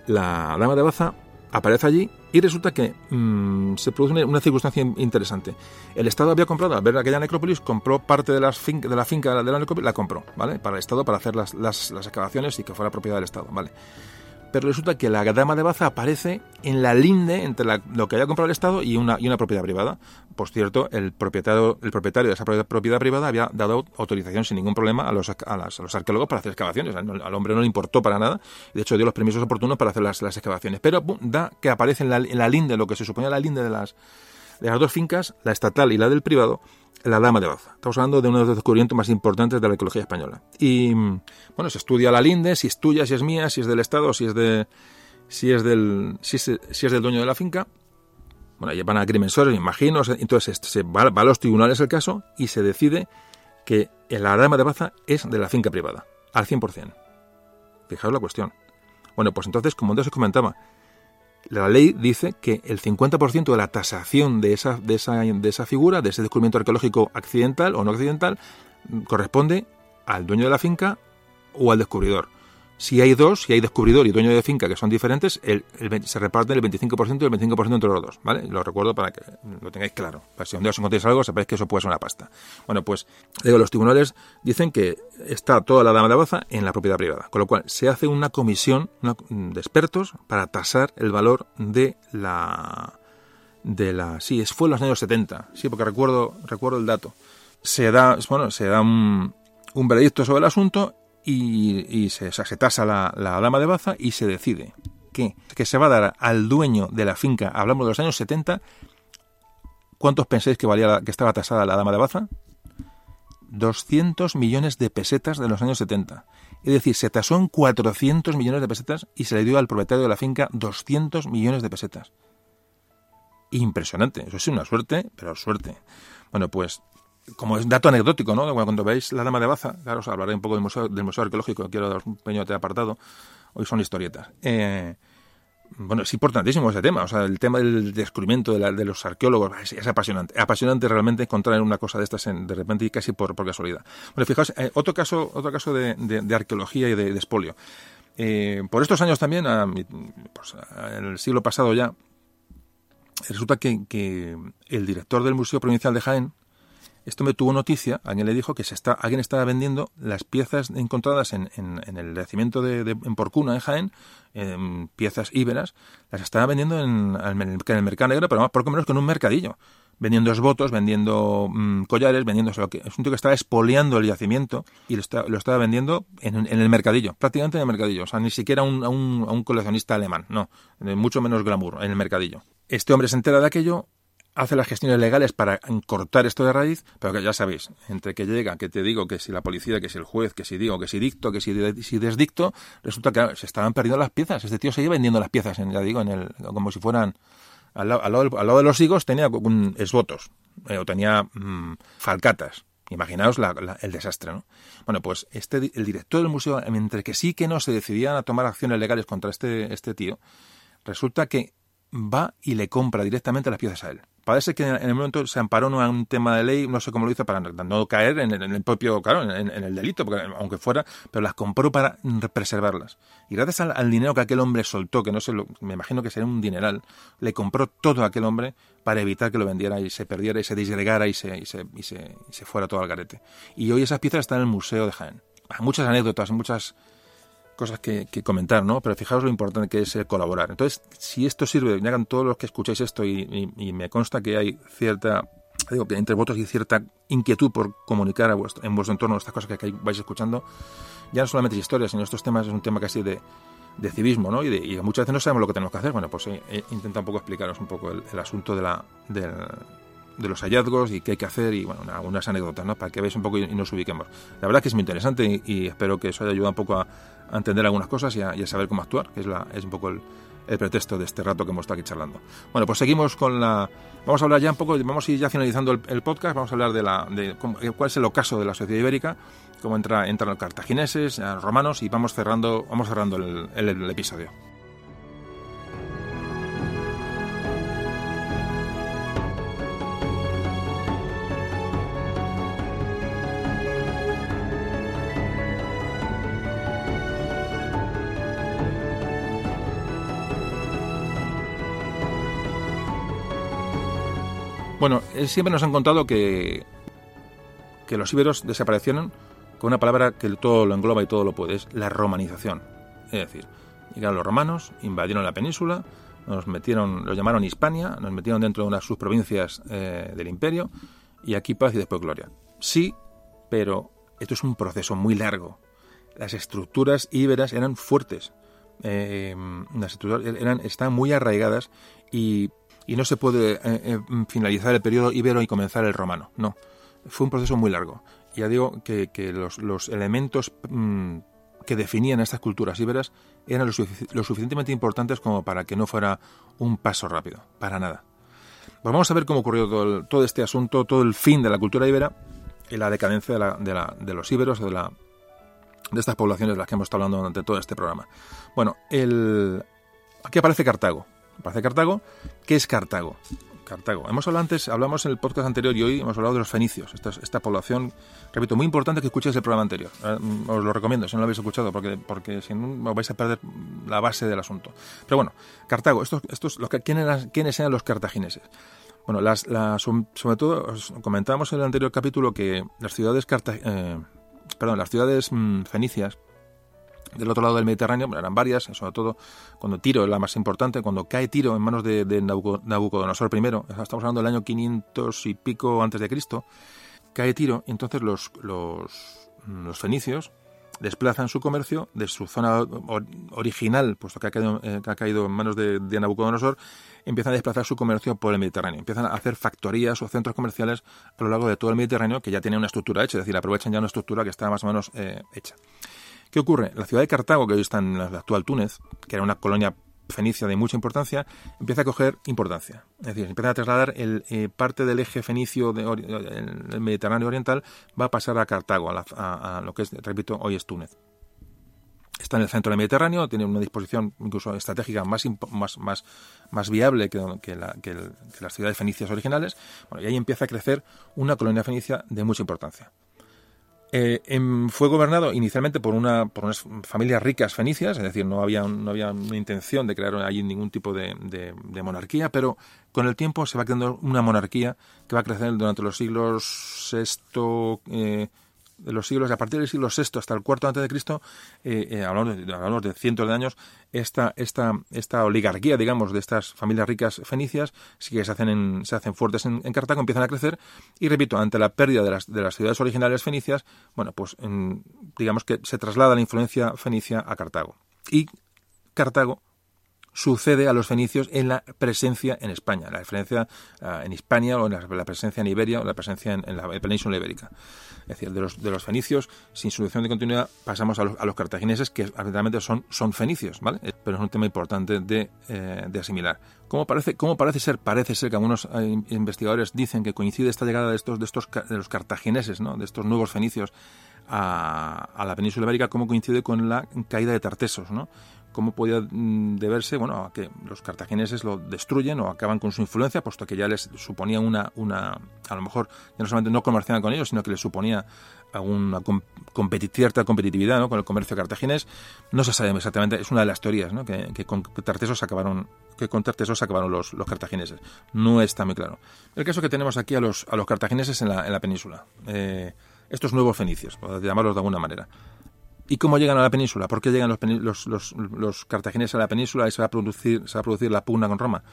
la dama de Baza aparece allí y resulta que mm, se produce una, circunstancia interesante. El Estado había comprado, al ver aquella necrópolis, compró parte de, las de la finca de la necrópolis, la compró, ¿vale? Para el Estado, para hacer las, las, las excavaciones y que fuera propiedad del Estado, ¿vale? Pero resulta que la dama de Baza aparece en la linde entre lo que haya comprado el Estado y una, y una propiedad privada. Por cierto, el propietario, el propietario de esa propiedad privada había dado autorización sin ningún problema a los, a, los arqueólogos para hacer excavaciones. Al, hombre no le importó para nada. De hecho, dio los permisos oportunos para hacer las, excavaciones. Pero da que aparece en la, en la linde, lo que se suponía la linde de las, de las dos fincas, la estatal y la del privado, la Dama de Baza. Estamos hablando de uno de los descubrimientos más importantes de la arqueología española. Y bueno, se estudia la linde, si es tuya, si es mía, si es del Estado, si es de si es del si es, del dueño de la finca. Bueno, llevan a agrimensores, imagino, entonces se va, a los tribunales el caso y se decide que la Dama de Baza es de la finca privada, al 100%. Fijaos la cuestión. Bueno, pues entonces, como antes os comentaba, la ley dice que el 50% de la tasación de esa, de, esa, de esa figura, de ese descubrimiento arqueológico accidental o no accidental, corresponde al dueño de la finca o al descubridor. Si hay dos, si hay descubridor y dueño de finca que son diferentes, el, se reparten el 25% y el 25% entre los dos, ¿vale? Lo recuerdo para que lo tengáis claro. Para si un día os encontréis algo, sabéis que eso puede ser una pasta. Bueno, pues digo, los tribunales dicen que está toda la dama de baza en la propiedad privada, con lo cual se hace una comisión de expertos para tasar el valor de la de la sí, fue en los años 70, sí, porque recuerdo recuerdo el dato. Se da, bueno, se da un, un veredicto sobre el asunto y, se, tasa la, dama de baza y se decide que, que se va a dar al dueño de la finca, hablamos de los años 70, ¿cuántos pensáis que valía que estaba tasada la dama de baza? 200 millones de pesetas de los años 70. Es decir, se tasó en 400 millones de pesetas y se le dio al propietario de la finca 200 millones de pesetas. Impresionante. Eso es una suerte, pero suerte. Bueno, pues como es dato anecdótico, ¿no? Cuando veis La Dama de Baza, claro, os hablaré un poco del Museo, del museo Arqueológico, quiero dar un pequeño apartado, hoy son historietas. Eh, bueno, es importantísimo ese tema, o sea, el tema del descubrimiento de, los arqueólogos es, apasionante, apasionante realmente encontrar una cosa de estas de repente y casi por, por casualidad. Bueno, fijaos, eh, otro caso, otro caso de, arqueología y de, espolio. Eh, por estos años también, pues, en el siglo pasado ya, resulta que, que el director del Museo Provincial de Jaén, esto me tuvo noticia, alguien le dijo que se está, alguien estaba vendiendo las piezas encontradas en, en, el yacimiento de, en Porcuna, en Jaén, piezas íberas, las estaba vendiendo en, el mercado negro, pero más poco menos que en un mercadillo. Vendiendo esbotos, vendiendo mm, collares, vendiendo... Lo que, es un tío que estaba espoleando el yacimiento y lo, lo estaba vendiendo en, el mercadillo, prácticamente en el mercadillo. O sea, ni siquiera un, a, un, a un coleccionista alemán, no. Mucho menos glamour, en el mercadillo. Este hombre se entera de aquello, hace las gestiones legales para cortar esto de raíz, pero que ya sabéis, entre que llega, que te digo que si la policía, que si el juez, que si digo, que si dicto, que si, desdicto, resulta que se estaban perdiendo las piezas. Este tío se iba vendiendo las piezas, en, ya digo, en el, como si fueran al lado, de los higos tenía un, esbotos eh, o tenía mm, falcatas. Imaginaos el desastre, ¿no? Bueno, pues este, el director del museo, entre que sí que no se decidían a tomar acciones legales contra este, este tío, resulta que va y le compra directamente las piezas a él. Parece que en el momento se amparó en un tema de ley, no sé cómo lo hizo, para no caer en el, propio, claro, en, el delito, porque aunque fuera, pero las compró para preservarlas. Y gracias al, dinero que aquel hombre soltó, que no sé, lo, me imagino que sería un dineral, le compró todo a aquel hombre para evitar que lo vendiera y se perdiera y se disgregara y se, fuera todo al garete. Y hoy esas piezas están en el Museo de Jaén. Hay muchas anécdotas, muchas cosas que, comentar, ¿no? Pero fijaos lo importante que es colaborar. Entonces, si esto sirve, hagan todos los que escucháis esto y, me consta que hay cierta, digo que entre votos y cierta inquietud por comunicar a vuestro, en vuestro entorno estas cosas que vais escuchando, ya no solamente es historia, sino estos temas es un tema casi de, de civismo, ¿no? Y, muchas veces no sabemos lo que tenemos que hacer. Bueno, pues he, intentado un poco explicaros un poco el, asunto de la, de los hallazgos y qué hay que hacer y bueno, algunas anécdotas, ¿no? Para que veáis un poco y, nos ubiquemos. La verdad que es muy interesante y, espero que eso haya ayudado un poco a, entender algunas cosas y a, saber cómo actuar, que es, la, es un poco el, pretexto de este rato que hemos estado aquí charlando. Bueno, pues seguimos con la... Vamos a hablar ya un poco, vamos a ir ya finalizando el, podcast, vamos a hablar de, la, de cuál es el ocaso de la sociedad ibérica, cómo entra, entran los cartagineses, los romanos y vamos cerrando, vamos cerrando el episodio. Bueno, siempre nos han contado que, que los íberos desaparecieron con una palabra que todo lo engloba y todo lo puede, es la romanización. Es decir, llegaron los romanos, invadieron la península, nos metieron, lo llamaron Hispania, nos metieron dentro de unas subprovincias eh, del imperio y aquí paz y después gloria. Sí, pero esto es un proceso muy largo. Las estructuras íberas eran fuertes, eh, las estructuras eran, estaban muy arraigadas y, y no se puede eh, finalizar el periodo íbero y comenzar el romano. No, fue un proceso muy largo. Ya digo que, los, elementos mm, que definían estas culturas íberas eran lo, suficientemente importantes como para que no fuera un paso rápido, para nada. Pues vamos a ver cómo ocurrió todo, este asunto, todo el fin de la cultura íbera y la decadencia de, los íberos, de, de estas poblaciones de las que hemos estado hablando durante todo este programa. Bueno, el, aquí aparece Cartago. Aparece Cartago. ¿Qué es Cartago? Cartago. Hemos hablado antes, hablamos en el podcast anterior y hoy hemos hablado de los fenicios, esta, población, repito, muy importante que escuchéis el programa anterior. Eh, os lo recomiendo si no lo habéis escuchado, porque, porque si no vais a perder la base del asunto. Pero bueno, Cartago, estos, estos, los, ¿quiénes, ¿quiénes eran los cartagineses? Bueno, las, sobre todo, os comentábamos en el anterior capítulo que las ciudades, Carta, eh, perdón, las ciudades mm, fenicias del otro lado del Mediterráneo, eran varias, sobre todo cuando Tiro es la más importante, cuando cae Tiro en manos de, Nabucodonosor I, estamos hablando del año 500 y pico antes de Cristo, cae Tiro y entonces los, los, fenicios desplazan su comercio de su zona original, puesto que ha caído, eh, ha caído en manos de, de, Nabucodonosor, empiezan a desplazar su comercio por el Mediterráneo. Empiezan a hacer factorías o centros comerciales a lo largo de todo el Mediterráneo que ya tienen una estructura hecha, es decir, aprovechan ya una estructura que está más o menos eh, hecha. ¿Qué ocurre? La ciudad de Cartago, que hoy está en la actual Túnez, que era una colonia fenicia de mucha importancia, empieza a coger importancia. Es decir, empieza a trasladar el, eh, parte del eje fenicio del Mediterráneo Oriental, va a pasar a Cartago, a, lo que es, repito, hoy es Túnez. Está en el centro del Mediterráneo, tiene una disposición incluso estratégica más, más, más, más viable que, que, las ciudades fenicias originales. Bueno, y ahí empieza a crecer una colonia fenicia de mucha importancia. Eh, fue gobernado inicialmente por, una, por unas familias ricas fenicias, es decir, no había, no había una intención de crear allí ningún tipo de, monarquía, pero con el tiempo se va creando una monarquía que va a crecer durante los siglos VI, de los siglos, a partir del siglo VI hasta el cuarto antes de Cristo, eh, eh, hablamos, de, cientos de años, esta, esta, esta oligarquía, digamos, de estas familias ricas fenicias, sí que se hacen, se hacen fuertes en, Cartago, empiezan a crecer, y repito, ante la pérdida de las, de las ciudades originales fenicias, bueno, pues digamos que se traslada la influencia fenicia a Cartago. Y Cartago sucede a los fenicios en la presencia en España, la presencia ah, en Hispania o en la, presencia en Iberia o la presencia en, la península ibérica. Es decir, de los, de los fenicios, sin solución de continuidad, pasamos a los, a los cartagineses, que realmente son, son fenicios, ¿vale? Eh, pero es un tema importante de, eh, de asimilar. ¿Cómo parece, ¿Cómo parece ser? Parece ser que algunos eh, investigadores dicen que coincide esta llegada de estos, de estos de los cartagineses, ¿no? de estos nuevos fenicios, a, a, la península ibérica, cómo coincide con la caída de Tartesos, ¿no? Cómo podía mm, deberse bueno, a que los cartagineses lo destruyen o acaban con su influencia, puesto que ya les suponía una, una a lo mejor ya no solamente no comerciaban con ellos, sino que les suponía alguna cierta competitividad ¿no? con el comercio cartaginés. No se sabe exactamente, es una de las teorías ¿no? que, con Tartesos acabaron que con Tartesos acabaron los, los, cartagineses. No está muy claro. El caso que tenemos aquí a los, a los cartagineses en la, en la península. Eh, estos nuevos fenicios, por llamarlos de alguna manera. ¿Y cómo llegan a la península? ¿Por qué llegan los, los, cartagineses a la península y se va a producir, se va a producir la pugna con Roma?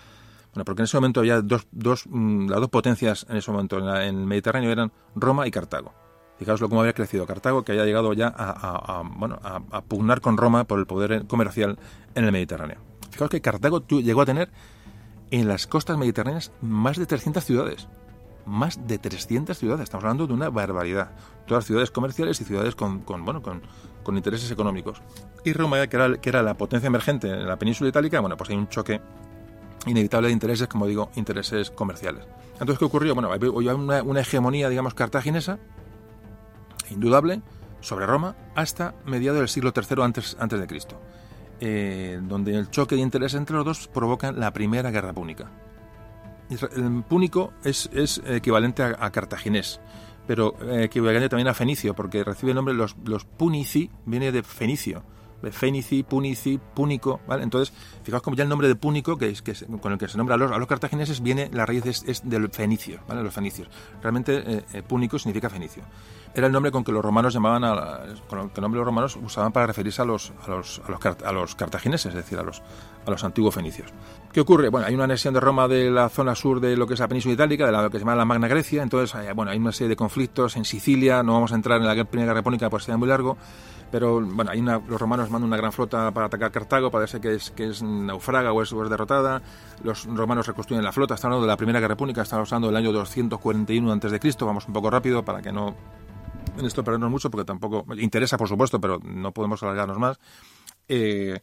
Bueno, porque en ese momento había dos, mm, las dos potencias en ese momento en, el Mediterráneo eran Roma y Cartago. Fijaos cómo había crecido Cartago, que había llegado ya a, pugnar con Roma por el poder comercial en el Mediterráneo. Fijaos que Cartago llegó a tener en las costas mediterráneas más de 300 ciudades más de 300 ciudades. Estamos hablando de una barbaridad. Todas ciudades comerciales y ciudades con, bueno, con, intereses económicos. Y Roma, que era, la potencia emergente en la península itálica, bueno, pues hay un choque inevitable de intereses, como digo, intereses comerciales. Entonces, ¿qué ocurrió? Bueno, hay una, hegemonía, digamos, cartaginesa, indudable, sobre Roma, hasta mediados del siglo III antes, antes de Cristo, eh, donde el choque de intereses entre los dos provoca la Primera Guerra Púnica. El púnico es, es equivalente a, cartaginés, pero eh, equivalente también a fenicio, porque recibe el nombre, los, los punici viene de fenicio, Fenici, Punici, Púnico, ¿vale? Entonces, fijaos como ya el nombre de Púnico, que es, que con el que se nombra a los, a los cartagineses, viene, la raíz es, del fenicio, ¿vale? Los fenicios. Realmente, eh, eh, Púnico significa fenicio. Era el nombre con que los romanos llamaban, a, con el que nombre los romanos usaban para referirse a los, a los, a los, a los cartagineses, es decir, a los, a los antiguos fenicios. ¿Qué ocurre? Bueno, hay una anexión de Roma de la zona sur de lo que es la península itálica, de lo que se llama la Magna Grecia, entonces hay, bueno, hay una serie de conflictos en Sicilia, no vamos a entrar en la Primera República, pues sería muy largo, pero bueno, hay los romanos mandan una gran flota para atacar Cartago, parece que es, que es naufraga o es, derrotada, los romanos reconstruyen la flota, estamos hablando de la Primera Guerra Púnica, estamos hablando del año 241 a.C., vamos un poco rápido para que no en esto perdernos mucho, porque tampoco interesa, por supuesto, pero no podemos alargarnos más. Eh,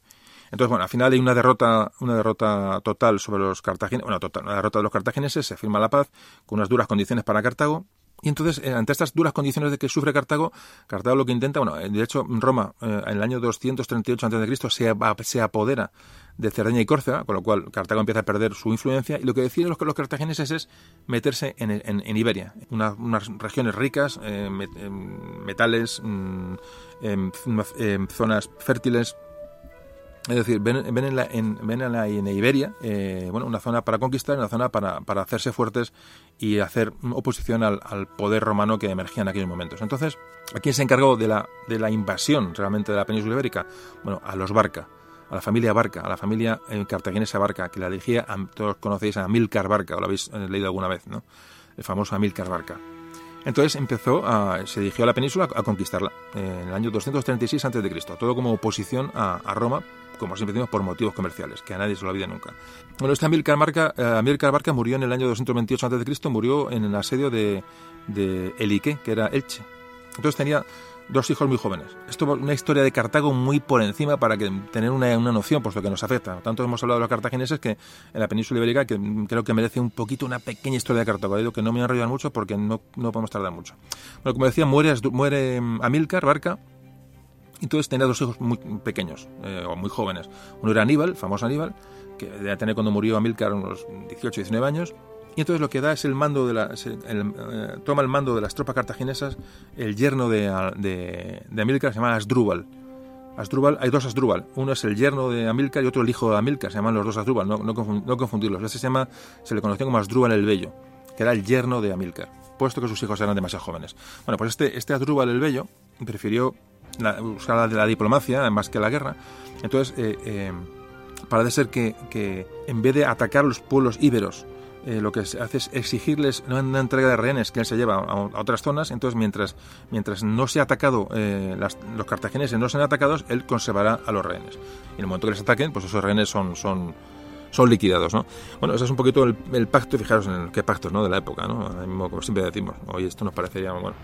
entonces, bueno, al final hay una derrota, una derrota total sobre los cartagineses, bueno, total, una derrota de los cartagineses, se firma la paz con unas duras condiciones para Cartago, y entonces, eh, ante estas duras condiciones de que sufre Cartago, Cartago lo que intenta, bueno, de hecho, Roma eh, en el año 238 a.C. Se, se apodera de Cerdeña y Córcega, con lo cual Cartago empieza a perder su influencia, y lo que deciden los, los cartagineses es meterse en, Iberia, unas regiones ricas, eh, metales, mm, en zonas fértiles, es decir, ven, en, la, en, ven la, en Iberia eh, bueno, una zona para conquistar, una zona para, para hacerse fuertes y hacer oposición al, al, poder romano que emergía en aquellos momentos. Entonces, ¿a quién se encargó de la, de la invasión realmente de la península ibérica? Bueno, a los Barca, a la familia Barca, a la familia eh, cartaginesa Barca, que la dirigía, todos conocéis a Amílcar Barca, o lo habéis eh, leído alguna vez, ¿no? El famoso Amílcar Barca. Entonces empezó a, se dirigió a la península a, conquistarla en el año 236 a.C., todo como oposición a, a Roma como siempre decimos, por motivos comerciales, que a nadie se lo olvida nunca. Bueno, esta Amílcar Barca, eh, Barca murió en el año 228 a.C., murió en el asedio de, de Elique, que era Elche. Entonces tenía dos hijos muy jóvenes. Esto es una historia de Cartago muy por encima para que tener una, una noción, puesto que nos afecta. Tanto hemos hablado de los cartagineses que en la península ibérica, que creo que merece un poquito una pequeña historia de Cartago. Digo que no me enrollan mucho porque no, no podemos tardar mucho. Bueno, como decía, muere, muere Amílcar Barca entonces tenía dos hijos muy pequeños, eh, o muy jóvenes. Uno era Aníbal, famoso Aníbal, que debía tener cuando murió Amílcar unos 18, 19 años. Y entonces lo que da es el mando de la, eh, toma el mando de las tropas cartaginesas el yerno de, de, se llama Asdrúbal. Asdrúbal, hay dos Asdrúbal, uno es el yerno de Amílcar y otro el hijo de Amílcar, se llaman los dos Asdrúbal, no, no, confundirlos. Este se llama, se le conoció como Asdrúbal el Bello, que era el yerno de Amílcar, puesto que sus hijos eran demasiado jóvenes. Bueno, pues este, este Asdrúbal el Bello prefirió la, buscar la, diplomacia más que la guerra. Entonces, eh, eh, parece ser que, que, en vez de atacar los pueblos íberos, eh, lo que se hace es exigirles una entrega de rehenes que él se lleva a, otras zonas. Entonces, mientras, mientras no se ha atacado, los cartagineses no sean atacados, él conservará a los rehenes. Y en el momento que les ataquen, pues esos rehenes son, son, son liquidados, ¿no? Bueno, ese es un poquito el, pacto, fijaros en el, qué pactos, ¿no? De la época, ¿no? como siempre decimos, hoy esto nos parecería, bueno,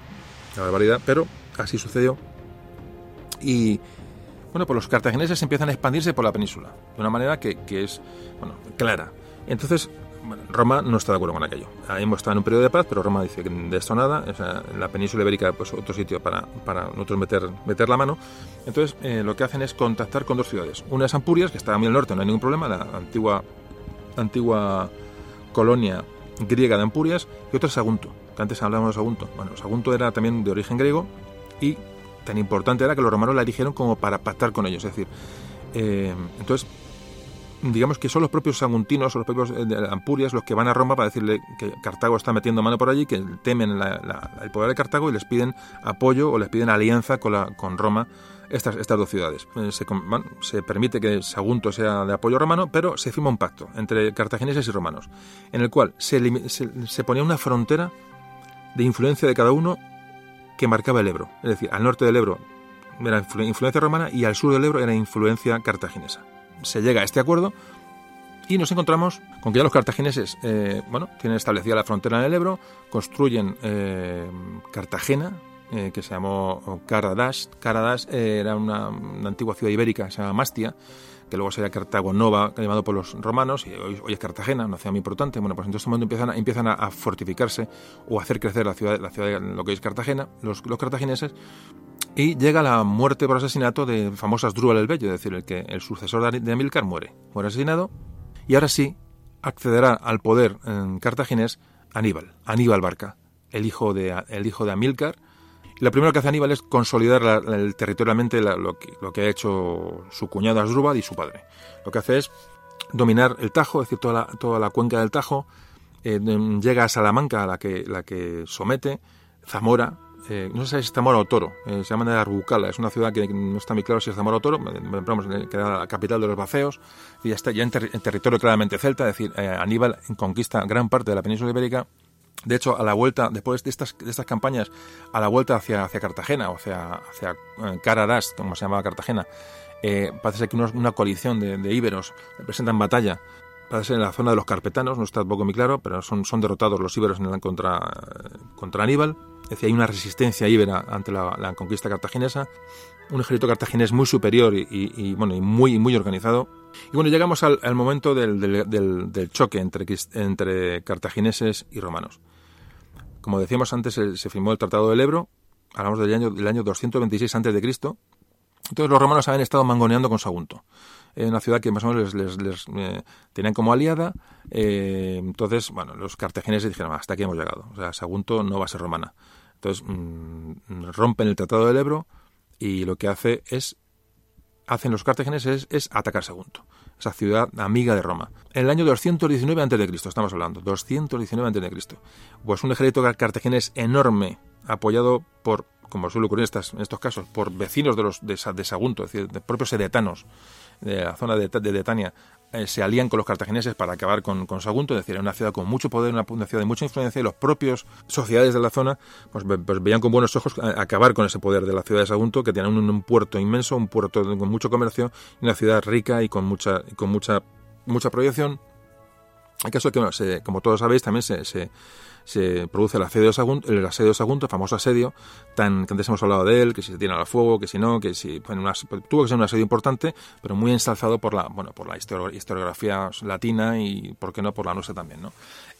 una barbaridad, pero así sucedió y bueno, pues los cartagineses empiezan a expandirse por la península de una manera que, es bueno, clara. Entonces, Roma no está de acuerdo con aquello. Ahí hemos estado en un periodo de paz, pero Roma dice que de esto nada. O sea, en la península ibérica, pues otro sitio para, para nosotros meter, meter la mano. Entonces, eh, lo que hacen es contactar con dos ciudades. Una es Ampurias, que está muy al norte, no hay ningún problema, la antigua, antigua colonia griega de Ampurias, y otra es Sagunto, que antes hablábamos de Sagunto. Bueno, Sagunto era también de origen griego y tan importante era que los romanos la eligieron como para pactar con ellos. Es decir, eh, entonces, digamos que son los propios saguntinos o los propios eh, Ampurias los que van a Roma para decirle que Cartago está metiendo mano por allí, que temen el poder de Cartago y les piden apoyo o les piden alianza con, la, con Roma. Estas, estas dos ciudades. Eh, se, se, permite que Sagunto sea de apoyo romano, pero se firma un pacto entre cartagineses y romanos, en el cual se, se ponía una frontera de influencia de cada uno que marcaba el Ebro. Es decir, al norte del Ebro era influencia romana y al sur del Ebro era influencia cartaginesa. Se llega a este acuerdo y nos encontramos con que ya los cartagineses eh, bueno, tienen establecida la frontera en el Ebro, construyen eh, Cartagena, eh, que se llamó Caradash. Caradash era una, una, antigua ciudad ibérica, se llama Mastia, que luego sería Cartago Nova, llamado por los romanos, y hoy, es Cartagena, una ciudad muy importante. Bueno, pues en este momento empiezan, a, empiezan a, fortificarse o a hacer crecer la ciudad, la ciudad lo que es Cartagena, los, los cartagineses, y llega la muerte por asesinato de famosas Drúbal el Bello, es decir, el que el sucesor de Amílcar muere, muere asesinado, y ahora sí accederá al poder en cartaginés Aníbal, Aníbal Barca, el hijo de, el hijo de Amílcar, lo primero que hace Aníbal es consolidar el, territorialmente lo, que, lo, que, ha hecho su cuñado Asdrúbal y su padre. Lo que hace es dominar el Tajo, es decir, toda la, la cuenca del Tajo, eh, llega a Salamanca, la que, la que somete, Zamora, eh, no sé si es Zamora o Toro, eh, se llama de Arbucala, es una ciudad que no está muy claro si es Zamora o Toro, vamos, que era la capital de los Baceos, y ya está ya en, territorio claramente celta, es decir, Aníbal conquista gran parte de la península ibérica de hecho, a la vuelta, después de estas, de estas campañas, a la vuelta hacia, hacia Cartagena, o hacia, hacia eh, como se llamaba Cartagena, eh, parece que una, coalición de, de íberos presentan batalla, parece en la zona de los carpetanos, no está muy claro, pero son, son derrotados los íberos en la, contra, contra Aníbal. Es decir, hay una resistencia íbera ante la, conquista cartaginesa, un ejército cartaginés muy superior y, bueno, y muy, muy organizado. Y bueno, llegamos al, momento del, choque entre, entre cartagineses y romanos. Como decíamos antes, se, firmó el Tratado del Ebro, hablamos del año, del año 226 a.C., entonces los romanos habían estado mangoneando con Sagunto, una ciudad que más o menos les, eh, tenían como aliada. Eh, entonces, bueno, los cartagineses dijeron, hasta aquí hemos llegado. O sea, Sagunto no va a ser romana. Entonces mm, rompen el Tratado del Ebro y lo que hace es hacen los cartagineses es, atacar Sagunto, esa ciudad amiga de Roma. En el año 219 a.C., estamos hablando, 219 a.C. Pues un ejército cartaginés enorme, apoyado por, como suele ocurrir en, estos casos, por vecinos de, los, de, Sagunto, es decir, de propios sedetanos de la zona de, de Detania, eh, se alían con los cartagineses para acabar con, Sagunto, es decir, era una ciudad con mucho poder, una, ciudad de mucha influencia, y los propios sociedades de la zona pues, pues veían con buenos ojos acabar con ese poder de la ciudad de Sagunto, que tiene un, puerto inmenso, un puerto con mucho comercio, una ciudad rica y con mucha, con mucha, mucha proyección. El caso es que, como todos sabéis, también se, se se produce el asedio de Sagunto, el asedio de Sagunto, el famoso asedio, tan que antes hemos hablado de él, que si se tiene al fuego, que si no, que si bueno, tuvo que ser un asedio importante, pero muy ensalzado por la bueno por la historiografía latina y por qué no por la nuestra también, ¿no?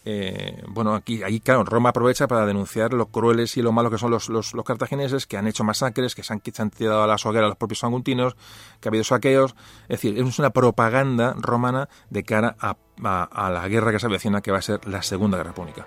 Eh, bueno, aquí, ahí, claro, Roma aprovecha para denunciar lo crueles y lo malos que son los, los, cartagineses, que han hecho masacres, que se han, se tirado a la hoguera a los propios saguntinos, que ha habido saqueos. Es decir, es una propaganda romana de cara a, a la guerra que se avecina, que va a ser la Segunda Guerra Púnica.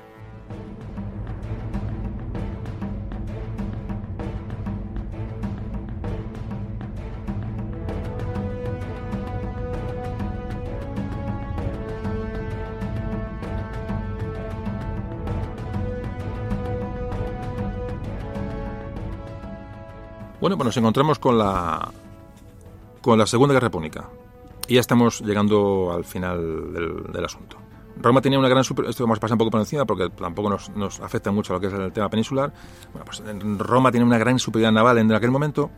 Bueno, pues nos encontramos con la con la Segunda Guerra Púnica. Y ya estamos llegando al final del, asunto. Roma tenía una gran super... Esto vamos a pasar un poco por encima porque tampoco nos, nos, afecta mucho a lo que es el tema peninsular. Bueno, pues Roma tiene una gran superioridad naval en aquel momento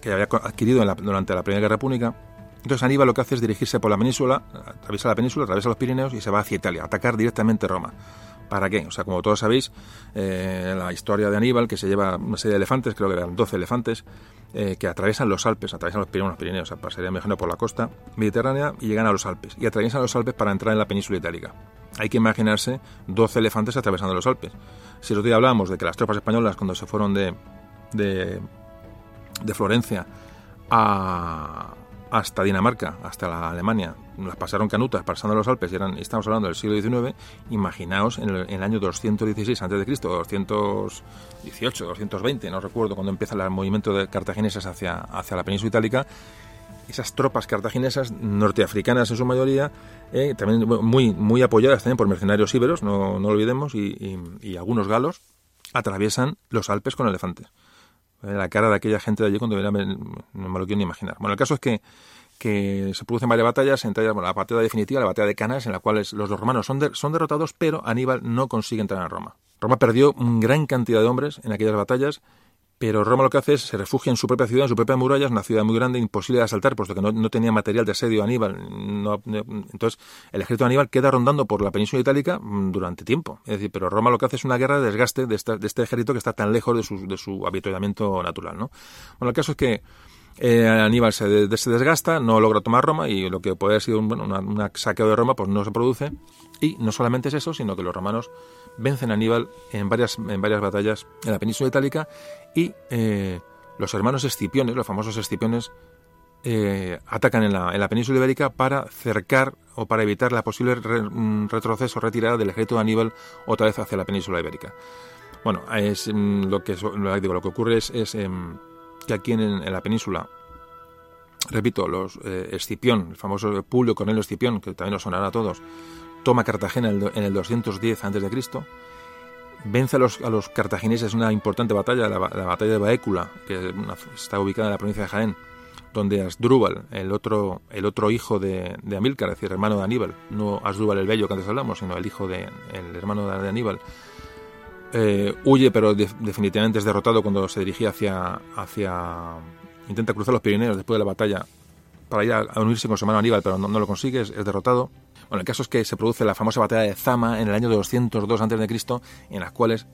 que había adquirido durante la Primera Guerra Púnica. Entonces Aníbal lo que hace es dirigirse por la península, atraviesa la península, atraviesa los Pirineos y se va hacia Italia, atacar directamente Roma. ¿Para qué? O sea, como todos sabéis, eh, la historia de Aníbal, que se lleva una serie de elefantes, creo que eran 12 elefantes, eh, que atraviesan los Alpes, atraviesan los Pirineos, los Pirineos, o sea, por la costa mediterránea y llegan a los Alpes. Y atraviesan los Alpes para entrar en la península itálica. Hay que imaginarse 12 elefantes atravesando los Alpes. Si el otro día hablábamos de que las tropas españolas, cuando se fueron de, de, de Florencia a, hasta Dinamarca, hasta la Alemania, las pasaron canutas pasando los Alpes, y eran, estamos hablando del siglo XIX, imaginaos en el, año 216 a.C., 218, 220, no recuerdo cuando empieza el movimiento de cartagineses hacia, hacia la península itálica, esas tropas cartaginesas, norteafricanas en su mayoría, eh, también muy, muy apoyadas también por mercenarios íberos, no, no lo olvidemos, y algunos galos, atraviesan los Alpes con elefantes la cara de aquella gente de allí cuando me lo quiero ni imaginar. Bueno, el caso es que, que se producen varias batallas, entre ellas la batalla definitiva, la batalla de Canas, en la cual los romanos son, son derrotados, pero Aníbal no consigue entrar en Roma. Roma perdió una gran cantidad de hombres en aquellas batallas pero Roma lo que hace es se refugia en su propia ciudad, en su propia muralla, es una ciudad muy grande, imposible de asaltar, puesto que no, tenía material de asedio Aníbal. entonces, el ejército de Aníbal queda rondando por la península itálica mm, durante tiempo. Es decir, pero Roma lo que hace es una guerra de desgaste de, este ejército que está tan lejos de su, de su habituamiento natural. ¿no? Bueno, el caso es que eh, Aníbal se, desgasta, no logra tomar Roma y lo que puede haber sido un, un saqueo de Roma pues no se produce. Y no solamente es eso, sino que los romanos vencen a Aníbal en varias, en varias batallas en la península itálica y eh, los hermanos Escipiones, los famosos Escipiones, eh, atacan en la, en la, península ibérica para cercar o para evitar la posible mm, retroceso retirada del ejército de Aníbal otra vez hacia la península ibérica. Bueno, es mm, lo que lo, digo, lo que ocurre es, em, que aquí en, la península, repito, los eh, Escipión, el famoso Publio Cornelio Escipión, que también nos sonará a todos, toma Cartagena en el, en el 210 a.C., vence a los, a los cartagineses una importante batalla, la, batalla de Baécula, que está ubicada en la provincia de Jaén, donde Asdrúbal, el otro, el otro hijo de, de, Amílcar, es decir, hermano de Aníbal, no Asdrúbal el Bello que antes hablamos, sino el hijo de, el hermano de, Aníbal, eh, huye, pero definitivamente es derrotado cuando se dirigía hacia, hacia. intenta cruzar los Pirineos después de la batalla para ir a, unirse con su hermano Aníbal, pero no, lo consigue, es derrotado bueno, el caso es que se produce la famosa batalla de Zama en el año 202 a.C., en, en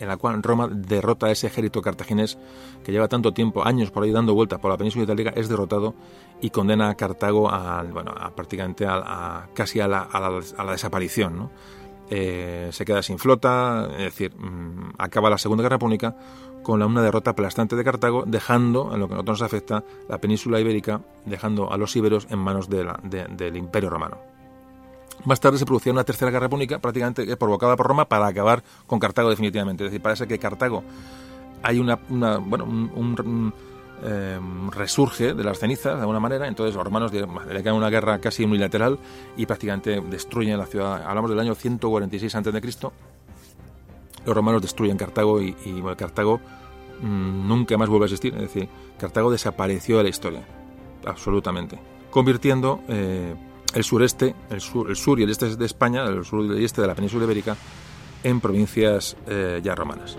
la cual Roma derrota a ese ejército cartaginés que lleva tanto tiempo, años por ahí dando vueltas por la península itálica, es derrotado y condena a Cartago a, bueno, a prácticamente a, casi a la, desaparición. Eh, se queda sin flota, es decir, mm, acaba la Segunda Guerra Púnica con una derrota aplastante de Cartago, dejando, en lo que a nosotros nos afecta, la península ibérica, dejando a los íberos en manos del Imperio Romano. Más tarde se producía una tercera guerra púnica, prácticamente provocada por Roma, para acabar con Cartago definitivamente. Es decir, parece que Cartago hay una, bueno, un, em, resurge de las cenizas de alguna manera, entonces los romanos le caen una guerra casi unilateral y prácticamente destruyen la ciudad. Hablamos del año 146 a.C. Los romanos destruyen Cartago y, Cartago mm, nunca más vuelve a existir. Es decir, Cartago desapareció de la historia, absolutamente, convirtiendo eh, el sureste, el sur, el sur y el este de España, el sur y el este de la península ibérica, en provincias eh, ya romanas.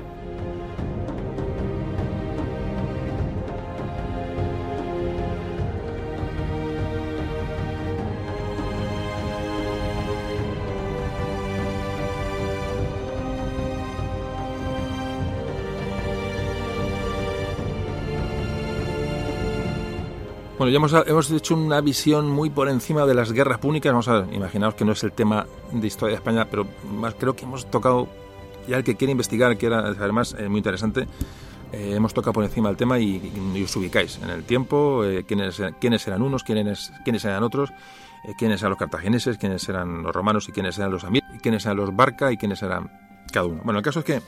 Bueno, ya hemos, hemos, hecho una visión muy por encima de las guerras púnicas. Vamos a imaginaos que no es el tema de historia de España, pero más creo que hemos tocado, ya el que quiere investigar, que era además eh, muy interesante, eh, hemos tocado por encima del tema y, os ubicáis en el tiempo, eh, quiénes, quiénes eran unos, quiénes, quiénes eran otros, quiénes eran los cartagineses, quiénes eran los romanos y quiénes eran los amir, quiénes eran los barca y quiénes eran cada uno. Bueno, el caso es que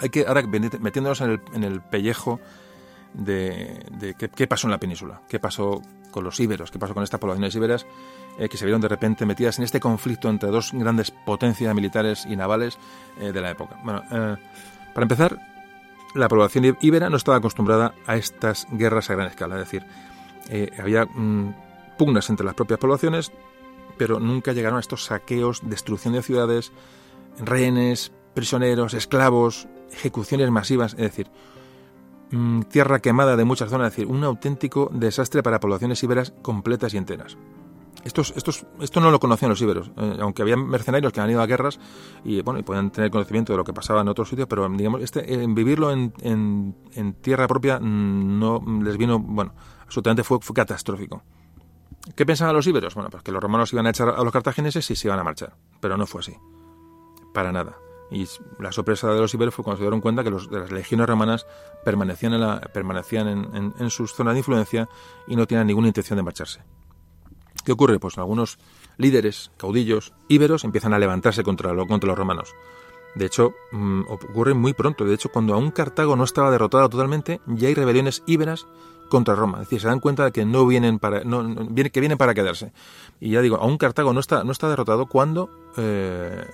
hay que, ahora metiéndonos en el, en el pellejo de, qué, pasó en la península, qué pasó con los íberos, qué pasó con estas poblaciones íberas eh, que se vieron de repente metidas en este conflicto entre dos grandes potencias militares y navales eh, de la época. Bueno, eh, para empezar, la población íbera no estaba acostumbrada a estas guerras a gran escala, es decir, había mm, pugnas entre las propias poblaciones, pero nunca llegaron a estos saqueos, destrucción de ciudades, rehenes, prisioneros, esclavos, ejecuciones masivas, es decir, Mm, tierra quemada de muchas zonas, es decir, un auténtico desastre para poblaciones íberas completas y enteras. Estos, estos, esto no lo conocían los íberos, eh, aunque había mercenarios que han ido a guerras y bueno y podían tener conocimiento de lo que pasaba en otros sitios, pero digamos este en vivirlo en, en, tierra propia mm, no les vino bueno absolutamente fue, fue, catastrófico. ¿Qué pensaban los íberos? Bueno, pues que los romanos iban a echar a los cartagineses y se iban a marchar, pero no fue así, para nada. Y la sorpresa de los iberos fue cuando se dieron cuenta que los, de las legiones romanas permanecían, en, la, permanecían en, en, sus zonas de influencia y no tenían ninguna intención de marcharse. ¿Qué ocurre? Pues algunos líderes, caudillos, íberos empiezan a levantarse contra, contra los romanos. De hecho, mm, ocurre muy pronto. De hecho, cuando aún Cartago no estaba derrotada totalmente, ya hay rebeliones íberas contra Roma. Es decir, se dan cuenta de que no vienen para, no, que para quedarse. Y ya digo, aún Cartago no está, no está derrotado cuando eh,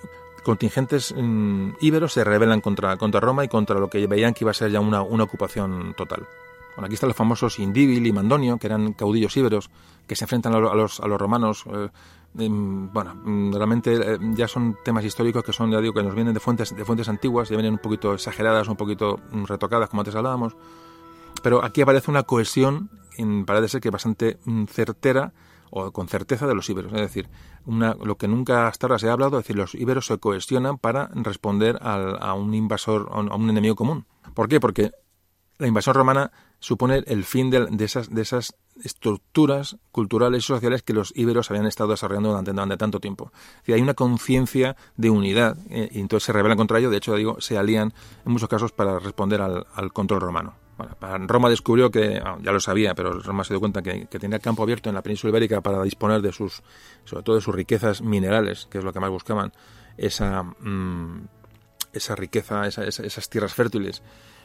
contingentes mm, íberos se rebelan contra, contra Roma y contra lo que veían que iba a ser ya una, una ocupación total. Bueno, aquí están los famosos Indíbil y Mandonio, que eran caudillos íberos que se enfrentan a los, a los, romanos. Eh, mm, bueno, mm, realmente eh, ya son temas históricos que son, ya digo, que nos vienen de fuentes, de fuentes antiguas, ya vienen un poquito exageradas, un poquito retocadas, como antes hablábamos. Pero aquí aparece una cohesión, parece ser que bastante certera, o con certeza de los íberos. Es decir, una, lo que nunca hasta ahora se ha hablado, es decir, los íberos se cohesionan para responder a un invasor, a un enemigo común. ¿Por qué? Porque la invasión romana supone el fin de, esas, de esas estructuras culturales y sociales que los íberos habían estado desarrollando durante, tanto tiempo. Es hay una conciencia de unidad eh, y entonces se rebelan contra ello. De hecho, digo, se alían en muchos casos para responder al control romano. Roma descubrió que, ah, ya lo sabía, pero Roma se dio cuenta que, tenía campo abierto en la península ibérica para disponer de sus, sobre todo de sus riquezas minerales, que es lo que más buscaban, esa, mm, esa riqueza, esas tierras fértiles.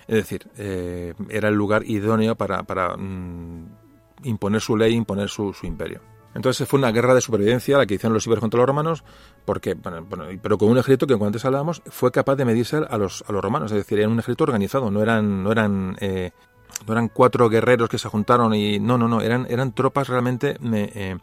Es decir, eh, era el lugar idóneo para, para mm, imponer su ley, imponer su, imperio. Entonces fue una guerra de supervivencia la que hicieron los íberos contra los romanos, porque, bueno, pero con un ejército que, como antes hablábamos, fue capaz de medirse a los, a los romanos. Es decir, era un ejército organizado, no eran, no eran eh, no eran cuatro guerreros que se juntaron y no, no, no, eran, eran tropas realmente eh,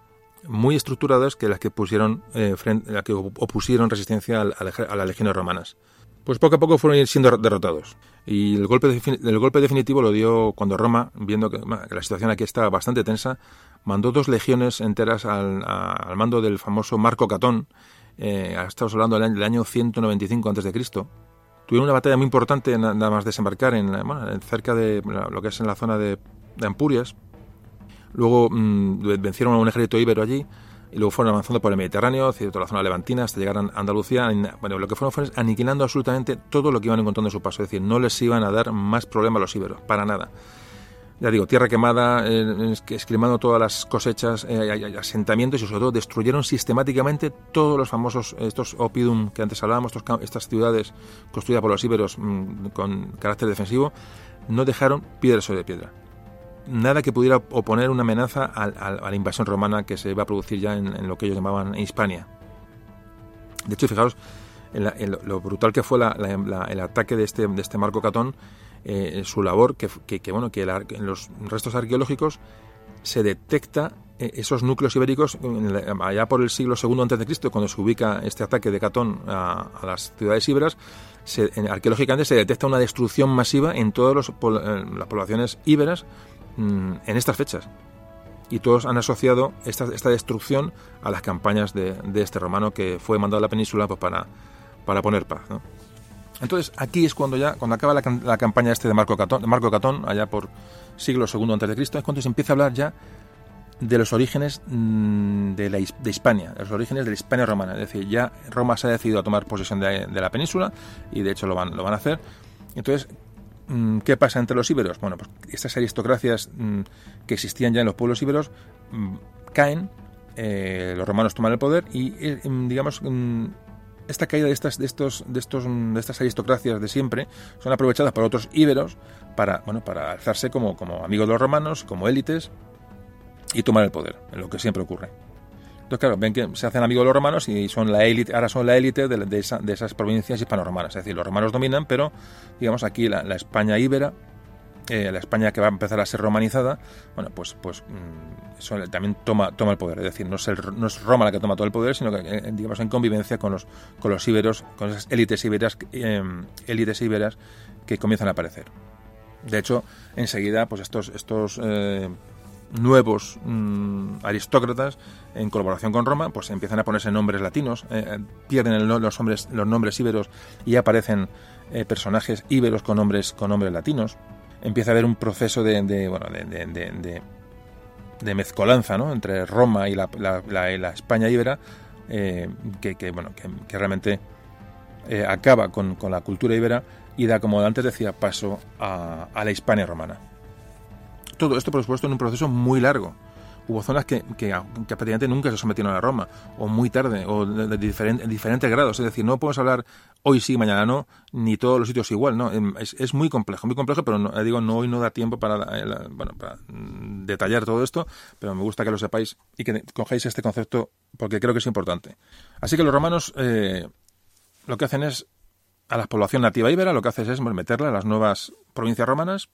muy estructuradas que las que pusieron eh, las que opusieron resistencia a, las legiones romanas. Pues poco a poco fueron siendo derrotados. Y el golpe, el golpe definitivo lo dio cuando Roma, viendo que, la situación aquí estaba bastante tensa, mandó dos legiones enteras al, mando del famoso Marco Catón. Eh, estamos hablando del año, del año 195 a.C tuvieron una batalla muy importante nada más desembarcar en, bueno, cerca de lo que es en la zona de, Ampurias. Luego mm, vencieron a un ejército íbero allí y luego fueron avanzando por el Mediterráneo, hacia toda la zona levantina, hasta llegar a Andalucía. Bueno, lo que fueron fue aniquilando absolutamente todo lo que iban encontrando en su paso. Es decir, no les iban a dar más problemas a los íberos, para nada ya digo, tierra quemada, eh, todas las cosechas, eh, asentamientos y sobre todo destruyeron sistemáticamente todos los famosos, estos opidum que antes hablábamos, estas ciudades construidas por los íberos mm, con carácter defensivo, no dejaron piedra sobre piedra. Nada que pudiera oponer una amenaza a, la invasión romana que se iba a producir ya en, lo que ellos llamaban Hispania. De hecho, fijaros en, lo brutal que fue el ataque de este, de este Marco Catón eh, su labor, que, bueno, que en los restos arqueológicos se detecta eh, esos núcleos ibéricos allá por el siglo II Cristo, cuando se ubica este ataque de Catón a, las ciudades íberas, se, arqueológicamente se detecta una destrucción masiva en todas eh, las poblaciones íberas mm, en estas fechas. Y todos han asociado esta, esta destrucción a las campañas de, este romano que fue mandado a la península pues, para, para poner paz. Entonces, aquí es cuando ya, cuando acaba la, campaña este de Marco Catón, de Marco Catón, allá por siglo II antes de Cristo, es cuando se empieza a hablar ya de los orígenes mm, de, la, de Hispania, de los orígenes de la Hispania romana. Es decir, ya Roma se ha decidido a tomar posesión de, la península y de hecho lo van, lo van a hacer. Entonces, mm, ¿qué pasa entre los íberos? Bueno, pues estas aristocracias mm, que existían ya en los pueblos íberos caen, eh, los romanos toman el poder y, eh, digamos, esta caída de estas, de estos, de estos, de estas aristocracias de siempre son aprovechadas por otros íberos para, bueno, para alzarse como, como amigos de los romanos, como élites y tomar el poder, lo que siempre ocurre. Entonces, claro, ven que se hacen amigos de los romanos y son la élite, ahora son la élite de, de esas provincias hispano-romanas. Es decir, los romanos dominan, pero digamos aquí la, la España íbera eh, la España que va a empezar a ser romanizada, bueno, pues, pues mm, también toma, toma el poder. Es decir, no es, no es Roma la que toma todo el poder, sino que, eh, digamos, en convivencia con los, con los íberos, con esas élites íberas, eh, élites íberas que comienzan a aparecer. De hecho, enseguida, pues estos, estos nuevos mm, aristócratas, en colaboración con Roma, pues empiezan a ponerse nombres latinos, pierden los, nombres, los nombres íberos y aparecen personajes íberos con nombres, con nombres latinos empieza a haber un proceso de, bueno, de, mezcolanza ¿no? entre Roma y la, la, España íbera eh, que, bueno, que, realmente eh, acaba con, la cultura íbera y da, como antes decía, paso a, a la Hispania romana. Todo esto, por supuesto, en un proceso muy largo hubo zonas que, que, prácticamente nunca se sometieron a Roma, o muy tarde, o de, diferentes grados. Es decir, no podemos hablar hoy sí, mañana no, ni todos los sitios igual, ¿no? Em, es, muy complejo, muy complejo, pero no, digo, no hoy no da tiempo para, eh, bueno, para mm, detallar todo esto, pero me gusta que lo sepáis y que cogéis este concepto porque creo que es importante. Así que los romanos eh, lo que hacen es, a la población nativa íbera, lo que hacen es meterla a las nuevas provincias romanas,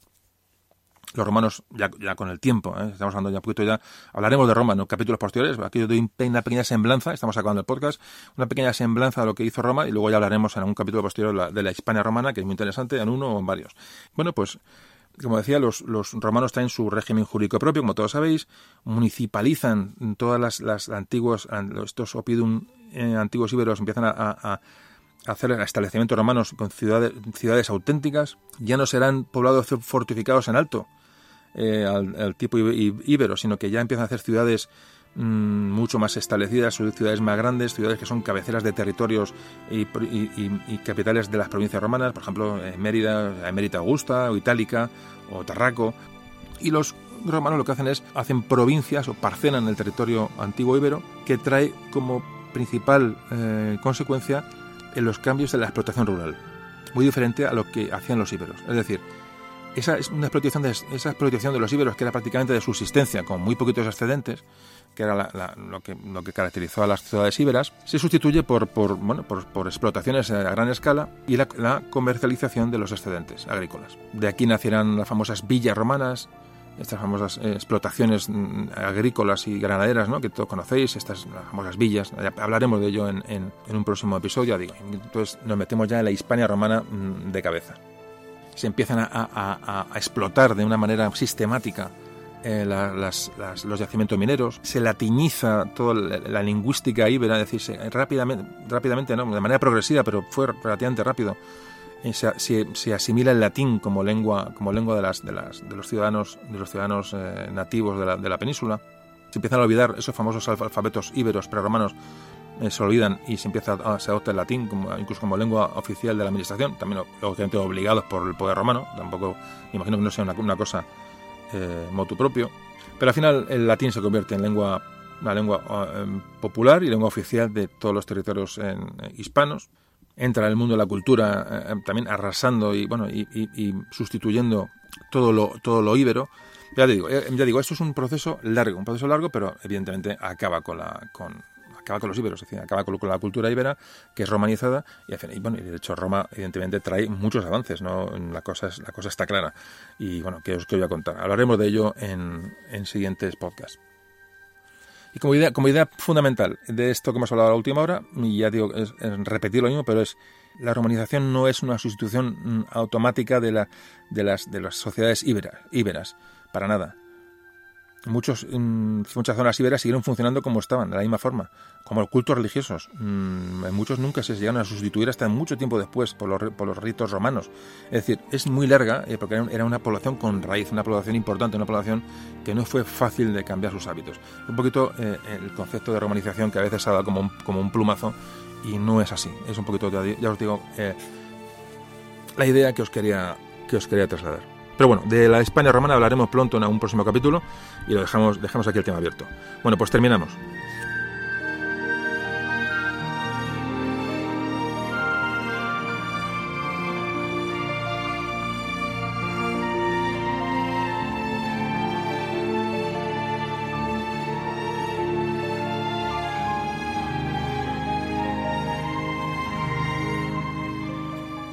los romanos, ya, con el tiempo, ¿eh? estamos hablando ya un poquito ya, hablaremos de Roma en capítulos posteriores, aquí yo doy una pequeña semblanza, estamos acabando el podcast, una pequeña semblanza de lo que hizo Roma y luego ya hablaremos en un capítulo posterior de la, Hispania romana, que es muy interesante, en uno o en varios. Bueno, pues como decía, los, los romanos traen su régimen jurídico propio, como todos sabéis, municipalizan todas las, las antiguos, estos opidum eh, antiguos íberos empiezan a, a, hacer establecimientos romanos con ciudades, ciudades auténticas, ya no serán poblados fortificados en alto, eh, al, tipo íbero, sino que ya empiezan a hacer ciudades mm, mucho más establecidas, ciudades más grandes, ciudades que son cabeceras de territorios y, capitales de las provincias romanas, por ejemplo, Mérida, Emérita Augusta, o Itálica, o Tarraco. Y los romanos lo que hacen es, hacen provincias o parcelan el territorio antiguo íbero, que trae como principal eh, consecuencia en los cambios de la explotación rural. muy diferente a lo que hacían los íberos. Es decir, esa es una explotación de, esa explotación de los íberos que era prácticamente de subsistencia, con muy poquitos excedentes, que era lo, que, lo que caracterizó a las ciudades íberas, se sustituye por, por, bueno, por, por explotaciones a gran escala y la, la, comercialización de los excedentes agrícolas. De aquí nacieran las famosas villas romanas, estas famosas eh, explotaciones mm, agrícolas y ganaderas ¿no? que todos conocéis, estas las famosas villas. Hablaremos de ello en, en, en un próximo episodio. Digo. Entonces nos metemos ya en la Hispania romana mm, de cabeza. Se empiezan a, explotar de una manera sistemática eh, los yacimientos mineros, se latiniza toda la, lingüística íbera, es decir, rápidamente, rápidamente no, de manera progresiva, pero fue relativamente rápido. Se, se, asimila el latín como lengua, como lengua de, las, de, las, de los ciudadanos, de los ciudadanos eh, nativos de la, de la, península. Se empiezan a olvidar esos famosos alfabetos íberos preromanos, eh, se olvidan y se empieza a, se adopta el latín como, incluso como lengua oficial de la administración, también lógicamente obligados por el poder romano. Tampoco, imagino que no sea una, una cosa eh, motu propio. Pero al final el latín se convierte en lengua, una lengua eh, popular y lengua oficial de todos los territorios eh, hispanos. Entra en el mundo de la cultura eh, también arrasando y bueno y, y, sustituyendo todo lo, todo lo íbero. Ya digo, eh, ya digo, esto es un proceso largo, un proceso largo, pero evidentemente acaba con la, con, acaba con los íberos, acaba con, la cultura íbera, que es romanizada, y, y, bueno, y de hecho Roma evidentemente trae muchos avances, ¿no? La cosa, es, la cosa está clara. Y bueno, que os que voy a contar. Hablaremos de ello en, en siguientes podcasts. Y como idea, como idea fundamental de esto que hemos hablado a la última hora, y ya digo, es, es repetir lo mismo, pero es la romanización no es una sustitución automática de, la, de, las, de las sociedades íberas, íberas, para nada. Muchos, en muchas zonas iberas siguieron funcionando como estaban, de la misma forma, como los cultos religiosos. En muchos nunca se llegaron a sustituir hasta mucho tiempo después por los, por los ritos romanos. Es decir, es muy larga eh, porque era una población con raíz, una población importante, una población que no fue fácil de cambiar sus hábitos. Un poquito eh, el concepto de romanización que a veces ha dado como un, como un plumazo y no es así. Es un poquito, ya os digo, eh, la idea que os quería, que os quería trasladar. Pero bueno, de la España romana hablaremos pronto en un próximo capítulo y lo dejamos, dejamos aquí el tema abierto. Bueno, pues terminamos.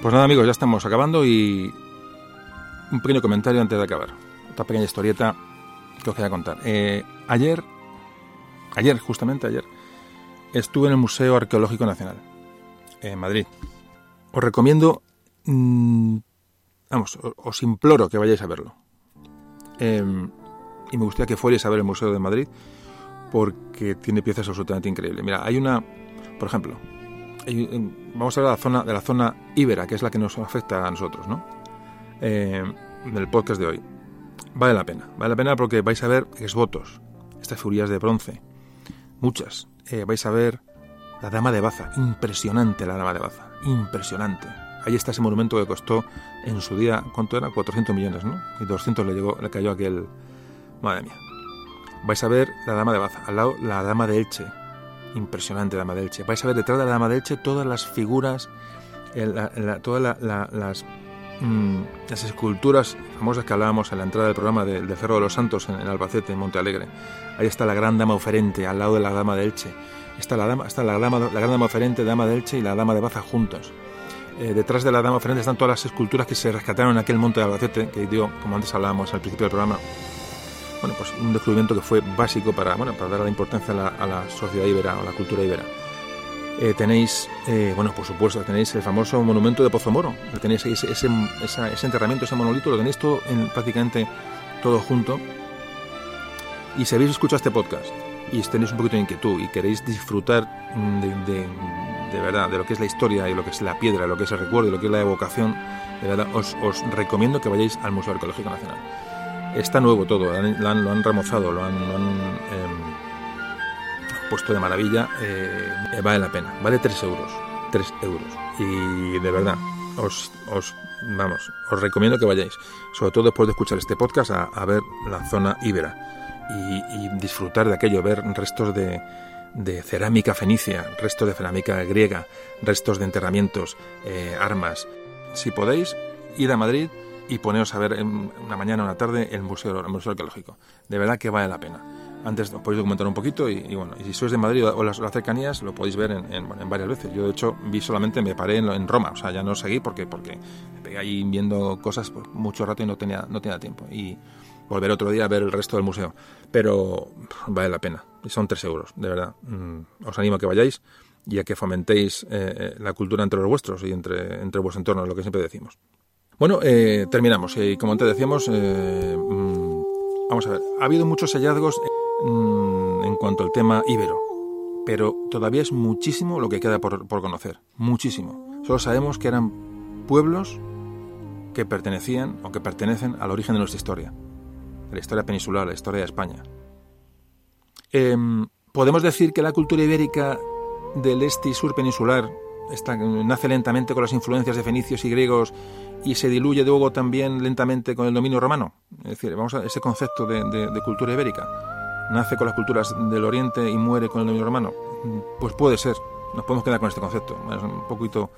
Pues nada amigos, ya estamos acabando y un pequeño comentario antes de acabar. Otra pequeña historieta que os quería contar. Eh, ayer, ayer, justamente ayer, estuve en el Museo Arqueológico Nacional, en Madrid. Os recomiendo, mmm, vamos, os imploro que vayáis a verlo. Eh, y me gustaría que fuerais a ver el Museo de Madrid porque tiene piezas absolutamente increíbles. Mira, hay una, por ejemplo, hay, vamos a hablar de la zona de la zona íbera, que es la que nos afecta a nosotros, ¿no? Eh, del podcast de hoy. Vale la pena, vale la pena porque vais a ver exvotos, estas furias de bronce, muchas. Eh, vais a ver la Dama de Baza, impresionante la Dama de Baza, impresionante. Ahí está ese monumento que costó en su día, ¿cuánto era? 400 millones, ¿no? Y 200 le, llegó, le cayó aquel... Madre mía. Vais a ver la Dama de Baza, al lado la Dama de Elche, impresionante Dama de Elche. Vais a ver detrás de la Dama de Elche todas las figuras, la, la, todas la, las mmm, las esculturas famosas que hablábamos en la entrada del programa de, de Cerro de los Santos en, en, Albacete, en Monte Alegre. Ahí está la gran dama oferente al lado de la dama de Elche. Está la, dama, está la, dama, la gran dama oferente, dama de Elche y la dama de Baza juntos. Eh, detrás de la dama oferente están todas las esculturas que se rescataron en aquel monte de Albacete, que dio, como antes hablábamos al principio del programa, bueno, pues un descubrimiento que fue básico para, bueno, para dar la importancia a la, sociedad ibera o la cultura ibera. Eh, tenéis, eh, bueno, por supuesto, tenéis el famoso monumento de Pozomoro. Tenéis ese, ese, esa, ese, enterramiento, ese monolito, lo tenéis todo en, prácticamente todo junto. Y si habéis escuchado este podcast y tenéis un poquito de inquietud y queréis disfrutar de, de, de, verdad de lo que es la historia y lo que es la piedra, lo que es el recuerdo y lo que es la evocación, de verdad os, recomiendo que vayáis al Museo Arqueológico Nacional. Está nuevo todo, lo han, remozado, lo han, lo han eh, puesto de maravilla, eh, vale la pena. Vale 3 euros. 3 euros. Y de verdad, os, os, vamos, os recomiendo que vayáis, sobre todo después de escuchar este podcast, a, ver la zona íbera y, disfrutar de aquello, ver restos de, de cerámica fenicia, restos de cerámica griega, restos de enterramientos, eh, armas. si podéis, id a Madrid y poneros a ver una mañana o una tarde el museo, el museo arqueológico. De verdad que vale la pena. Antes os podéis documentar un poquito y, bueno, y si sois de Madrid o las, las cercanías lo podéis ver en, en, varias veces. Yo de hecho vi solamente, me paré en, Roma, o sea, ya no seguí porque, porque me pegué ahí viendo cosas por mucho rato y no tenía, no tenía tiempo. Y volver otro día a ver el resto del museo. Pero vale la pena. Y son tres euros, de verdad. Mm, os animo a que vayáis y a que fomentéis eh, eh, la cultura entre los vuestros y entre, entre vuestro entorno, lo que siempre decimos. Bueno, eh, terminamos. Y como antes decíamos, mm, vamos a ver, ha habido muchos hallazgos mm, en cuanto al tema íbero, pero todavía es muchísimo lo que queda por, por conocer. Muchísimo. Solo sabemos que eran pueblos que pertenecían o que pertenecen al origen de nuestra historia, la historia peninsular, la historia de España. Em, podemos decir que la cultura ibérica del este y sur peninsular nace lentamente con las influencias de fenicios y griegos y se diluye luego también lentamente con el dominio romano. Es decir, vamos a ese concepto de, cultura ibérica. Nace con las culturas del Oriente y muere con el dominio romano. Pues puede ser. Nos podemos quedar con este concepto. Es un poquito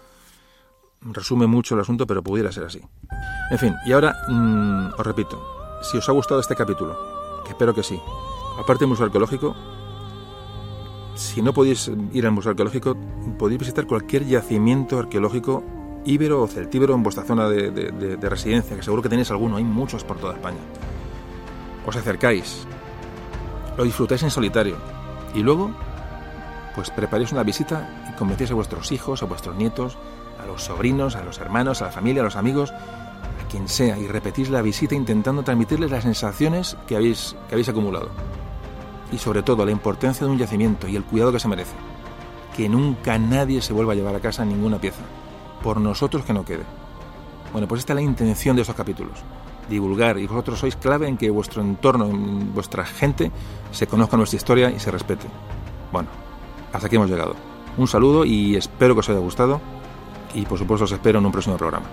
resume mucho el asunto, pero pudiera ser así. En fin, y ahora mm, os repito, si os ha gustado este capítulo, que espero que sí, aparte del museo arqueológico, si no podéis ir al museo arqueológico, podéis visitar cualquier yacimiento arqueológico íbero o celtíbero en vuestra zona de, residencia, que seguro que tenéis alguno, hay muchos por toda España. Os acercáis, lo disfrutáis en solitario y luego, pues preparéis una visita y convencéis a vuestros hijos, a vuestros nietos, a los sobrinos, a los hermanos, a la familia, a los amigos, a quien sea, y repetís la visita intentando transmitirles las sensaciones que habéis, que habéis acumulado y sobre todo la importancia de un yacimiento y el cuidado que se merece. Que nunca nadie se vuelva a llevar a casa ninguna pieza, por nosotros que no quede. Bueno, pues esta es la intención de estos capítulos, divulgar y vosotros sois clave en que vuestro entorno, vuestra gente, se conozca nuestra historia y se respete. Bueno, hasta aquí hemos llegado. Un saludo y espero que os haya gustado y por supuesto os espero en un próximo programa.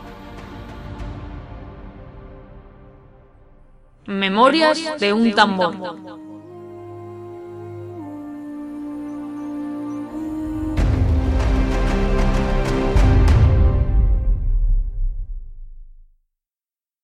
Memorias de un tambor.